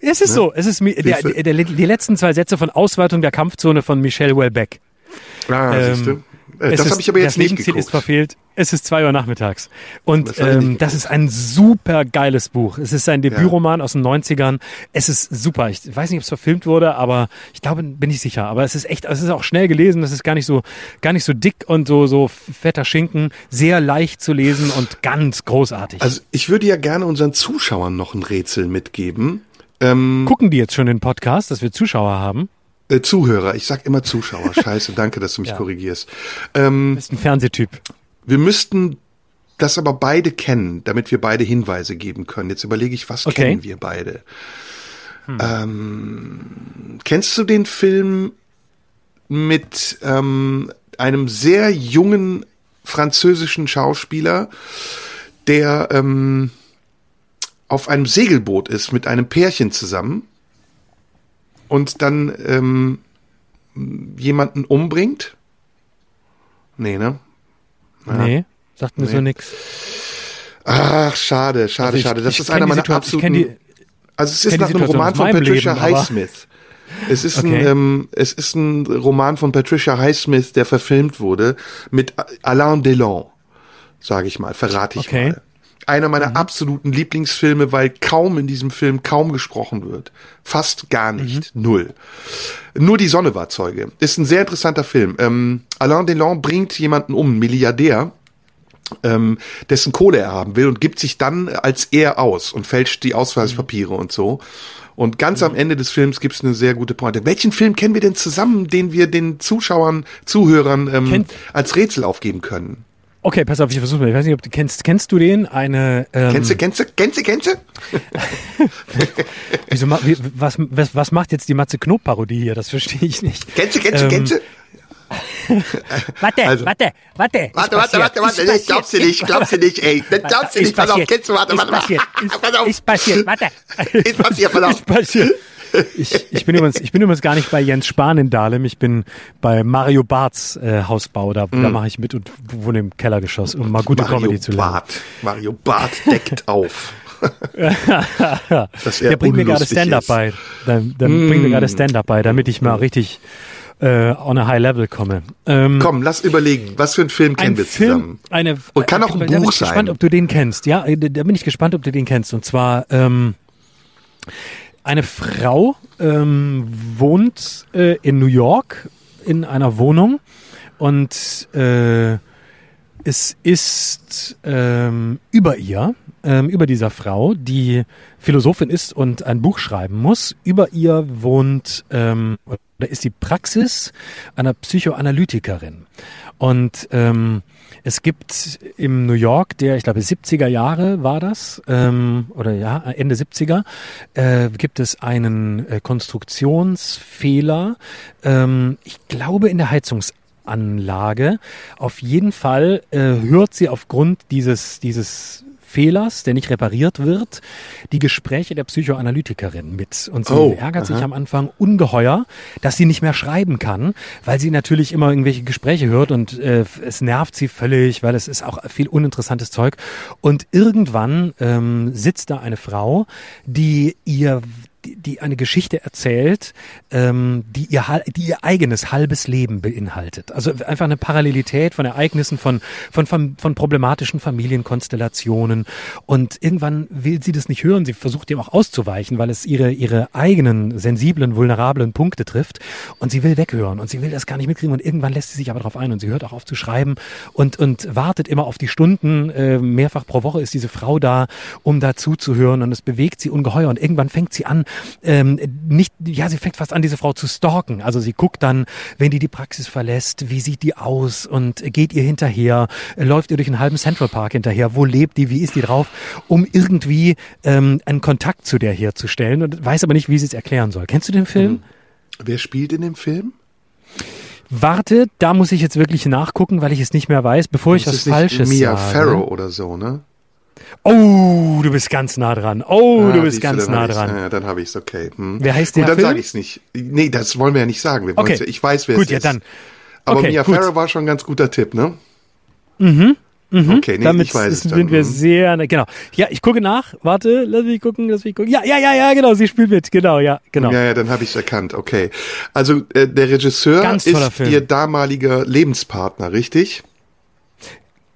es ist ne? so. Es ist der, der, der, die letzten zwei Sätze von Ausweitung der Kampfzone von Michel Welbeck. Ah, ähm, siehst du? Äh, das habe ich aber jetzt nicht geguckt. ist verfehlt. Es ist zwei Uhr nachmittags. Und das, ähm, das ist ein super geiles Buch. Es ist ein Debütroman ja. aus den 90ern. Es ist super. Ich weiß nicht, ob es verfilmt wurde, aber ich glaube, bin ich sicher. Aber es ist echt, es ist auch schnell gelesen. Es ist gar nicht so, gar nicht so dick und so, so fetter Schinken. Sehr leicht zu lesen und ganz großartig. Also ich würde ja gerne unseren Zuschauern noch ein Rätsel mitgeben. Ähm, Gucken die jetzt schon den Podcast, dass wir Zuschauer haben? Äh, Zuhörer, ich sag immer Zuschauer. Scheiße, danke, dass du mich ja. korrigierst. Ähm, du bist ein Fernsehtyp. Wir müssten das aber beide kennen, damit wir beide Hinweise geben können. Jetzt überlege ich, was okay. kennen wir beide? Hm. Ähm, kennst du den Film mit ähm, einem sehr jungen französischen Schauspieler, der ähm, auf einem Segelboot ist mit einem Pärchen zusammen? Und dann ähm, jemanden umbringt? Nee, ne? Ja. Nee, sagt mir nee. so nix. Ach, schade, schade, also ich, schade. Das ist einer meiner absoluten. Die, also es ist nach einem Roman von Patricia Leben, Highsmith. Es ist okay. ein, ähm, es ist ein Roman von Patricia Highsmith, der verfilmt wurde mit Alain Delon, sage ich mal, verrate ich okay. mal einer meiner mhm. absoluten Lieblingsfilme, weil kaum in diesem Film kaum gesprochen wird. Fast gar nicht. Mhm. Null. Nur die Sonne war Zeuge. Ist ein sehr interessanter Film. Ähm, Alain Delon bringt jemanden um, einen Milliardär, ähm, dessen Kohle er haben will und gibt sich dann als er aus und fälscht die Ausweispapiere mhm. und so. Und ganz am mhm. Ende des Films gibt es eine sehr gute Pointe. Welchen Film kennen wir denn zusammen, den wir den Zuschauern, Zuhörern ähm, als Rätsel aufgeben können? Okay, pass auf, ich versuche mal. Ich weiß nicht, ob du kennst. Kennst du den? Eine. Ähm, kennst du, kennst du, kennst du, kennst du? Wieso, wie, was, was, was macht jetzt die Matze Knob-Parodie hier? Das verstehe ich nicht. Kennst du, kennst du, ähm, kennst du? warte, also, warte, warte. Warte, warte, warte, warte. Nee, glaubst du nicht, glaubst du nicht, ey. Das glaubst du nicht. Pass auf, kennst du, warte, warte, warte. Pass auf. Ist passiert, warte. Ist passiert, pass auf. Ist passiert. Ich, ich, bin übrigens, ich bin übrigens gar nicht bei Jens Spahn in Dahlem. Ich bin bei Mario Barths äh, Hausbau. Da, mm. da mache ich mit und wohne im Kellergeschoss, um mal gute Mario Comedy zu lernen. Barth. Mario Barth deckt auf. der bringt mir gerade Stand-up bei. Der, der mm. bringt mir gerade Stand-up bei, damit ich mal richtig äh, on a high level komme. Ähm, Komm, lass überlegen, was für einen Film kennen wir Film, zusammen? Eine, Und kann auch ein da Buch sein. bin ich gespannt, ob du den kennst. Ja, äh, da bin ich gespannt, ob du den kennst. Und zwar ähm, eine Frau ähm, wohnt äh, in New York in einer Wohnung und äh, es ist ähm, über ihr, ähm, über dieser Frau, die Philosophin ist und ein Buch schreiben muss. Über ihr wohnt ähm, oder ist die Praxis einer Psychoanalytikerin. Und ähm, es gibt im New York, der, ich glaube, 70er Jahre war das, ähm, oder ja, Ende 70er, äh, gibt es einen äh, Konstruktionsfehler, ähm, ich glaube in der Heizungsanlage. Auf jeden Fall äh, hört sie aufgrund dieses, dieses Fehlers, der nicht repariert wird, die Gespräche der Psychoanalytikerin mit. Und sie oh, ärgert aha. sich am Anfang ungeheuer, dass sie nicht mehr schreiben kann, weil sie natürlich immer irgendwelche Gespräche hört und äh, es nervt sie völlig, weil es ist auch viel uninteressantes Zeug. Und irgendwann ähm, sitzt da eine Frau, die ihr die, die eine Geschichte erzählt, ähm, die, ihr, die ihr eigenes halbes Leben beinhaltet. Also einfach eine Parallelität von Ereignissen, von, von, von, von problematischen Familienkonstellationen. Und irgendwann will sie das nicht hören. Sie versucht dem auch auszuweichen, weil es ihre, ihre eigenen sensiblen, vulnerablen Punkte trifft. Und sie will weghören und sie will das gar nicht mitkriegen. Und irgendwann lässt sie sich aber darauf ein und sie hört auch auf zu schreiben und, und wartet immer auf die Stunden. Äh, mehrfach pro Woche ist diese Frau da, um da zuzuhören. Und es bewegt sie ungeheuer. Und irgendwann fängt sie an, ähm, nicht, ja, sie fängt fast an, diese Frau zu stalken. Also sie guckt dann, wenn die die Praxis verlässt, wie sieht die aus und geht ihr hinterher, läuft ihr durch einen halben Central Park hinterher, wo lebt die, wie ist die drauf, um irgendwie ähm, einen Kontakt zu der herzustellen und weiß aber nicht, wie sie es erklären soll. Kennst du den Film? Mhm. Wer spielt in dem Film? Warte, da muss ich jetzt wirklich nachgucken, weil ich es nicht mehr weiß, bevor das ich was Falsches Mia sage. Mia Farrow oder so, ne? Oh, du bist ganz nah dran. Oh, ah, du bist ganz du, nah dran. Ja, dann habe ich's okay. Hm. Wer heißt der Und dann sage ich's nicht. Nee, das wollen wir ja nicht sagen. Wir okay. Ich weiß, wer gut, es ja, ist. Dann. Aber okay, Mia gut. Farrow war schon ein ganz guter Tipp, ne? Mhm. Mhm. Okay, nee, Damit ich weiß sind, es dann. wir Hm. sehr, genau. Ja, ich gucke nach. Warte, lass mich gucken, lass mich gucken. Ja, ja, ja, ja, genau. Sie spielt mit. Genau, ja, genau. Ja, ja, dann habe ich erkannt. Okay. Also äh, der Regisseur ist Film. ihr damaliger Lebenspartner, richtig?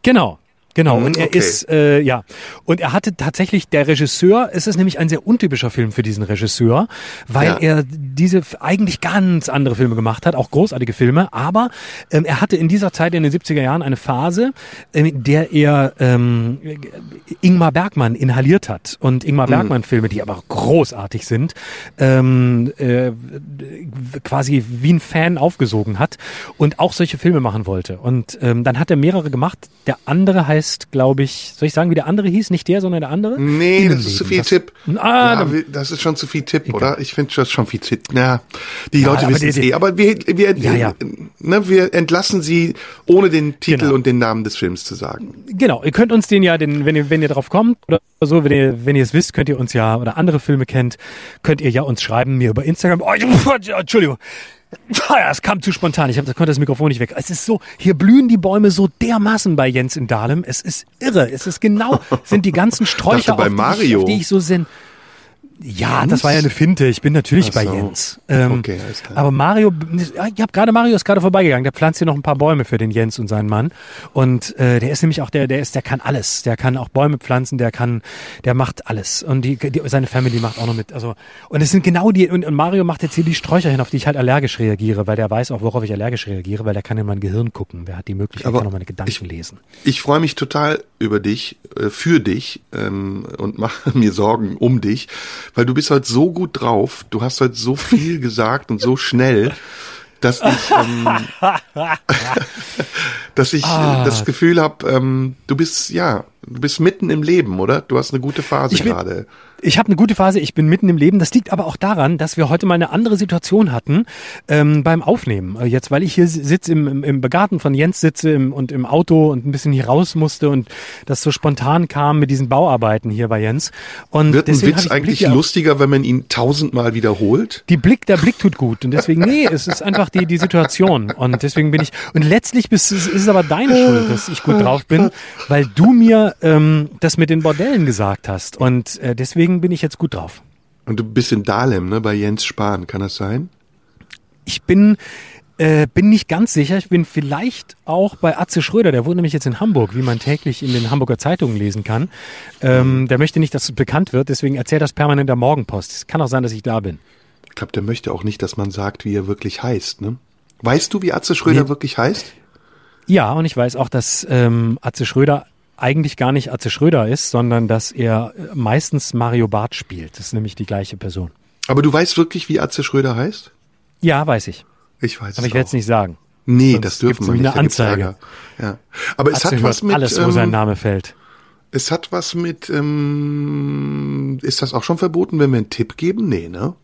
Genau. Genau, Mhm, und er okay. ist, äh, ja, und er hatte tatsächlich, der Regisseur, es ist nämlich ein sehr untypischer Film für diesen Regisseur, weil Ja. er diese eigentlich ganz andere Filme gemacht hat, auch großartige Filme, aber ähm, er hatte in dieser Zeit in den 70er Jahren eine Phase, ähm, in der er ähm, Ingmar Bergmann inhaliert hat und Ingmar Mhm. Bergmann Filme, die aber großartig sind, ähm, äh, quasi wie ein Fan aufgesogen hat und auch solche Filme machen wollte. Und ähm, dann hat er mehrere gemacht. Der andere heißt, glaube ich, soll ich sagen, wie der andere hieß? Nicht der, sondern der andere? Nee, das ist zu viel Das- Tipp. Ah, ja, das ist schon zu viel Tipp, oder? Ich finde das schon viel Tipp. Na, die Ja, Leute wissen es eh. Aber wir, wir, Ja, ja. Ne, wir entlassen sie, ohne den Titel Genau. und den Namen des Films zu sagen. Genau, ihr könnt uns den ja, den, wenn ihr, wenn ihr drauf kommt oder so, wenn ihr, wenn ihr es wisst, könnt ihr uns ja, oder andere Filme kennt, könnt ihr ja uns schreiben, mir über Instagram. Oh, Entschuldigung. Ah, Es kam zu spontan. Ich hab, da konnte das Mikrofon nicht weg. Es ist so, hier blühen die Bäume so dermaßen bei Jens in Dahlem. Es ist irre. Es ist genau, sind die ganzen Sträucher, bei auf, die Mario. Ich, auf die ich so sind. Ja, Jens? das war ja eine Finte. Ich bin natürlich Ach bei so. Jens. Ähm, Okay, alles klar. Aber Mario, ich habe gerade Mario ist gerade vorbeigegangen. Der pflanzt hier noch ein paar Bäume für den Jens und seinen Mann. Und äh, der ist nämlich auch der, der ist, der kann alles. Der kann auch Bäume pflanzen. Der kann, der macht alles. Und die, die seine Family macht auch noch mit. Also und es sind genau die. Und, und Mario macht jetzt hier die Sträucher hin, auf die ich halt allergisch reagiere, weil der weiß auch, worauf ich allergisch reagiere, weil der kann in mein Gehirn gucken. Der hat die Möglichkeit, Aber kann auch meine Gedanken ich- lesen. Ich freue mich total über dich, äh, für dich ähm, und mache mir Sorgen um dich, weil du bist heute so gut drauf, du hast heute so viel gesagt und so schnell, dass ich, ähm, dass ich Ah. äh, das Gefühl habe, ähm, du bist ja, du bist mitten im Leben, oder? Du hast eine gute Phase bin- gerade. Ich habe eine gute Phase, ich bin mitten im Leben. Das liegt aber auch daran, dass wir heute mal eine andere Situation hatten ähm, beim Aufnehmen. Äh, Jetzt, weil ich hier sitze im, im, im Garten von Jens sitze im, und im Auto und ein bisschen hier raus musste und das so spontan kam mit diesen Bauarbeiten hier bei Jens. Und Wird ein Witz Blick eigentlich lustiger, wenn man ihn tausendmal wiederholt? die Blick, der Blick tut gut und deswegen, nee, es ist einfach die, die Situation und deswegen bin ich, und letztlich bist, ist es aber deine Schuld, dass ich gut drauf bin, weil du mir ähm, das mit den Bordellen gesagt hast und äh, deswegen bin ich jetzt gut drauf. Und du bist in Dahlem, ne, bei Jens Spahn, kann das sein? Ich bin, äh, bin nicht ganz sicher. Ich bin vielleicht auch bei Atze Schröder. Der wohnt nämlich jetzt in Hamburg, wie man täglich in den Hamburger Zeitungen lesen kann. Ähm, der möchte nicht, dass es bekannt wird. Deswegen erzählt das permanent der Morgenpost. Es kann auch sein, dass ich da bin. Ich glaube, der möchte auch nicht, dass man sagt, wie er wirklich heißt, ne? Weißt du, wie Atze Schröder Nee. wirklich heißt? Ja, und ich weiß auch, dass ähm, Atze Schröder eigentlich gar nicht Atze Schröder ist, sondern dass er meistens Mario Barth spielt. Das ist nämlich die gleiche Person. Aber du weißt wirklich, wie Atze Schröder heißt? Ja, weiß ich. Ich weiß Aber ich werde es nicht sagen. Nee, Sonst das dürfen wir nicht. eine Anzeige. Ja. Aber es hat was mit alles, wo ähm, sein Name fällt. Es hat was mit. Ähm, ist das auch schon verboten, wenn wir einen Tipp geben? Nee, ne?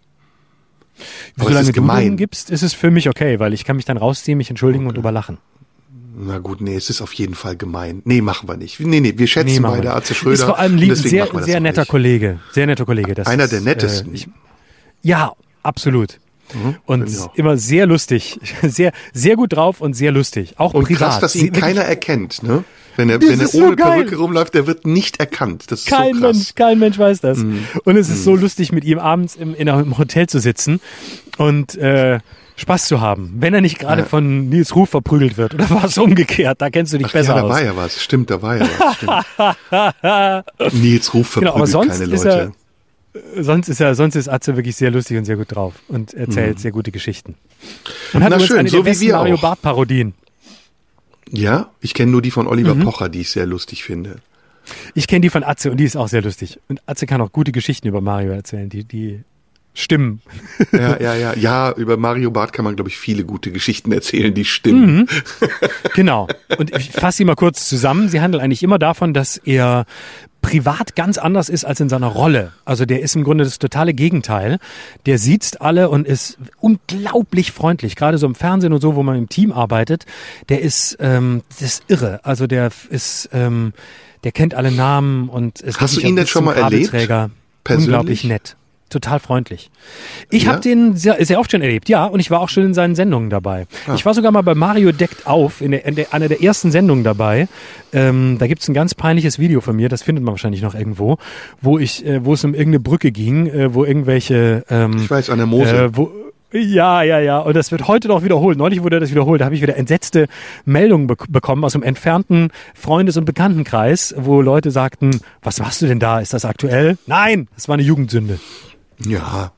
Aber Solange du den gibst, ist es für mich okay, weil ich kann mich dann rausziehen, mich entschuldigen okay. und überlachen. Na gut, nee, es ist auf jeden Fall gemein. Nee, machen wir nicht. Nee, nee, wir schätzen nee, beide Arze Schröder. Ist vor allem lieb, sehr, sehr netter Kollege. Sehr netter Kollege. Das Einer ist, der nettesten. Äh, ich, ja, absolut. Mhm, und immer sehr lustig. Sehr, sehr gut drauf und sehr lustig. Auch und privat. krass, dass ihn keiner erkennt, ne? Wenn er, wenn er ohne so Perücke rumläuft, der wird nicht erkannt. Das ist kein so krass. Mensch, kein Mensch weiß das. Mhm. Und es ist mhm. so lustig, mit ihm abends im, in einem Hotel zu sitzen und äh, Spaß zu haben, wenn er nicht gerade ja. von Nils Ruf verprügelt wird. Oder war es umgekehrt? Da kennst du dich Ach, besser ja, da aus. war ja was. Stimmt, da war ja was. Nils Ruf verprügelt genau, keine Leute. Er, sonst ist er, sonst ist Atze wirklich sehr lustig und sehr gut drauf und erzählt mhm. sehr gute Geschichten. Und hat Na schön, eine so der wie wir Mario Bart Parodien. Ja, ich kenne nur die von Oliver mhm. Pocher, die ich sehr lustig finde. Ich kenne die von Atze und die ist auch sehr lustig. Und Atze kann auch gute Geschichten über Mario erzählen. Die, die stimmen. Ja, ja, ja. Ja, über Mario Barth kann man, glaube ich, viele gute Geschichten erzählen, die stimmen. Mhm. Genau. Und ich fasse sie mal kurz zusammen. Sie handeln eigentlich immer davon, dass er privat ganz anders ist als in seiner Rolle. Also der ist im Grunde das totale Gegenteil. Der sieht alle und ist unglaublich freundlich. Gerade so im Fernsehen und so, wo man im Team arbeitet, der ist, ähm, das ist irre. Also der ist, ähm, der kennt alle Namen und ist Hast du ihn denn schon mal erlebt? Persönlich? Unglaublich nett total freundlich. Ich ja? habe den sehr, sehr oft schon erlebt, ja, und ich war auch schon in seinen Sendungen dabei. Ah. Ich war sogar mal bei Mario deckt auf, in, der, in der, einer der ersten Sendungen dabei. Ähm, da gibt's ein ganz peinliches Video von mir, das findet man wahrscheinlich noch irgendwo, wo ich, äh, wo es um irgendeine Brücke ging, äh, wo irgendwelche ähm, Ich weiß, an der Mose. Äh, wo, ja, ja, ja. Und das wird heute noch wiederholt. Neulich wurde das wiederholt. Da habe ich wieder entsetzte Meldungen be bekommen aus dem entfernten Freundes- und Bekanntenkreis, wo Leute sagten, was machst du denn da? Ist das aktuell? Nein, das war eine Jugendsünde. Ja,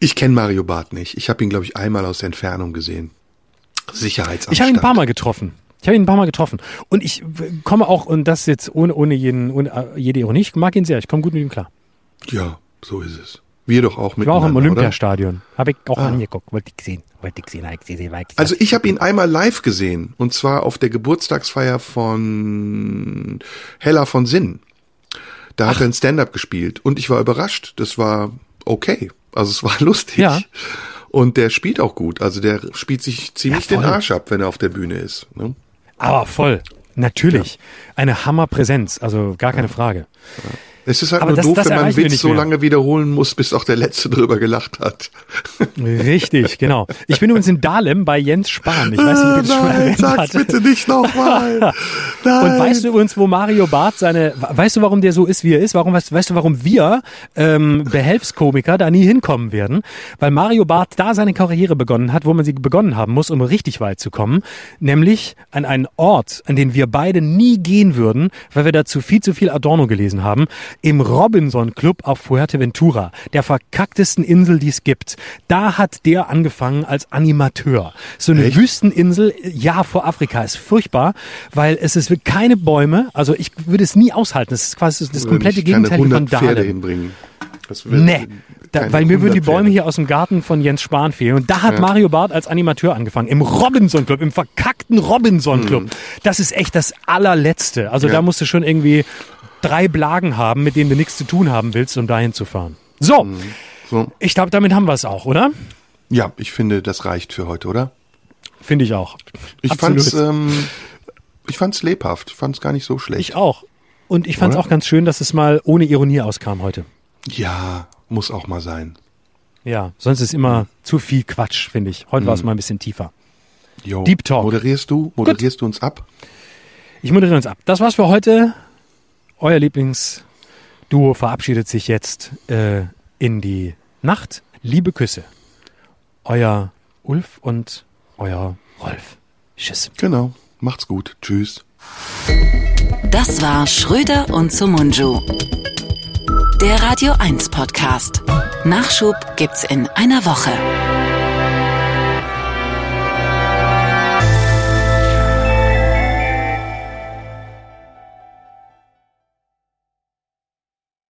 ich kenne Mario Barth nicht. Ich habe ihn, glaube ich, einmal aus der Entfernung gesehen. Sicherheitsamtstand. Ich habe ihn ein paar Mal getroffen. Ich habe ihn ein paar Mal getroffen. Und ich komme auch, und das jetzt ohne, ohne, jeden, ohne äh, jede Ironie, ich mag ihn sehr. Ich komme gut mit ihm klar. Ja, so ist es. Wir doch auch mit. Ich war auch im Olympiastadion. Habe ich auch ah. angeguckt. Wollte ich sehen. Wollte ich sehen. Ich sehen, ich also ich habe ihn einmal live gesehen. Und zwar auf der Geburtstagsfeier von Hella von Sinn. Da Ach. hat er ein Stand-up gespielt. Und ich war überrascht. Das war okay. Also es war lustig. Ja. Und der spielt auch gut. Also der spielt sich ziemlich ja, den Arsch ab, wenn er auf der Bühne ist. Ne? Aber voll. Natürlich. Ja. Eine Hammerpräsenz. Also gar keine Frage. Ja. Es ist halt Aber nur das, doof, das wenn man Witz so lange wiederholen muss, bis auch der Letzte drüber gelacht hat. Richtig, genau. Ich bin übrigens in Dahlem bei Jens Spahn. Ich weiß nicht, wie das schon erwähnt sag's hatte. bitte nicht nochmal. Und weißt du übrigens, wo Mario Barth seine, weißt du, warum der so ist, wie er ist? Warum, weißt, weißt du, warum wir ähm, Behelfskomiker da nie hinkommen werden? Weil Mario Barth da seine Karriere begonnen hat, wo man sie begonnen haben muss, um richtig weit zu kommen. Nämlich an einen Ort, an den wir beide nie gehen würden, weil wir dazu viel zu viel Adorno gelesen haben im Robinson Club auf Fuerteventura, der verkacktesten Insel, die es gibt. Da hat der angefangen als Animateur. So eine Echt? Wüsteninsel, ja, vor Afrika ist furchtbar, weil es ist keine Bäume. Also ich würde es nie aushalten. Das ist quasi das komplette Gegenteil von Dahlem. hinbringen. nee. Da, weil mir würden die Bäume hier aus dem Garten von Jens Spahn fehlen. Und da hat ja. Mario Barth als Animateur angefangen. Im Robinson Club, im verkackten Robinson Club. Mhm. Das ist echt das allerletzte. Also ja. da musst du schon irgendwie drei Blagen haben, mit denen du nichts zu tun haben willst, um dahin zu fahren. So, mhm. so. ich glaube, damit haben wir es auch, oder? Ja, ich finde, das reicht für heute, oder? Finde ich auch. Ich fand's, ähm, ich fand's lebhaft, fand's gar nicht so schlecht. Ich auch. Und ich fand's oder? auch ganz schön, dass es mal ohne Ironie auskam heute. Ja, muss auch mal sein. Ja, sonst ist immer mhm. zu viel Quatsch, finde ich. Heute mhm. war es mal ein bisschen tiefer. Jo. Deep Talk. Moderierst du? Moderierst Gut. du uns ab? Ich moderiere uns ab. Das war's für heute. Euer Lieblingsduo verabschiedet sich jetzt äh, in die Nacht. Liebe Küsse. Euer Ulf und euer Rolf. Tschüss. Genau. Macht's gut. Tschüss. Das war Schröder und Sumunju. Der Radio 1 Podcast. Nachschub gibt's in einer Woche.